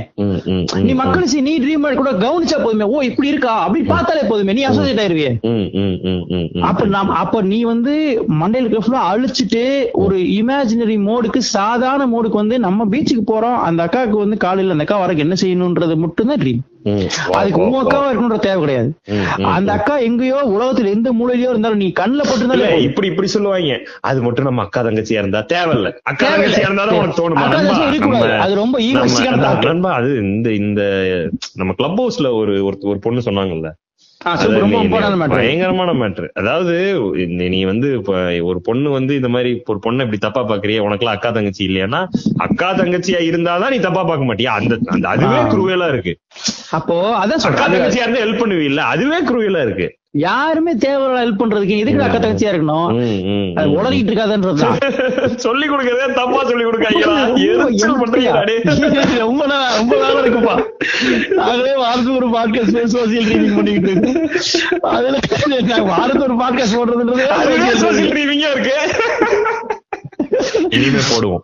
நீ மக்கள் சி நீ ட்ரீம் கூட கவனிச்சா போதுமே. ஓ இப்படி இருக்கா? அப்படி பார்த்தாலே போதுமே. நீ அசோசியேட் ஆயிருவியே. அப்ப நாம் அப்ப நீ வந்து மண்டையில இருக்க ஃபுல்லா அழிச்சிட்டு ஒரு இமேஜினரி மோடுக்கு சாதாரண மோடுக்கு வந்து நம்ம பீச்சுக்கு போறோம். அந்த அக்காவுக்கு வந்து காலையில அந்த அக்கா வரக்கு என்ன செய்யணும்ன்றது மட்டும் தான் ட்ரீம் அதுக்கு வா. அக்காவா இருக்கணும்ன்ற தேவை கிடையாது. அந்த அக்கா எங்கேயோ உலகத்துல எந்த மூலையிலயோ இருந்தாலும் நீ கண்ணுல பட்டிருந்தாலே இப்படி இப்படி சொல்லுவாங்க. அது மட்டும் நம்ம அக்கா தங்கச்சியா இருந்தா தேவையில்ல. அக்கா. தங்கச்சியா இருந்தாலும் உனக்கு தோணுமா. அது ரொம்ப. நண்பா அது இந்த இந்த நம்ம கிளப் ஹவுஸ்ல ஒரு- ஒரு பொண்ணு சொன்னாங்கல்ல. பயங்கரமான மேட்ரு அதாவது நீ- வந்து இப்ப ஒரு பொண்ணு வந்து இந்த மாதிரி ஒரு பொண்ணை இப்படி தப்பா பாக்குறிய? உனக்குலாம் அக்கா தங்கச்சி இல்லையானா அக்கா தங்கச்சியா இருந்தாதான் நீ தப்பா பார்க்க மாட்டியா? அந்த அந்த அதுவே. குருவேலா இருக்கு. அப்போ அதான் அக்கா தங்கச்சியா இருந்தா ஹெல்ப் பண்ணுவீல்ல? அதுவே குருவேலா இருக்கு. யாருமே தேவையில்ல ஹெல்ப் பண்றதுக்கு எதுக்கு அக்கா தங்கச்சியா இருக்கணும்? அது ம். உளறிட்டு இருக்காதுன்றதுதான் [laughs] சொல்லி கொடுக்கறதே தப்பா சொல்லி டேய். [laughs] ரொம்ப நா- ரொம்ப வேலை இருக்குப்பா. நாங்களே வாரத்துக்கு ஒரு பாட்காஸ்ட் சோசியல் ட்ரீனிங் பண்ணிக்கிட்டு இருக்கோம் அதுல [laughs] வாரத்துக்கு ஒரு பாட்காஸ்ட் போடுறதுன்றது சோசியல் ட்ரீவிங்கா இருக்கு. இனிமே போடுவோம்.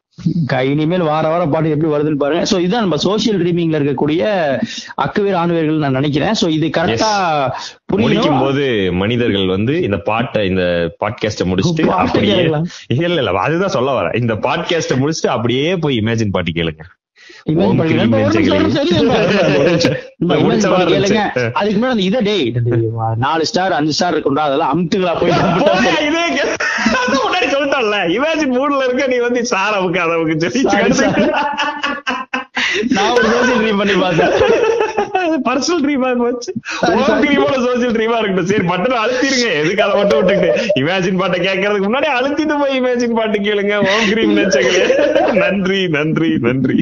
இனிமேல் வார வாரம் பாட்டு எப்படி வருதுன்னு பாருங்க. சோ இதுதான் நம்ம சோசியல் ட்ரீமிங்ல இருக்கக்கூடிய அக்குவேர் ஆணுவேர்கள் நான் நினைக்கிறேன். சோ இது கரெக்டா முடிக்கும் போது மனிதர்கள் வந்து இந்த பாட்டை இந்த பாட்காஸ்ட முடிச்சுட்டு அப்படியே. இல்ல இல்ல அதுதான் சொல்ல வரேன். இந்த பாட்காஸ்ட முடிச்சுட்டு அப்படியே போய் இமேஜின் பாட்டு கேளுங்க. [laughs] அதுக்கு முன்னாடி இதை இந்த நாலு ஸ்டார் அஞ்சு ஸ்டார் இருக்கும்டா அதெல்லாம் அமுத்துகளா போயிட்டு போயா, சொல்லிட்டோம்ல இமேஜின் மூட்ல இருக்க நீ வந்து சார் அவுக்கு அதவுக்கு சொல்லி. நான் ஒரு சோசியல் ட்ரீம் பண்ணி பார்த்தேன். பர்சனல் ட்ரீமா வச்சு. Sorry, ஓம் sorry. ட்ரீமோட சோசியல் ட்ரீமா இருக்கட்டும். சரி பட்டன் அழுத்திருங்க எதுக்கு அதை மட்டும் விட்டுக்கிட்டு இமேஜின் பாட்டை கேட்கறதுக்கு முன்னாடி அழுத்திட்டு போய் இமேஜின் பாட்டு கேளுங்க. ஓம் கிரீம் நினைச்சங்களே நன்றி நன்றி நன்றி.